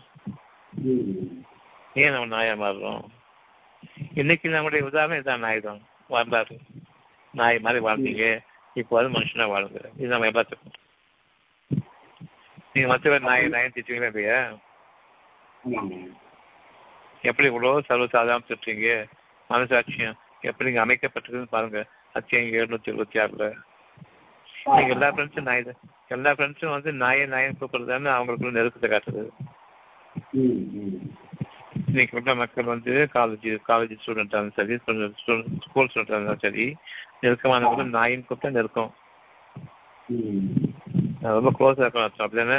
[SPEAKER 1] ம்.
[SPEAKER 2] ஏன் நம்ம நாயா மாறுறோம்? இன்னைக்கு நம்முடைய உதாரணம் இதான் நாய் தான். வரலாறு. நாய் மாதிரி வாழ்ந்தீங்க. இப்போ அது மனுஷனா வாழுங்க இது நம்ம எல்லாத்துக்கும். நீங்க மற்ற நாய் நாயை திட்டுவீங்களா
[SPEAKER 1] ஆமாங்க.
[SPEAKER 2] எப்படி இவ்வளோ சர்வசாதாரணம் திட்டுறீங்க? மனசாட்சியம் எப்படி இங்க அமைக்கப்பட்டிருக்குன்னு பாருங்க. அத்தியம் எழுநூத்தி எழுபத்தி ஆறுல. நீங்க எல்லா ஃப்ரெண்ட்ஸும் நாய் தான். எல்லா ஃப்ரெண்ட்ஸும் வந்து நாயை நாயை கூப்பிடுறதுன்னு அவங்களுக்குள்ள நெருக்கத்தை
[SPEAKER 1] ம்.
[SPEAKER 2] இன்னைக்கு உள்ள மக்கள் வந்து காலேஜ் காலேஜ் ஸ்டூடெண்ட் இருந்தாலும் சரி ஸ்கூல் ஸ்டூடெண்ட் இருந்தாலும் சரி நெருக்கமானவங்க நாயின் கூப்பிட்டா நெருக்கம். ரொம்ப க்ளோஸாக இருக்கணும் அர்த்தம் அப்படிதானே?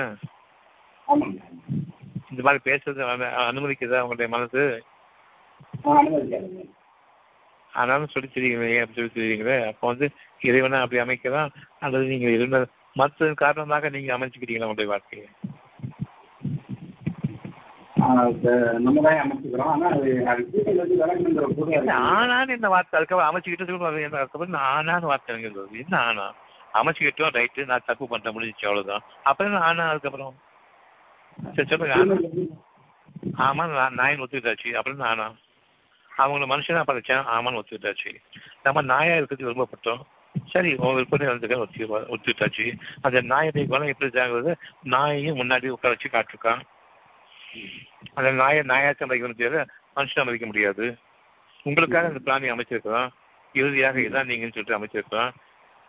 [SPEAKER 2] இந்த மாதிரி பேசுறது அனு- அனுமதிக்குதா உங்களுடைய மனசு? ஆனாலும் சொல்லி தெரியுங்களே அப்படி சொல்லி தெரியுங்களே அப்போ வந்து இறைவனை அப்படி அமைக்கலாம் அல்லது நீங்க இருந்த மற்ற காரணமாக நீங்க அமைச்சுக்கிட்டீங்களா உங்களுடைய வாழ்க்கையை?
[SPEAKER 1] நம்ம தான் அமைச்சுக்கிறோம். ஆனா அது
[SPEAKER 2] ஆனான்னு இந்த வார்த்தை? அதுக்கப்புறம் அமைச்சுக்கிட்டு அதுக்கப்புறம் ஆனான்னு வார்த்தை. என்ன ஆனா? அமைச்சுக்கிட்டோம் ரைட்டு நான் தப்பு பண்ணிட்டேன் முடிஞ்சிச்சு அவ்வளவுதான். அப்புறம் ஆனா அதுக்கப்புறம்? சரி சொல்லுங்க ஆமா நான் நாயின் ஒத்துக்கிட்டாச்சு. அப்புறம் நானா அவங்கள மனுஷனா படைச்சேன் ஆமான்னு ஒத்துக்கிட்டாச்சு. நம்ம நாயா இருக்கிறது விரும்பப்பட்டோம் சரி உங்க விற்பனை வந்துக்க ஒத்து ஒத்துக்கிட்டாச்சு. அந்த நாயுடைய குணம் எப்படி ஜாகிறது நாயையும் முன்னாடி உட்கார வச்சு காட்டிருக்கான். அந்த நாயை நாயாச்சும் மதிக்கணும் தவிர மனுஷனை மதிக்க முடியாது. உங்களுக்காக அந்த பிராணி அமைச்சிருக்கிறோம் இறுதியாக இதான் நீங்கன்னு சொல்லிட்டு அமைச்சிருக்கிறோம்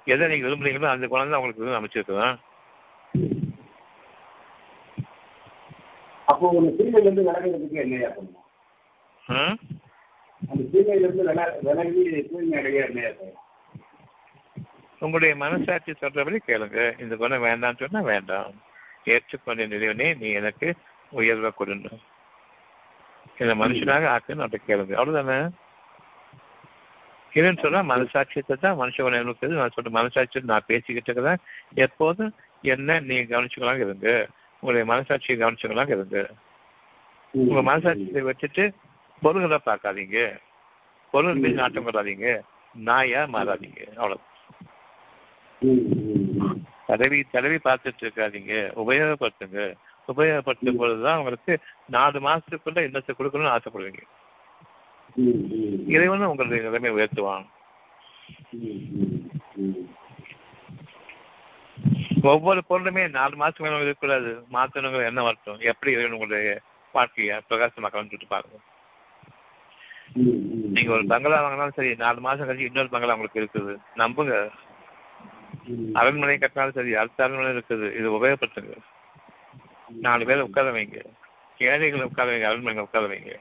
[SPEAKER 2] எதை நீங்க விரும்புறீங்களோ அந்த குழந்தை உங்களுக்கு அமைச்சிருக்கிறோம்
[SPEAKER 1] அப்போ ஒரு தீமையிலிருந்து விலகிறதுக்கு என்னையா பண்ணணும்
[SPEAKER 2] ம்?
[SPEAKER 1] அந்த தீமையிலிருந்து வில விலகி தூய்மை அடைய என்னையா செய்யணும்
[SPEAKER 2] உங்களுடைய மனசாட்சி சொல்றபடி கேளுங்க. இந்த குணம் வேண்டாம்னு சொன்னா வேண்டாம். ஏற்றுக்கொண்ட நிலைவனே நீ எனக்கு உயர்வை கொடுங்க இந்த மனுஷனாக ஆக்குன்னு அவட்ட கேளுங்க. அவ்வளவுதானே? இல்லைன்னு சொன்னா மனசாட்சியத்தை தான் மனுஷ இருக்குது நான் சொல்ற மனசாட்சியை நான் பேசிக்கிட்டு இருக்கிறேன். எப்போதும் என்ன நீங்க கவனிச்சுக்கலாம் இருங்க. உங்களுடைய மனசாட்சியை கவனிச்சுக்கலாம் இருங்க. உங்க மனசாட்சியை வச்சுட்டு பொருள்களை பார்க்காதீங்க. பொருள் மீது நாட்டம் கொள்ளாதீங்க. நாயா மாறாதீங்க. அவ்வளவு. தடவி தடவி பார்த்துட்டு இருக்காதீங்க. உபயோகப்படுத்துங்க. உபயோகப்படுத்தும் பொழுதுதான் உங்களுக்கு நாலு மாசத்துக்குள்ள இன்னத்தை கொடுக்கணும்னு ஆசைப்படுவீங்க. இறைவனும் உங்களுடைய நிலைமை உயர்த்துவான். ஒவ்வொரு பொருளுமே நாலு மாசத்துக்கு மேல இருக்கக்கூடாது மாத்தணுங்கிற என்ன வரட்டும் எப்படி இறைவன் உங்களுடைய வாழ்க்கைய பிரகாசமாக்கலாம்னு சொல்லிட்டு பாருங்க. நீங்க ஒரு பங்களா வாங்கினாலும் சரி நாலு மாசம் கழிச்சு இன்னொரு பங்களா உங்களுக்கு இருக்குது நம்புங்க. அரண்மனை கட்டினாலும் சரி அடுத்த அரண்மனை இருக்குது இது உபயோகப்படுத்துங்க நாலு பேரை உட்கார வைங்க. ஏழைகளை உட்கார வைங்க அரண்மனை உட்கார வைங்க.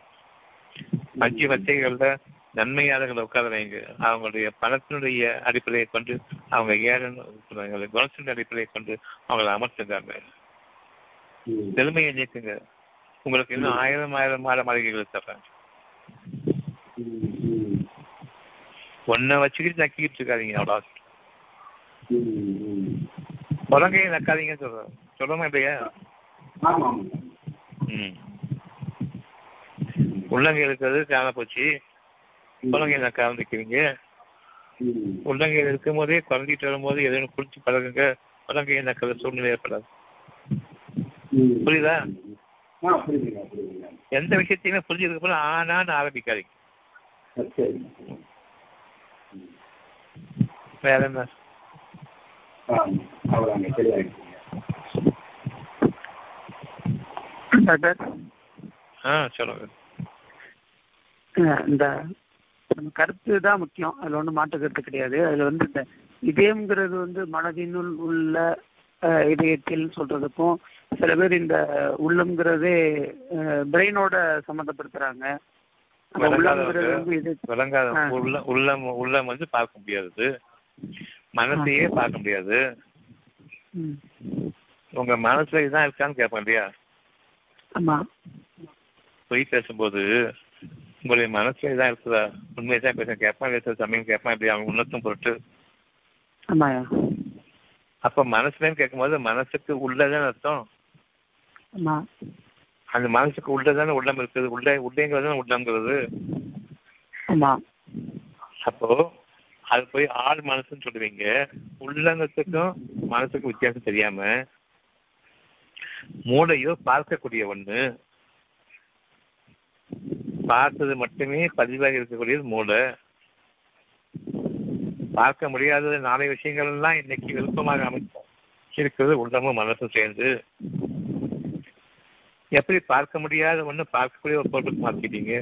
[SPEAKER 2] அஞ்சு வச்சைகள்ல நன்மையாளர்களை உட்கார வைங்க. அவங்களுடைய பணத்தினுடைய அடிப்படையை கொண்டு அவங்க ஏழை குணத்தின் அடிப்படையை கொண்டு அவங்களை அமர்த்துங்காங்க
[SPEAKER 1] ம்.
[SPEAKER 2] பெருமையை நீக்குங்க. உங்களுக்கு இன்னும் ஆயிரம் ஆயிரம் மாட மாளிகைகள் தர்றேன். ஒன்றை வச்சுக்கிட்டு நக்கிட்டு இருக்காதீங்க அவ்வளோ. குரங்கையை நக்காதீங்கன்னு சொல்றேன். சொல்லுமா இல்லையா? ம். உள்ளங்கை இருக்கிறது காண போச்சு ஆரம்பிக்கிறீங்க
[SPEAKER 1] ம்.
[SPEAKER 2] உள்ளங்கையில் இருக்கும் போதே குழந்தைட்டு வரும்போது எதுவும் குளிச்சு பழகுங்க. குழந்தையை நக்கிற சூழ்நிலை ஏற்படாது. புரியுதா? எந்த விஷயத்தையுமே புரிஞ்சதுக்கு அப்புறம் ஆனான்னு ஆரம்பிக்காதீங்க. வேற என்ன?
[SPEAKER 3] டாக்டர்
[SPEAKER 2] ஆ சொல்லுங்க.
[SPEAKER 3] இந்த நம்ம கருத்து தான் முக்கியம். அதில் ஒன்றும் மாற்று கருத்து கிடையாது. அதில் வந்து இந்த இதயம்ங்கிறது வந்து மனதினுள் உள்ள இதயத்தில் சொல்றதுக்கும் சில பேர் இந்த உள்ளம்ங்கிறதே பிரெயினோட சம்மந்தப்படுத்துறாங்க.
[SPEAKER 2] விளங்காத உள்ளம் உள்ளம் வந்து பார்க்க முடியாது. மனசையே பார்க்க முடியாது. உங்க மனசுல இதுதான் இருக்கான்னு கேட்பேன் இல்லையா?
[SPEAKER 3] ஆமா.
[SPEAKER 2] பொய் பேசும்போது உங்களுடைய மனசுல இதான் இருக்குதா? உண்மையை தான் பேச கேட்பான் பேச சமயம் கேட்பான் இப்படி அவங்க உணர்த்தும் பொருட்டு. அப்ப மனசுலன்னு கேட்கும்போது மனசுக்கு உள்ளதான் அர்த்தம். அந்த மனசுக்கு உள்ளதானே உள்ளம் இருக்குது. உள்ளே உள்ளேங்கிறது உள்ளங்கிறது அப்போ அது போய் ஆள் மனசுன்னு சொல்லுவீங்க. உள்ளங்கத்துக்கும் மனசுக்கும் வித்தியாசம் தெரியாம மூளையோ பார்க்கக்கூடிய ஒண்ணு பார்த்தது மட்டுமே பதிவாக இருக்கக்கூடியது மூளை. பார்க்க முடியாதது நாளை விஷயங்கள் எல்லாம் இன்னைக்கு விருப்பமாக அமைச்சோம் இருக்கிறது உள்ளமும் மனசும் சேர்ந்து. எப்படி பார்க்க முடியாத ஒண்ணு பார்க்கக்கூடிய ஒரு பொருளுக்கு மாத்திட்டீங்க.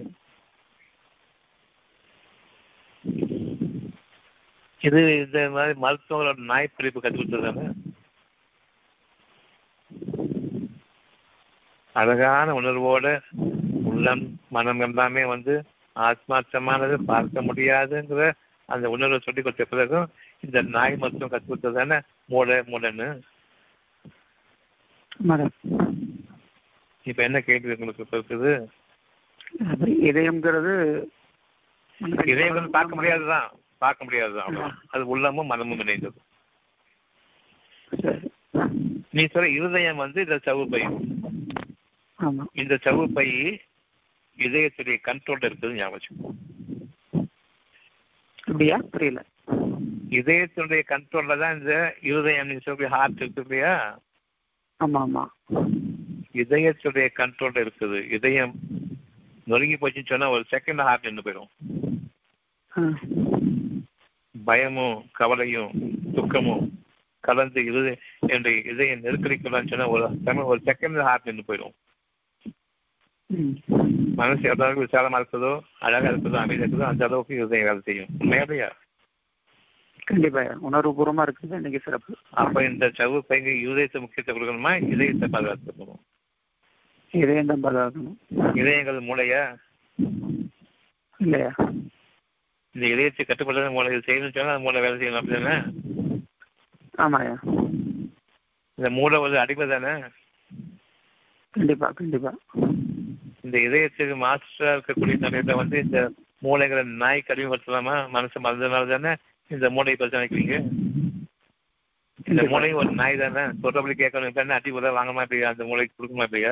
[SPEAKER 2] இது இந்த மாதிரி மருத்துவங்களோட நாய் பிடிப்பு கற்றுக்கிட்டு தானே அழகான உணர்வோட உள்ளம் மனம் எல்லாமே வந்து ஆத்மார்த்தமானது பார்க்க முடியாதுங்கிற அந்த உணர்வை சொல்லி கொடுத்த பிறகும் இந்த நாய் மருத்துவம் கற்றுக் கொடுத்தது தானே மூளைன்னு.
[SPEAKER 3] ஆமாடா
[SPEAKER 2] இப்ப என்ன கேள்வி உங்களுக்கு இப்ப இருக்குது?
[SPEAKER 3] இதயம்ங்கிறது
[SPEAKER 2] இதே வந்து பார்க்க முடியாதுதான். பார்க்க முடியாதுதான். அது உள்ளமும் மனமும் இணைந்தது. நீ சொல்ற இருதயம் வந்து இந்த சவுப்பை
[SPEAKER 3] ஆமா
[SPEAKER 2] இந்த சவுப்பை இதயத்துடைய கண்ட்ரோல்ல இருக்குது ஞாபகம்.
[SPEAKER 3] அப்படியா? புரியல.
[SPEAKER 2] இதயத்தினுடைய கண்ட்ரோல்ல தான் இந்த இருதயம் சொல்ற ஹார்ட் இருக்கு இல்லையா?
[SPEAKER 3] ஆமா ஆமா
[SPEAKER 2] இதயத்துடைய கண்ட்ரோல்ல இருக்குது. இதயம் நொறுங்கி போச்சுன்னு சொன்னா ஒரு செகண்ட் ஹார்ட் நின்று போயிடும். பயமும் கவலையும் துக்கமும் கலந்து இருதய என்னுடைய இதயம் நெருக்கடிக்கலாம்னு சொன்னா ஒரு செகண்ட் ஹார்ட் நின்று போயிடும். எவ்வளவு அளவுக்கு விசாலமா இருக்குதோ அழகா இருக்குதோ அமைதியா இருக்குதோ அந்த அளவுக்கு இருதயம் வேலை செய்யும் உண்மையாதையா
[SPEAKER 3] கண்டிப்பா உணர்வுபூர்வமா இருக்குது இன்னைக்கு சிறப்பு
[SPEAKER 2] அப்ப இந்த சவு பைங்க இருதயத்தை முக்கியத்தை கொடுக்கணுமா இதயத்தை பாதுகாத்துக்கணும்
[SPEAKER 3] இதயம் தான் பாதுகாக்கணும்
[SPEAKER 2] இதயங்கள் மூளையா
[SPEAKER 3] இல்லையா
[SPEAKER 2] இந்த இதயத்தை கட்டுப்படுறது மூளை இது செய்யணும்னு சொன்னா மூளை வேலை செய்யணும் அப்படிதானே
[SPEAKER 3] ஆமாயா
[SPEAKER 2] இந்த மூளை வந்து அடிமை தானே
[SPEAKER 3] கண்டிப்பா கண்டிப்பா
[SPEAKER 2] இந்த இதயத்துக்கு மாஸ்டரா இருக்கக்கூடிய சமயத்தை வந்து இந்த மூளைகளை நாய்க்கு அடிமைப்படுத்தலாமா மனசு மறந்ததுனால தானே இந்த மூளை பிரச்சனை வைக்கிறீங்க இந்த. மூளை ஒரு நாய் தானே? சொல்றபடி கேட்கணும். என்ன அடி உதவ வாங்க மாட்டேங்க அந்த மூளைக்கு கொடுக்க மாட்டேங்க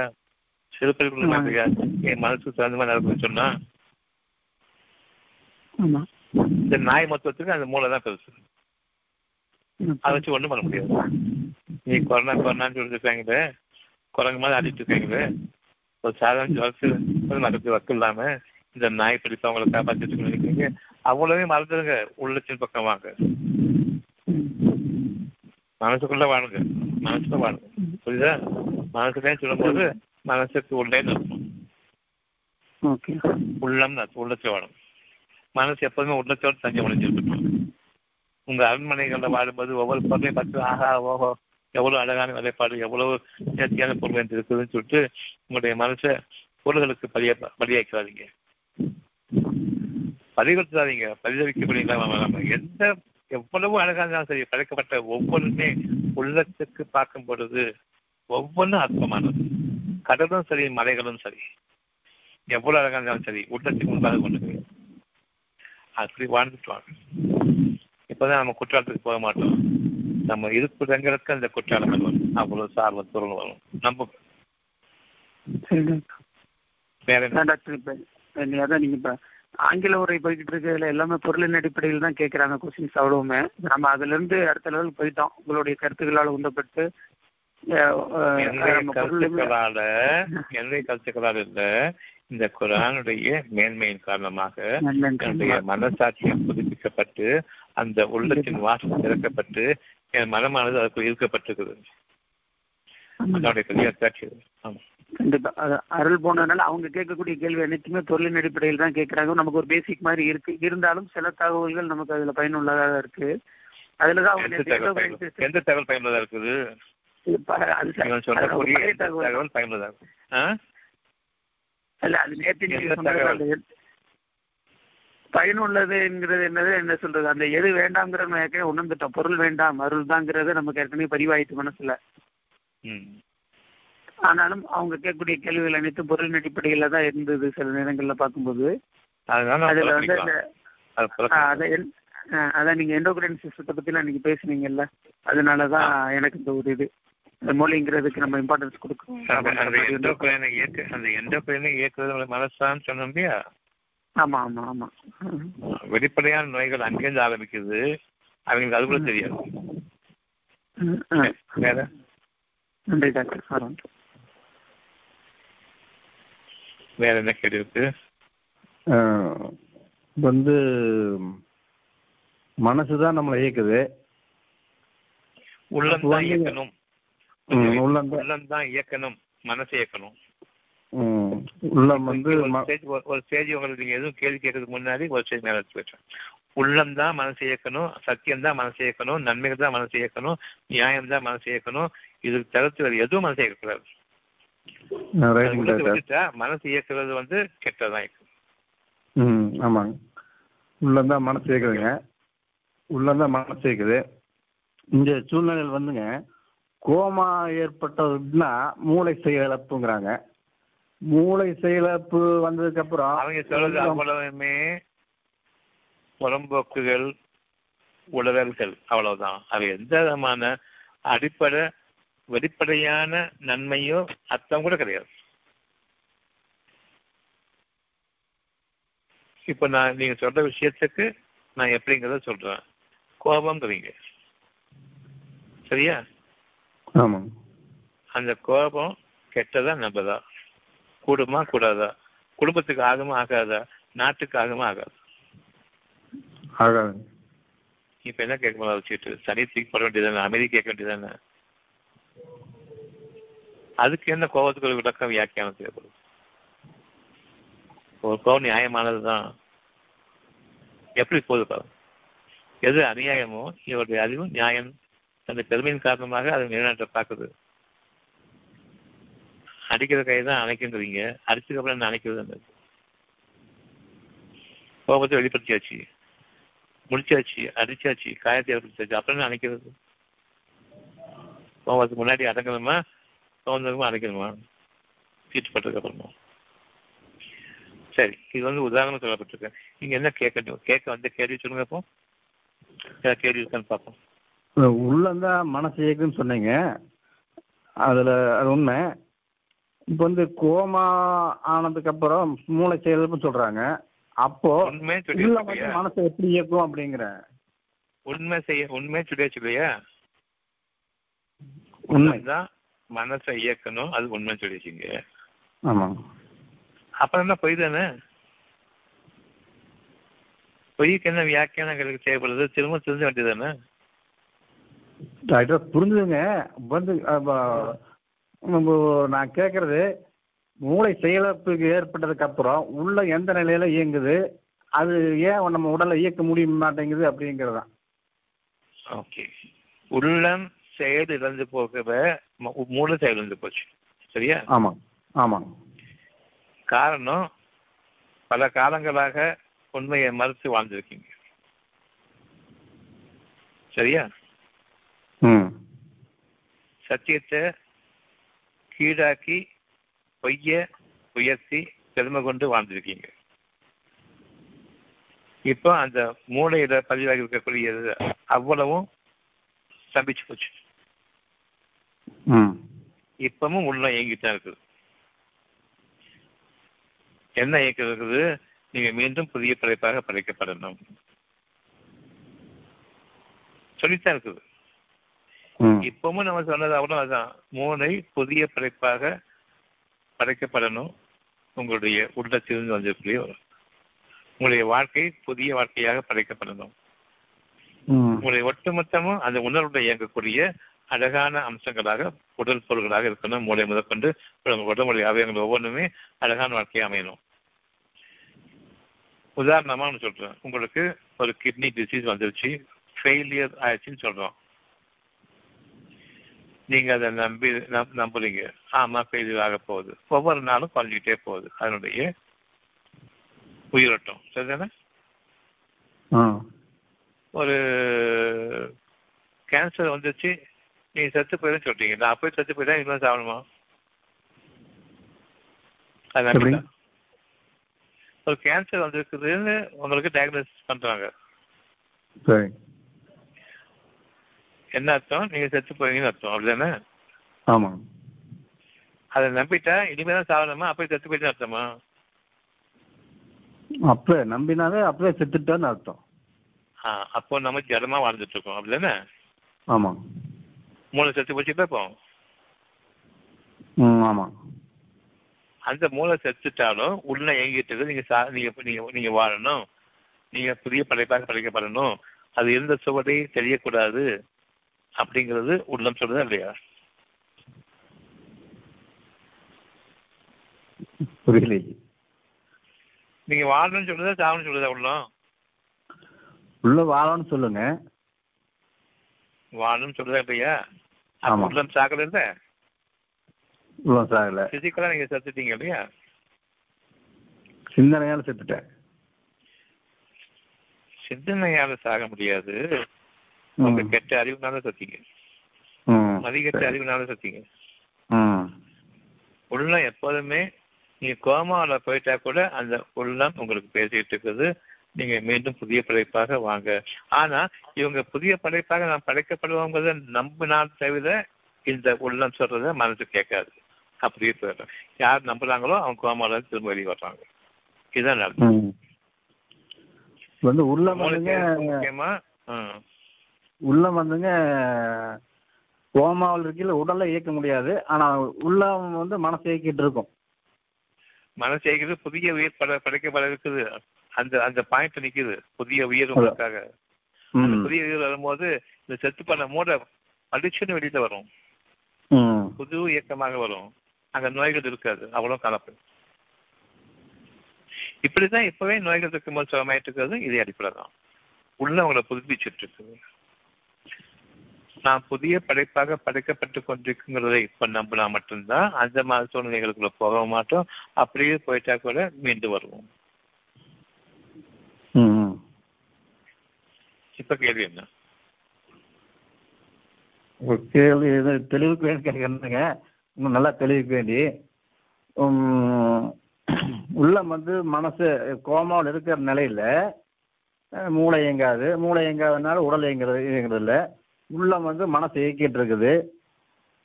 [SPEAKER 2] சிறுப்பல் கொடுக்க மாட்டேங்க என் மனசுக்கு தகுந்த மாதிரி நடக்கும்னு சொன்னா? இந்த நாய் மொத்தத்துக்கு அந்த மூளை தான் பெருசு. அதை வச்சு ஒண்ணும் பண்ண முடியாது. நீ கொரோனா கொரோனான்னு சொல்லிட்டு இருக்காங்களே? குரங்கு மாதிரி ஆடிட்டு இருக்காங்களே? ஒரு சாதாரண ஜுவல்ஸ் மரத்து வக்கு இல்லாம இந்த நாய் பிடிப்பு அவங்களை காப்பாற்றிட்டு நினைக்கிறீங்க? அவ்வளவே மறந்துடுங்க உள்ளத்தின் பக்கம் வாங்க. மனசுக்குள்ள வாழுங்க. மனசுல வாழுங்க. புரியுதா? மனசுலே சொல்லும்போது மனசுக்கு உள்ளே
[SPEAKER 3] ஓகே.
[SPEAKER 2] உள்ளம் உள்ளத்தை வாழும். மனசு எப்போதுமே உள்ளத்தோடு தஞ்சம் ஒழிஞ்சிருக்கணும் உங்க அரண்மனைகளில் வாழும்போது ஒவ்வொரு பொருளையும் பார்த்து ஆஹா ஓஹோ எவ்வளவு அழகான வேலைப்பாடு எவ்வளவு நேர்த்தியான பொருள் என்று இருக்குதுன்னு சொல்லிட்டு உங்களுடைய மனசை பொருள்களுக்கு பலிய பலியாக்கிறாதீங்க பரிவர்த்தாதீங்க பரிதவிக்கக்கூடிய எந்த எவ்வளவு அழகாக இருந்தாலும் சரி படைக்கப்பட்ட ஒவ்வொன்றுமே உள்ளத்துக்கு பார்க்கும் பொழுது ஒவ்வொன்றும் அற்பமானது. கடலும் சரி மலைகளும் சரி. எவ்வளவு அழகாக இருந்தாலும் சரி உள்ளத்துக்கு முன்பாக கொண்டு அப்படி வாழ்ந்துட்டு வாங்க. இப்பதான் நம்ம குற்றாலத்துக்கு போக மாட்டோம். நம்ம இருப்பிடங்களுக்கு அந்த குற்றாலங்கள் வரும் அவ்வளவு சார்வம் பொருள் வரும். நம்ம வேற
[SPEAKER 3] டாக்டர் அதான் நீங்க இப்ப ஆங்கில உரை போய்கிட்டு இருக்கிறதுல எல்லாமே பொருளின் அடிப்படையில் தான் கேட்கறாங்க கொஸ்டின்ஸ் அவ்வளவுமே. நம்ம அதுல இருந்து அடுத்த லெவலுக்கு போயிட்டோம். உங்களுடைய கருத்துக்களால் உந்தப்பட்டு
[SPEAKER 2] கருத்துக்களால என்னுடைய கருத்துக்களால் இல்ல இந்த குரானுடைய மேன்மையின் காரணமாக. என்னுடைய மனசாட்சியம் புதுப்பிக்கப்பட்டு அந்த உள்ளத்தின் வாசம் திறக்கப்பட்டு என் மனமானது அதுக்குள் ஈர்க்கப்பட்டிருக்குது அதனுடைய பெரிய காட்சி அது. ஆமா
[SPEAKER 3] கண்டிப்பா. அது அருள் போனதுனால அவங்க கேட்கக்கூடிய கேள்வி அனைத்துமே பொருளின் அடிப்படையில் தான் கேட்கறாங்க. நமக்கு ஒரு பேசிக் மாதிரி இருக்கு. இருந்தாலும் சில தகவல்கள் நமக்கு அதுல பயனுள்ளதாக இருக்கு. அதுலதான் அவங்க
[SPEAKER 2] எந்த தகவல் பயனுள்ளதா இருக்குது?
[SPEAKER 3] தகவல்.
[SPEAKER 2] பயனுள்ளதா?
[SPEAKER 3] இல்ல அது நேத்து அந்த பயனுள்ளதுங்கிறது என்னது? என்ன சொல்றது? அந்த எது வேண்டாம்ங்கிற நம்ம ஏற்கனவே உணர்ந்துட்டோம். பொருள் வேண்டாம் அருள் தாங்கிறது நமக்கு ஏற்கனவே பதிவாயிட்டு மனசுல.
[SPEAKER 2] ம்.
[SPEAKER 3] ஆனாலும் அவங்க கேட்கக்கூடிய கேள்விகள் அனைத்தும் பொருளின் அடிப்படையில தான் இருந்தது சில நேரங்கள்ல பார்க்கும்போது. அதுல வந்து. அதான் நீங்க எண்டோகிரைன் சிஸ்டத்தை பத்தி நீங்க பேசுனீங்கல்ல அதனாலதான் எனக்கு இந்த ஒரு இது. இந்த மொழிங்கிறதுக்கு நம்ம இம்பார்ட்டன்ஸ் கொடுக்கணும்.
[SPEAKER 2] அந்த எண்டோக்ரைனை இயக்கு அந்த எண்டோக்ரைனை இயக்குறது மனசான்னு சொன்னோம் இல்லையா
[SPEAKER 3] ஆமா ஆமா ஆமா.
[SPEAKER 2] வெளிப்படையான நோய்கள் அங்கேருந்து ஆரம்பிக்குது. அவங்களுக்கு அது கூட தெரியாது. வேற?
[SPEAKER 3] நன்றி டாக்டர். ஆரம்பி.
[SPEAKER 2] வேற என்ன கேள்வி இருக்கு?
[SPEAKER 4] வந்து மனசு தான் நம்மளை இயக்குது.
[SPEAKER 2] உள்ளம் தான் இயக்கணும்.
[SPEAKER 4] உள்ளம் தான்
[SPEAKER 2] இயக்கணும். மனசை இயக்கணும்.
[SPEAKER 4] உள்ளம் வந்து
[SPEAKER 2] ஒரு ஸ்டேஜ் உங்களுக்கு நீங்க எதுவும் கேள்வி கேட்கறதுக்கு முன்னாடி ஒரு ஸ்டேஜ் மேல எடுத்து வச்சோம் உள்ளம் தான் மனசை இயக்கணும் சத்தியம் தான் மனசை இயக்கணும் நன்மைகள் தான் மனசை இயக்கணும் நியாயம் தான் மனசை இயக்கணும். இதுக்கு தவிர்த்து வேறு எதுவும் மனசை இயக்கக்கூடாது. மனசு இயக்குறது வந்து கெட்டதான் இயக்கும்
[SPEAKER 4] ம் ஆமாங்க. உள்ளம் தான் மனசு இயக்குதுங்க. உள்ளம் தான் மனசு இயக்குது. இந்த சூழ்நிலையில் வந்துங்க கோமா ஏற்பட்டதுன்னா மூளை செயலிழப்புங்கிறாங்க. மூளை செயலிழப்பு வந்ததுக்கு அப்புறம்
[SPEAKER 2] அவங்க சொல்றது அவ்வளவுமே புறம்போக்குகள் உளறல்கள் அவ்வளவுதான். அது எந்த விதமான அடிப்படை வெளிப்படையான நன்மையோ அர்த்தம் கூட கிடையாது. இப்ப நான் நீங்க சொல்ற விஷயத்துக்கு நான் எப்படிங்கிறத சொல்றேன். கோபம்ங்கிறீங்க. சரியா?
[SPEAKER 4] ஆமாங்க.
[SPEAKER 2] அந்த கோபம் கெட்டதா நல்லதா கூடுமா கூடாதா? குடும்பத்துக்கு ஆகுமா ஆகாதா? நாட்டுக்கு ஆகுமா ஆகாது?
[SPEAKER 4] ஆகாதுங்க
[SPEAKER 2] இப்ப என்ன கேட்க முடியாது வச்சுட்டு சனி தூக்கி போட வேண்டியதானே அமைதி கேட்க வேண்டியதானே அதுக்கு என்ன கோபத்துக்கு விளக்கம் வியாக்கியானம் தேவைப்படுது ஒரு கோபம் நியாயமானதுதான். எப்படி போகுது பாருங்க. எது அநியாயமோ இவருடைய அறிவு நியாயம். அந்த பெருமையின் காரணமாக அதை நிலைநாட்ட பார்க்குது. அடிக்கிற கை தான் அணைக்குங்கிறீங்க அடிச்சதுக்கு அப்புறம் என்ன அணைக்கிறது அந்த கோபத்தை வெளிப்படுத்தியாச்சு. முடிச்சாச்சு அடிச்சாச்சு காயத்தை ஏற்படுத்தாச்சு அப்புறம் என்ன அணைக்கிறது? கோபத்துக்கு முன்னாடி அடங்கணுமா? கோபத்துக்குமா அடைக்கணுமா சீட்டுப்பட்டதுக்கு அப்புறமா. சரி இது வந்து உதாரணம் சொல்லப்பட்டிருக்கேன் நீங்க என்ன கேட்கணும்? கேட்க வந்து கேள்வி சொல்லுங்க அப்போ. கேள்வி இருக்கான்னு பார்ப்போம்.
[SPEAKER 4] உள்ளந்தான் மனசு இயக்குன்னு சொன்னீங்க. அதுல அது உண்மை. இப்போ வந்து கோமா ஆனதுக்கு அப்புறம் மூளை செயல்னு சொல்றாங்க. அப்போ
[SPEAKER 2] உண்மை
[SPEAKER 4] உள்ள வந்து மனசை எப்படி இயக்கும் அப்படிங்கிறேன்
[SPEAKER 2] உண்மை செய்ய உண்மை சொல்லியா சொல்லியா?
[SPEAKER 4] உண்மை.
[SPEAKER 2] உண்மைதான் மனசை இயக்கணும் அது உண்மை சொல்லிச்சிங்க
[SPEAKER 4] ஆமாம்.
[SPEAKER 2] அப்புறம் என்ன பொய் தானே? பொய்க்கு என்ன வியாக்கியானங்களுக்கு தேவைப்படுது? திரும்ப தெரிஞ்ச வேண்டியது தானே?
[SPEAKER 4] டாக்டர் புரிஞ்சுதுங்க. வந்து நம்ம நான் கேட்கறது மூளை செயலிழப்புக்கு ஏற்பட்டதுக்கு அப்புறம் உள்ள எந்த நிலையில இயங்குது அது ஏன் நம்ம உடலை இயக்க முடிய மாட்டேங்குது அப்படிங்கிறதான்
[SPEAKER 2] ஓகே. உள்ளம் செயல் இழந்து போகவ மூளை செயல் இழந்து போச்சு. சரியா?
[SPEAKER 4] ஆமாம் ஆமாம்
[SPEAKER 2] காரணம் பல காலங்களாக உண்மையை மறுத்து வாழ்ந்திருக்கீங்க. சரியா?
[SPEAKER 4] ம்.
[SPEAKER 2] சத்தியத்தை கீழாக்கி பொய்ய உயர்த்தி பெருமை கொண்டு வாழ்ந்திருக்கீங்க. இப்போ அந்த மூளையில பதிவாகி இருக்கக்கூடியது அவ்வளவும் ஸ்தம்பிச்சு போச்சு. இப்பவும் உள்ள இயங்கிட்டு தான் இருக்குது. என்ன இயக்கம் இருக்குது? நீங்க மீண்டும் புதிய படைப்பாக படைக்கப்படணும். சொல்லித்தான் இருக்குது. இப்பவும் நம்ம சொன்னது அவ்வளவு அதான் மூளை புதிய படைப்பாக படைக்கப்படணும். உங்களுடைய உள்ளத்திலிருந்து வந்திருக்கலையோ உங்களுடைய வாழ்க்கை புதிய வாழ்க்கையாக படைக்கப்படணும். உங்களுடைய ஒட்டுமொத்தமும் அந்த உணர்வுடன் இயங்கக்கூடிய அழகான அம்சங்களாக உடல் பொருள்களாக இருக்கணும். மூளை முதற்கொண்டு உடம்பு- உடம்புடைய அவயங்கள் ஒவ்வொன்றுமே அழகான வாழ்க்கையை அமையணும். உதாரணமா சொல்றேன். உங்களுக்கு ஒரு கிட்னி டிசீஸ் வந்துருச்சு. ஃபெயிலியர் ஆயிடுச்சுன்னு சொல்றோம். நீங்க அதை நம்பி நம்- நம்புறீங்க. ஆமா ஆக போகுது. ஒவ்வொரு நாளும் குறைஞ்சிக்கிட்டே போகுது. அதனுடைய உயிரோட்டம். சரிதானே?
[SPEAKER 4] ஆ.
[SPEAKER 2] ஒரு கேன்சர் வந்துச்சு. நீங்க செத்து போயிடும் சொல்றீங்க நான் போய் செத்து போயிட்டா இன்னும் சாகணுமா அது. ஒரு கேன்சர் வந்திருக்குதுன்னு உங்களுக்கு டயக்னோசிஸ் பண்றாங்க.
[SPEAKER 4] சரி.
[SPEAKER 2] என்ன அர்த்தம்? நீங்க செத்து போவீங்கன்னு அர்த்தம். அப்படிதானே?
[SPEAKER 4] ஆமாம்
[SPEAKER 2] அதை நம்பிட்டா இனிமே தான் சாகணுமா? அப்போ செத்து போயிட்டு அர்த்தமா?
[SPEAKER 4] அப்ப நம்பினாலே அப்படியே செத்துட்டான்னு அர்த்தம்.
[SPEAKER 2] ஆ, அப்போ நம்ம ஜடமா வாழ்ந்துட்டு இருக்கோம் அப்படிதானே?
[SPEAKER 4] ஆமாம்
[SPEAKER 2] மூளை செத்து போச்சு பார்ப்போம்
[SPEAKER 4] ம் ஆமாம்
[SPEAKER 2] அந்த மூளை செத்துட்டாலும் உள்ள இயங்கிட்டு. நீங்க சா- நீங்க நீங்க நீங்க வாழணும். நீங்க புதிய படைப்பாக படைக்கப்படணும். அது இருந்த சுவடை தெரியக்கூடாது. அப்படிங்கிறது உள்ளம் சொல்லுதா இல்லையா?
[SPEAKER 4] புரியலையே
[SPEAKER 2] நீங்க வாழணும்னு சொல்லுதா சாவணும்னு சொல்லுதா உள்ளம்?
[SPEAKER 4] உள்ள வாழணும்னு சொல்லுங்க.
[SPEAKER 2] வாழணும்னு சொல்லுதா இல்லையா. உள்ளம் சாக்கல இல்ல?
[SPEAKER 4] உள்ள சாகல.
[SPEAKER 2] பிசிக்கலா நீங்க செத்துட்டீங்க இல்லையா?
[SPEAKER 4] சிந்தனையால செத்துட்டேன்.
[SPEAKER 2] சிந்தனையால சாக முடியாது. உங்க கெட்ட அறிவுனால சத்தீங்க.
[SPEAKER 4] சரி.
[SPEAKER 2] அறிவுனால சத்தீங்க. உள்ளம் எப்போதுமே நீங்க கோமாவில் போயிட்டா கூட அந்த உள்ளம் உங்களுக்கு பேசிட்டு இருக்குது. நீங்க மீண்டும் புதிய படைப்பாக வாங்க. ஆனா இவங்க புதிய படைப்பாக நாம் படைக்கப்படுவோங்கிறத நம்பினால் தவிர இந்த உள்ளம் சொல்றத மனசு கேட்காது. அப்படியே போயிடும். யார் நம்புறாங்களோ அவங்க கோமால திரும்ப வெளியே வர்றாங்க. இதுதான் நடக்கும் முக்கியமா
[SPEAKER 4] உள்ளம் வந்துங்க கோமாவில் இருக்கையில உடலை இயக்க முடியாது. ஆனா உள்ளம் வந்து மனசை இயக்கிட்டு இருக்கும்.
[SPEAKER 2] மனசு கேட்குது புதிய உயிர் பட படைக்கப்பட இருக்குது. அந்த அந்த பாயிண்ட் நிக்குது. புதிய உயிர் உங்களுக்காக. அந்த புதிய உயிர் வரும்போது இந்த செத்து பண்ண மூட அடிச்சுன்னு வெளியில வரும். புது இயக்கமாக வரும். அங்க நோய்கள் இருக்காது. அவ்வளவு காணப்படும் இப்படிதான் இப்பவே நோய்கள் இருக்கும்போது சுகமாயிட்டு இருக்கிறது இதே அடிப்படை தான் உள்ள அவங்கள புதுப்பிச்சுட்டு இருக்குது. நான் புதிய படைப்பாக படைக்கப்பட்டு கொண்டிருக்குங்கிறதை இப்ப நம்பினா மட்டும்தான் அந்த மாதிரி சூழ்நிலைகளுக்குள்ள போக மாட்டோம். அப்படியே போயிட்டா கூட மீண்டு வருவோம்.
[SPEAKER 4] ம்
[SPEAKER 2] இப்ப கேள்வி என்ன?
[SPEAKER 4] கேள்வி தெளிவுக்கு வேண்டி கேட்கறதுங்க இன்னும் நல்லா தெளிவுக்கு வேண்டி. உள்ளம் வந்து மனசு கோமாவில் இருக்கிற நிலையில மூளை இயங்காது. மூளை இயங்காதனால உடல் இயங்குறது இயங்குறது இல்லை உள்ளம் வந்து மனசை இயக்கிட்டு இருக்குது.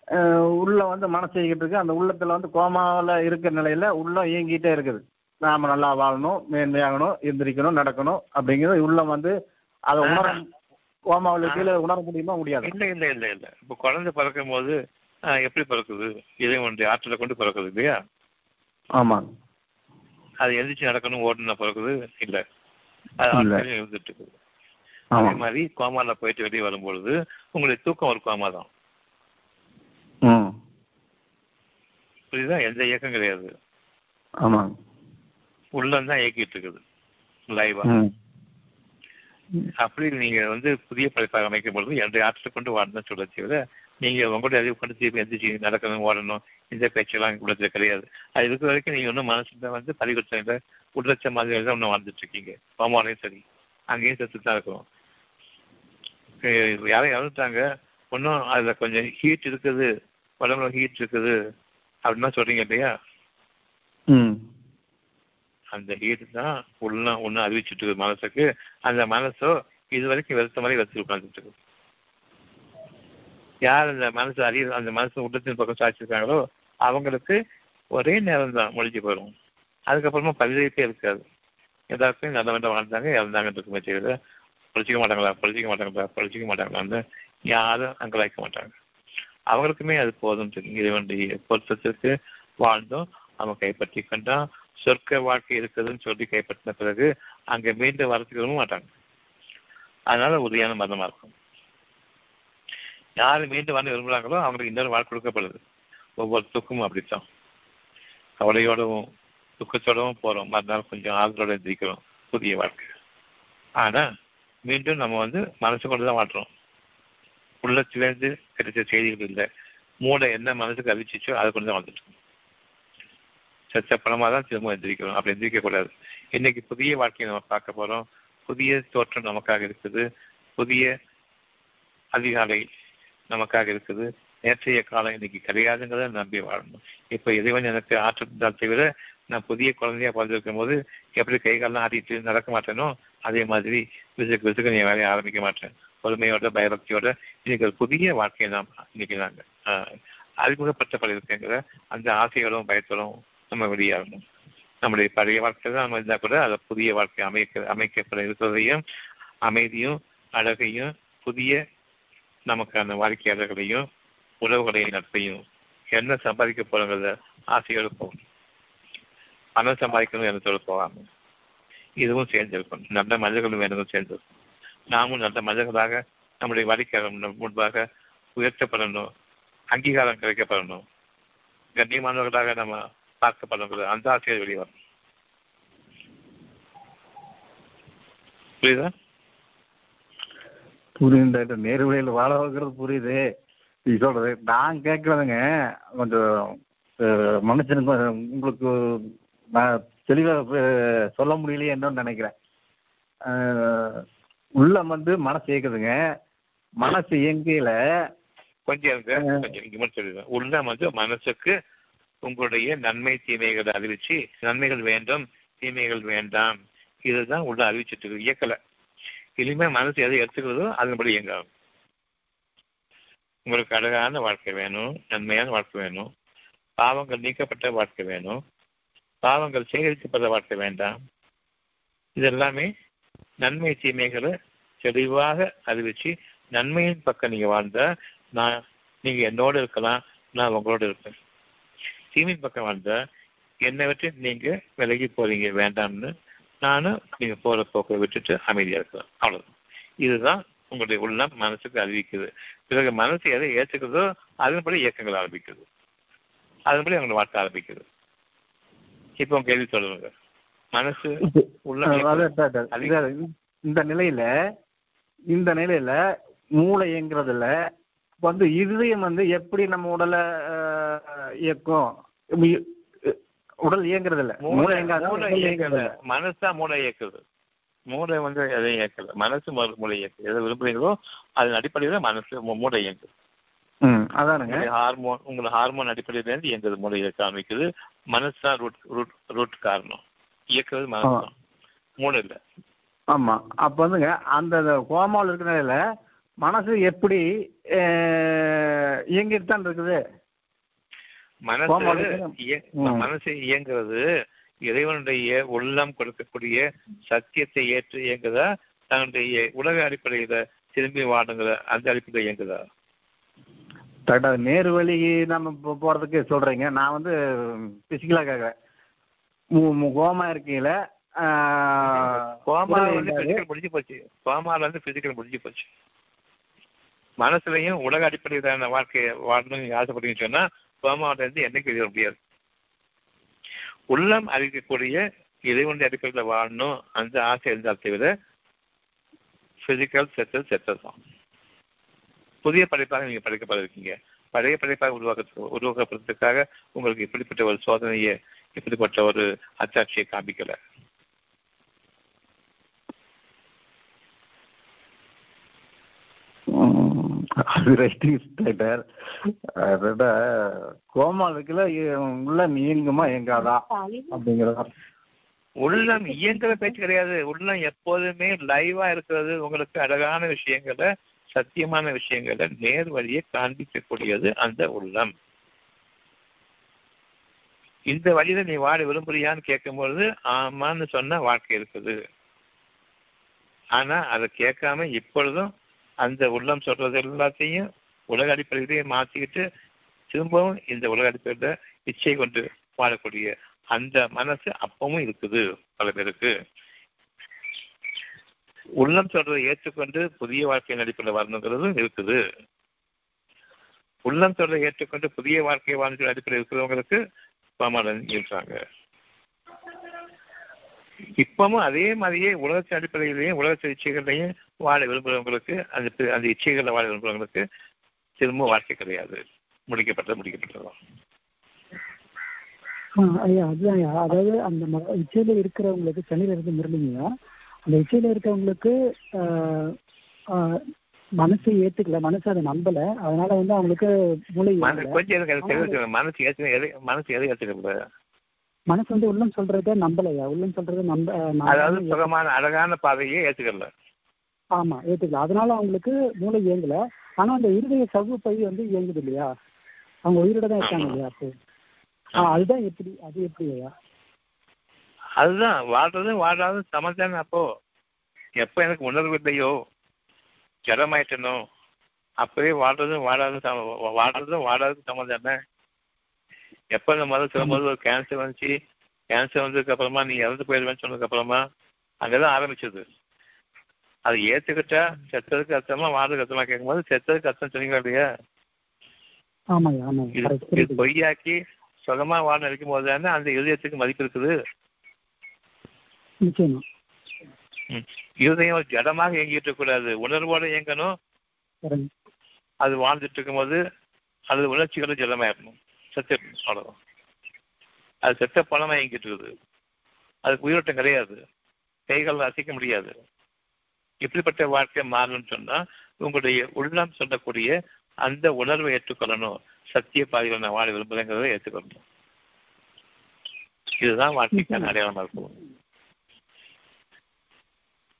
[SPEAKER 4] அஹ், உள்ளம் வந்து மனசை இயக்கிட்டு இருக்கு. அந்த உள்ளத்துல வந்து கோமாவில் இருக்கிற நிலையில உள்ளம் இயங்கிட்டே இருக்குது. நாம நல்லா வாழணும் மேன்மையாகணும் எந்திரிக்கணும் நடக்கணும் அப்படிங்கிறது உள்ளம் வந்து அதை உணர கோமாவில் கீழே உணர முடியுமா முடியாது.
[SPEAKER 2] இல்ல இல்ல இல்ல இல்ல. இப்ப குழந்தை பிறக்கும் போது எப்படி பிறக்குது? இறைவனுடைய ஆற்றலை கொண்டு பிறக்குது இல்லையா?
[SPEAKER 4] ஆமாங்க
[SPEAKER 2] அது எந்திரிச்சு நடக்கணும் ஓடணும் பிறக்குது? இல்ல. அது இருந்துட்டு இருக்குது. அதே மாதிரி கோமால போயிட்டு வெளியே வரும்பொழுது உங்களுடைய தூக்கம் ஒரு கோமா தான்
[SPEAKER 4] ம்.
[SPEAKER 2] புரியுதா? எந்த இயக்கம் கிடையாது. உள்ளம் தான் இயக்கிட்டு இருக்குது லைவா அப்படி நீங்க வந்து புதிய படைப்பாக அமைக்கும் பொழுது எந்த ஆற்றலை கொண்டு வாழணும் சொல்ல தவிர நீங்க உங்களுடைய அறிவு கொண்டு திருப்பி எந்திரிச்சு நடக்கணும் ஓடணும் இந்த பேச்செல்லாம் உள்ளத்துல கிடையாது. அது இருக்கிற வரைக்கும் நீங்க ஒன்றும் மனசுல வந்து பரிவர்த்தனை உடலச்ச மாதிரி தான் ஒன்றும் வாழ்ந்துட்டு இருக்கீங்க. கோமாலையும் சரி அங்கேயும் செத்து தான் இருக்கணும். அஹ் யாரும் இறந்துட்டாங்க. ஒன்றும் அதுல கொஞ்சம் ஹீட் இருக்குது. உடம்புல ஹீட் இருக்குது. அப்படின்னா சொல்றீங்க இல்லையா? அந்த ஹீட் தான் உள்ள ஒன்று அறிவிச்சுட்டு இருக்கு மனசுக்கு. அந்த மனசோ இது வரைக்கும் வெறுத்த மாதிரி வெறுத்து உட்காந்துட்டு இருக்கு. யார் அந்த மனசு அறிய அந்த மனசு உள்ளத்தின் பக்கம் சாய்ச்சிருக்காங்களோ அவங்களுக்கு ஒரே நேரம் தான் முடிஞ்சு போயிடும். அதுக்கப்புறமா பரிதவிப்பே இருக்காது. எல்லாருக்கும் நல்ல வேண்டாம் வாழ்ந்தாங்க இறந்தாங்க இருக்குமே தவிர படிச்சிக்க மாட்டாங்களா படிச்சிக்க மாட்டாங்களா படிச்சிக்க மாட்டாங்களான்னு யாரும் அங்கலாய்க்க மாட்டாங்க. அவங்களுக்குமே அது போதும். இறைவனுடைய பொருத்தத்திற்கு வாழ்ந்தோம். அவன் கைப்பற்றி கொண்டான். சொர்க்க வாழ்க்கை இருக்குதுன்னு சொல்லி கைப்பற்றின பிறகு அங்க மீண்டும் வரத்துக்கு விரும்ப மாட்டாங்க. அதனால உறுதியான மதமா இருக்கும். யாரு மீண்டும் வந்து விரும்புறாங்களோ அவங்களுக்கு இன்னொரு வாழ்க்கை கொடுக்கப்படுது. ஒவ்வொரு துக்கமும் அப்படித்தான். கவலையோடவும் துக்கத்தோடவும் போறோம். மறுநாள் கொஞ்சம் ஆறுதலோட எந்திரிக்கிறோம். புதிய வாழ்க்கை. ஆனா மீண்டும் நம்ம வந்து மனசு கொண்டு தான் வாழ்றோம் உள்ளத்திலேருந்து கிடைச்ச செய்திகள் இல்லை. மூளை என்ன மனசுக்கு அறிவிச்சிச்சோ அதை கொண்டு தான் வாழ்ந்துட்டு சச்ச பணமாக தான் திரும்ப எந்திரிக்கிறோம் அப்படி எந்திரிக்க கூடாது. இன்னைக்கு புதிய வாழ்க்கையை நம்ம பார்க்க போறோம். புதிய தோற்றம் நமக்காக இருக்குது. புதிய அதிகாலை நமக்காக இருக்குது. நேற்றைய காலம் இன்னைக்கு கிடையாதுங்கிறத நம்பி வாழணும். இப்ப இறைவன் எனக்கு ஆற்றல் தவிர நான் புதிய குழந்தையா பிறந்திருக்கும் போது எப்படி கை காலெல்லாம் ஆடிட்டு நடக்க மாட்டேனோ அதே மாதிரி விசுக்கு விசுக்கு நீ வேலையை ஆரம்பிக்க மாட்டேன். பொறுமையோட பயபக்தியோட இன்னைக்கு ஒரு புதிய வாழ்க்கையை நாம் இன்னைக்கு நாங்கள் இருக்குங்கிற அந்த ஆசையோடும் பயத்தோடும் நம்ம வெளியாகணும். நம்முடைய பழைய வாழ்க்கை தான் நம்ம இருந்தால் கூட அதை புதிய வாழ்க்கை அமைக்க அமைக்கப்பட இருக்கிறதையும் அமைதியும் அழகையும் புதிய நமக்கான வாடிக்கையாளர்களையும் உறவுகளையும் நட்பையும் என்ன சம்பாதிக்க போறோங்கிறத ஆசையோடு போகணும். பணம் சம்பாதிக்கணும் எண்ணத்தோடு போகாம. இதுவும் சேர்ந்திருக்கும் நல்ல மனிதர்களும் வேணும் சேர்ந்திருக்கும் நாமும் நல்ல மனிதர்களாக நம்முடைய வாடிக்கையாளர் முன்பாக உயர்த்தப்படணும். அங்கீகாரம் கிடைக்கப்படணும். கண்ணியமானவர்களாக நம்ம பார்க்கப்படணும் அந்த ஆசையை வெளிவரும் புரியுதா?
[SPEAKER 4] புரியுது நேர்வழியில் வாழ வைக்கிறது புரியுது. நீ சொல்றது நான் கேட்கறதுங்க கொஞ்சம் மனுஷனுக்கு உங்களுக்கு நான் தெளிவாக சொல்ல முடியலையே என்னன்னு நினைக்கிறேன். உள்ளம் வந்து மனசு இயக்குதுங்க மனசு இயங்கையில
[SPEAKER 2] கொஞ்சம் இருங்க கொஞ்சம் இங்க மட்டும் சொல்லிடுறேன் உள்ள வந்து மனசுக்கு உங்களுடைய நன்மை தீமைகளை அறிவிச்சு நன்மைகள் வேண்டும் தீமைகள் வேண்டாம். இதுதான் உள்ள அறிவிச்சிட்டு இருக்கு இயக்கல. இனிமே மனசு எதை எடுத்துக்கிறதோ அதன்படி இயங்காகும் உங்களுக்கு அழகான வாழ்க்கை வேணும் நன்மையான வாழ்க்கை வேணும். பாவங்கள் நீக்கப்பட்ட வாழ்க்கை வேணும். பாவங்கள் சேகரிக்கப்பட்ட வாழ்க்கை வேண்டாம். இது எல்லாமே நன்மை தீமைகளை தெளிவாக அறிவிச்சு நன்மையின் பக்கம் நீங்க வாழ்ந்தா நான் நீங்க என்னோட இருக்கலாம் நான் உங்களோட இருப்பேன். தீமையின் பக்கம் வாழ்ந்தா என்னை விட்டு நீங்க விலகி போறீங்க வேண்டாம்னு நானும் நீங்க போற போக்கை விட்டுட்டு அமைதியா இருக்கலாம். அவ்வளவுதான். இதுதான் உங்களுடைய உள்ளம் மனசுக்கு அறிவிக்குது. பிறகு மனசு எதை ஏற்றுக்கிறதோ அதன்படி இயக்கங்கள் ஆரம்பிக்குது. அதன்படி அவங்களை வாழ்க்கை ஆரம்பிக்குது. இப்போ கேள்வி சொல்லுங்க மனசு
[SPEAKER 4] இந்த நிலையில இந்த நிலையில மூளை இயங்குறதுல வந்து இருதயம் வந்து எப்படி நம்ம உடலை இயக்கும்? உடல் இயங்குறது இல்ல மூளை இயங்குறது.
[SPEAKER 2] மனசா மூளை இயக்குது. மூளை வந்து எதையும் இயக்கல? மனசு மூளை இயக்குது. எதை விரும்புறீங்களோ அதன் அடிப்படையில மனசு மூளை இயங்குது.
[SPEAKER 4] ம் அதானுங்க.
[SPEAKER 2] ஹார்மோன் உங்களை ஹார்மோன் அடிப்படையில இருந்து இயங்குது. மூளை இயக்க ஆரம்பிக்குது. மனசு ரூட் ரூட் ரூட் காரணம். இயக்குறது மனசு. தான் மூளை இல்ல.
[SPEAKER 4] ஆமா. அப்ப வந்துங்க அந்த கோமாவில் இருக்கிற நிலையில மனசு எப்படி இயங்கிட்டு தான் இருக்குது?
[SPEAKER 2] மனசு. மனசு இயங்குறது இறைவனுடைய உள்ளம் கொடுக்கக்கூடிய சத்தியத்தை ஏற்று இயங்குதா? தன்னுடைய உலக அடிப்படையில திரும்பி வாடுங்கிற அந்த அடிப்படையில் இயங்குதா?
[SPEAKER 4] கரெக்டா நேரு வழி நம்ம போ- போறதுக்கு சொல்றீங்க. நான் வந்து பிசிக்கலா கேக்குறேன். மு- மு- கோமா இருக்கீங்கள
[SPEAKER 2] கோமால வந்து முடிஞ்சு போச்சு. கோமால வந்து பிசிக்கல் முடிஞ்சு போச்சு. மனசுலயும் உலக அடிப்படையிலான வாழ்க்கையை வாழணும்னு ஆசைப்படுறீங்கன்னு சொன்னா கோமாவில இருந்து என்னைக்கு வெளியே வர முடியாது. உள்ளம் அறிவிக்கக்கூடிய இறைவனுடைய அடிப்படையில் வாழணும். அந்த ஆசை இருந்தால் தவிர பிசிக்கல் செத்தல் செத்தல் தான். புதிய படைப்பாக நீங்க படைக்கப்பட இருக்கீங்க பழைய படைப்பாக உருவாக்க உருவாக்கப்படுறதுக்காக உங்களுக்கு இப்படிப்பட்ட ஒரு சோதனையை இப்படிப்பட்ட ஒரு அச்சாட்சியை காமிக்கல.
[SPEAKER 4] அது ரைட்டிங் டாக்டர் அதோட கோமா இருக்குல்ல இ- உள்ள இயங்குமா இயங்காதா? அப்படிங்கிறதா?
[SPEAKER 2] உள்ளம் இயங்குற பேச்சு கிடையாது. உள்ளம் எப்போதுமே லைவா இருக்கிறது உங்களுக்கு அழகான விஷயங்களை சத்தியமான விஷயங்களை நேர் வழியை காண்பிக்கக்கூடியது அந்த உள்ளம். இந்த வழியில நீ வாழ விரும்புறியான்னு கேட்கும்பொழுது ஆமான்னு சொன்ன வாழ்க்கை இருக்குது. ஆனா அதை கேட்காம இப்பொழுதும் அந்த உள்ளம் சொல்றது எல்லாத்தையும் உலக அடிப்படையிலேயே மாத்திக்கிட்டு திரும்பவும் இந்த உலக அடிப்படையில இச்சை கொண்டு வாழக்கூடிய அந்த மனசு அப்பவும் இருக்குது பல பேருக்கு. உள்ளம் சொல்றதை ஏற்றுக்கொண்டு புதிய வாழ்க்கை நடிப்பில் வரணுங்கிறதும் இருக்குது. உள்ளம் சொல்றதை ஏற்றுக்கொண்டு புதிய வாழ்க்கை வாழ்க்கை அடிப்படையில் இருக்கிறவங்களுக்கு சமாதானம் இருக்காங்க இப்பவும் அதே மாதிரியே உலகத்தின் அடிப்படையிலையும் உலக இச்சைகளையும் வாழ விரும்புகிறவங்களுக்கு அந்த அந்த இச்சைகளை வாழ விரும்புகிறவங்களுக்கு திரும்ப வாழ்க்கை கிடையாது. முடிக்கப்பட்டது முடிக்கப்பட்டதுதான்
[SPEAKER 5] ஐயா அதுதான் ஐயா அதாவது அந்த இச்சையில இருக்கிறவங்களுக்கு சென்னையில இருந்து முரளிங்கய்யா அந்த ஆ, ஆ, மனசு ஏத்துக்கல மனசு அதை நம்பல. அதனால வந்து அவங்களுக்கு மூளை.
[SPEAKER 2] கொஞ்சம் மனசு எதை மனசு எதை ஏற்றுக்கல
[SPEAKER 5] மனசு வந்து உள்ளம் சொல்றத நம்பலையா? உள்ளம் சொல்றத நம்ப
[SPEAKER 2] அதாவது சுகமான அழகான பாதையை ஏற்றுக்கல
[SPEAKER 5] ஆமா ஏத்துக்கல. அதனால அவங்களுக்கு மூளை இயங்கல ஆனா அந்த இருதய சவ்வு பை வந்து இயங்குது இல்லையா? அவங்க உயிரோட தான் இருக்காங்க. இல்லையா அப்போ? அதுதான் எப்படி அது எப்படி ஐயா
[SPEAKER 2] அதுதான் வாழ்றதும் வாழாதும் சமத்தானே அப்போ? எப்ப எனக்கு உணர்வு இல்லையோ? ஜடமாயிட்டனோ? அப்பவே வாழ்றதும் வாழாதும் சம- வாழ்றதும் வாழாதும் சமந்தானே எப்ப இந்த முதல் சொல்லும்போது ஒரு கேன்சர் வந்துச்சு? கேன்சர் வந்ததுக்கு அப்புறமா நீ இறந்து போயிடுவேன்னு சொன்னதுக்கு அப்புறமா அங்கதான் ஆரம்பிச்சது. அது ஏத்துக்கிட்டா செத்ததுக்கு அர்த்தமா வாழ்றதுக்கு அர்த்தமா கேட்கும்போது செத்ததுக்கு அர்த்தம் சொன்னீங்க இல்லையா. பொய்யாக்கி சுகமா வாழ நினைக்கும் போது தானே அந்த இதயத்துக்கு மதிப்பு இருக்குது.
[SPEAKER 5] நிச்சயமா.
[SPEAKER 2] ம். இருதயம் ஜடமாக இயங்கிட்டு இருக்கக்கூடாது உணர்வோட இயங்கணும். அது வாழ்ந்துட்டு இருக்கும்போது அது உணர்ச்சிகளும் ஜடமாயிடணும். செத்து அவ்வளவுதான் அது செத்த பணமா இயங்கிட்டு இருக்குது அதுக்கு உயிரோட்டம் கிடையாது. கைகள் அசைக்க முடியாது. இப்படிப்பட்ட வாழ்க்கை மாறணும்னு சொன்னா உங்களுடைய உள்ளம் சொல்லக்கூடிய அந்த உணர்வை ஏற்றுக்கொள்ளணும். சத்திய பாதையில் நான் வாழ விரும்புகிறேங்கிறத ஏற்றுக்கொள்ளணும். இதுதான் வாழ்க்கைக்கான அடையாளமா இருக்கும்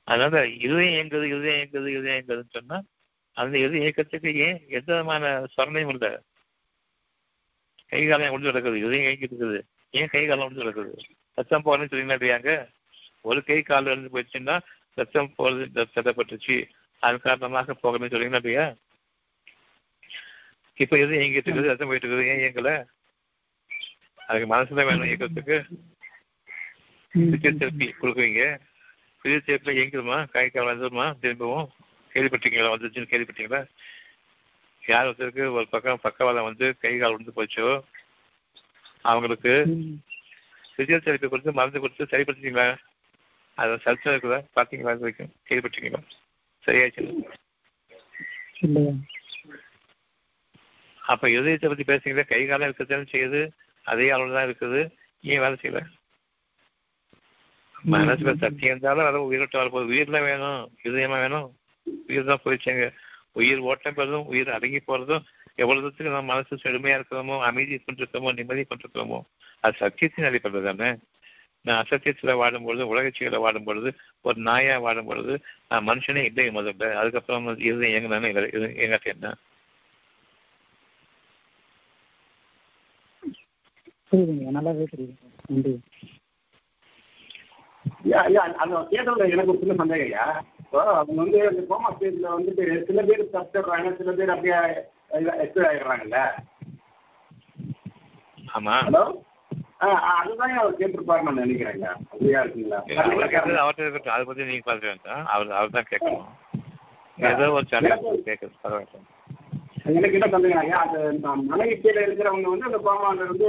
[SPEAKER 2] அதனால இருதயம் இயங்குது இருதயம் இயங்குது இருதயம் இயங்குதுன்னு சொன்னா அந்த எது இயக்கத்துக்கு ஏன் எந்த விதமான சொரணையும் இல்லை? கை காலம் ஒன்று கிடக்குது இதயம் இயங்கிட்டு இருக்குது. ஏன் கை காலம் ஒன்று கிடக்குது? ரத்தம் போறேன்னு சொல்லினா இல்லையாங்க ஒரு கை கால் இருந்து போயிடுச்சுன்னா ரத்தம் போறது தடப்பட்டுச்சு அதன் காரணமாக போகணும்னு இல்லையா? இப்ப எது இயங்கிட்டு இருக்குது ரத்தம் போயிட்டு இருக்குது ஏன் இயங்கல? அதுக்கு மனசுல வேணும் இயக்கத்துக்கு. பிசியோதெரப்பி கொடுக்குறீங்க. பிசியோதெரப்பியில் இயங்குதுமா? கை கால் வந்துருமா? திரும்பவும் கேள்விப்பட்டீங்களா வந்துச்சுன்னு கேள்விப்பட்டீங்களா? யார் ஒருத்தருக்கு ஒரு பக்கம் பக்கவாதம் வந்து கை கால் விழுந்து போச்சோ? அவங்களுக்கு. பிசியோதெரப்பி கொடுத்து மருந்து கொடுத்து சரிப்படுத்திங்களா அது சர்ச்சை இருக்குதா? பார்த்தீங்களா இது வரைக்கும்? கேள்விப்பட்டீங்களா சரியாச்சு. அப்ப இதயத்தை பத்தி பேசுறீங்களா கை காலம் இருக்கத்தானே செய்யுது அதே அளவு தான் இருக்குது. ஏன் வேலை செய்யல? மனசுல சக்தி இருந்தாலும் அதை உயிரோட்டம் வரப்போகுது உயிர்ல வேணும் இதயமா வேணும். உயிர் தான் போயிடுச்சுங்க உயிர் ஓட்டம் பெறதும் உயிர் அடங்கி போறதும் எவ்வளவு தூரத்துக்கு நம்ம மனசு செழுமையா இருக்கிறோமோ அமைதி கொண்டிருக்கிறோமோ நிம்மதி கொண்டிருக்கிறோமோ அது சத்தியத்தின் அடிப்படையில் தானே? நான் அசத்தியத்துல வாடும் பொழுது உலகச்சியில வாடும் பொழுது ஒரு நாயா வாடும் பொழுது நான் மனுஷனே இல்லை முதல்ல. அதுக்கப்புறம் இது எங்க தானே எங்கிட்ட என்ன?
[SPEAKER 5] புரியுதுங்க. நல்லாவே புரியுது நன்றி.
[SPEAKER 1] ஐயா ஐயா அந்த கேட்டதுல எனக்கு ஒரு சின்ன சந்தேகம் ஐயா இப்போ அவங்க வந்து அந்த கோமா ஸ்டேஜில் வந்துட்டு சில பேர் தப்பிடுறாங்க சில பேர் அப்படியே எக்ஸ்பைர் ஆகிடுறாங்கல்ல
[SPEAKER 2] ஆமா.
[SPEAKER 1] ஹலோ? ஆ அதுதான் அவர் கேட்டிருப்பாருன்னு நான் நினைக்கிறேங்க அப்படியா இருக்குங்களா?
[SPEAKER 2] அவர்கிட்ட இருக்கட்டும் அதை பத்தி நீங்க பார்க்க வேண்டாம் அவர் அவர் தான் கேட்கணும். ஏதோ ஒரு சேனல் கேட்குது பரவாயில்ல.
[SPEAKER 1] எனக்கு என்ன சந்தேகம் ஐயா அது மனைவி கீழே இருக்கிறவங்க வந்து அந்த கோமால இருந்து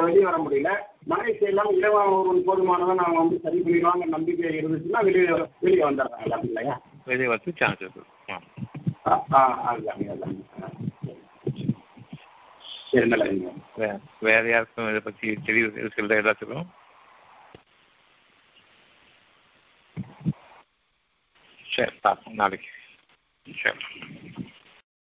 [SPEAKER 1] வெளியே வர முடியல. மனைவி இல்லாமல் இளவ ஒரு போதுமானதை நாங்கள் வந்து சரி பண்ணிடுவாங்க நம்பிக்கை இருந்துச்சுன்னா வெளியே வெளியே வந்துடுறாங்க அப்படிங்களா
[SPEAKER 2] வெளியே வந்து சான்ஸ் இருக்கு. ஆ.
[SPEAKER 1] ஆ அதுதாங்க ஆ. சரி
[SPEAKER 2] வே- வேற யாருக்கும் இதை பத்தி தெளிவு இருக்குல்ல எல்லாத்துக்கும்? சரி பார்ப்போம். நாளைக்கு. சரி.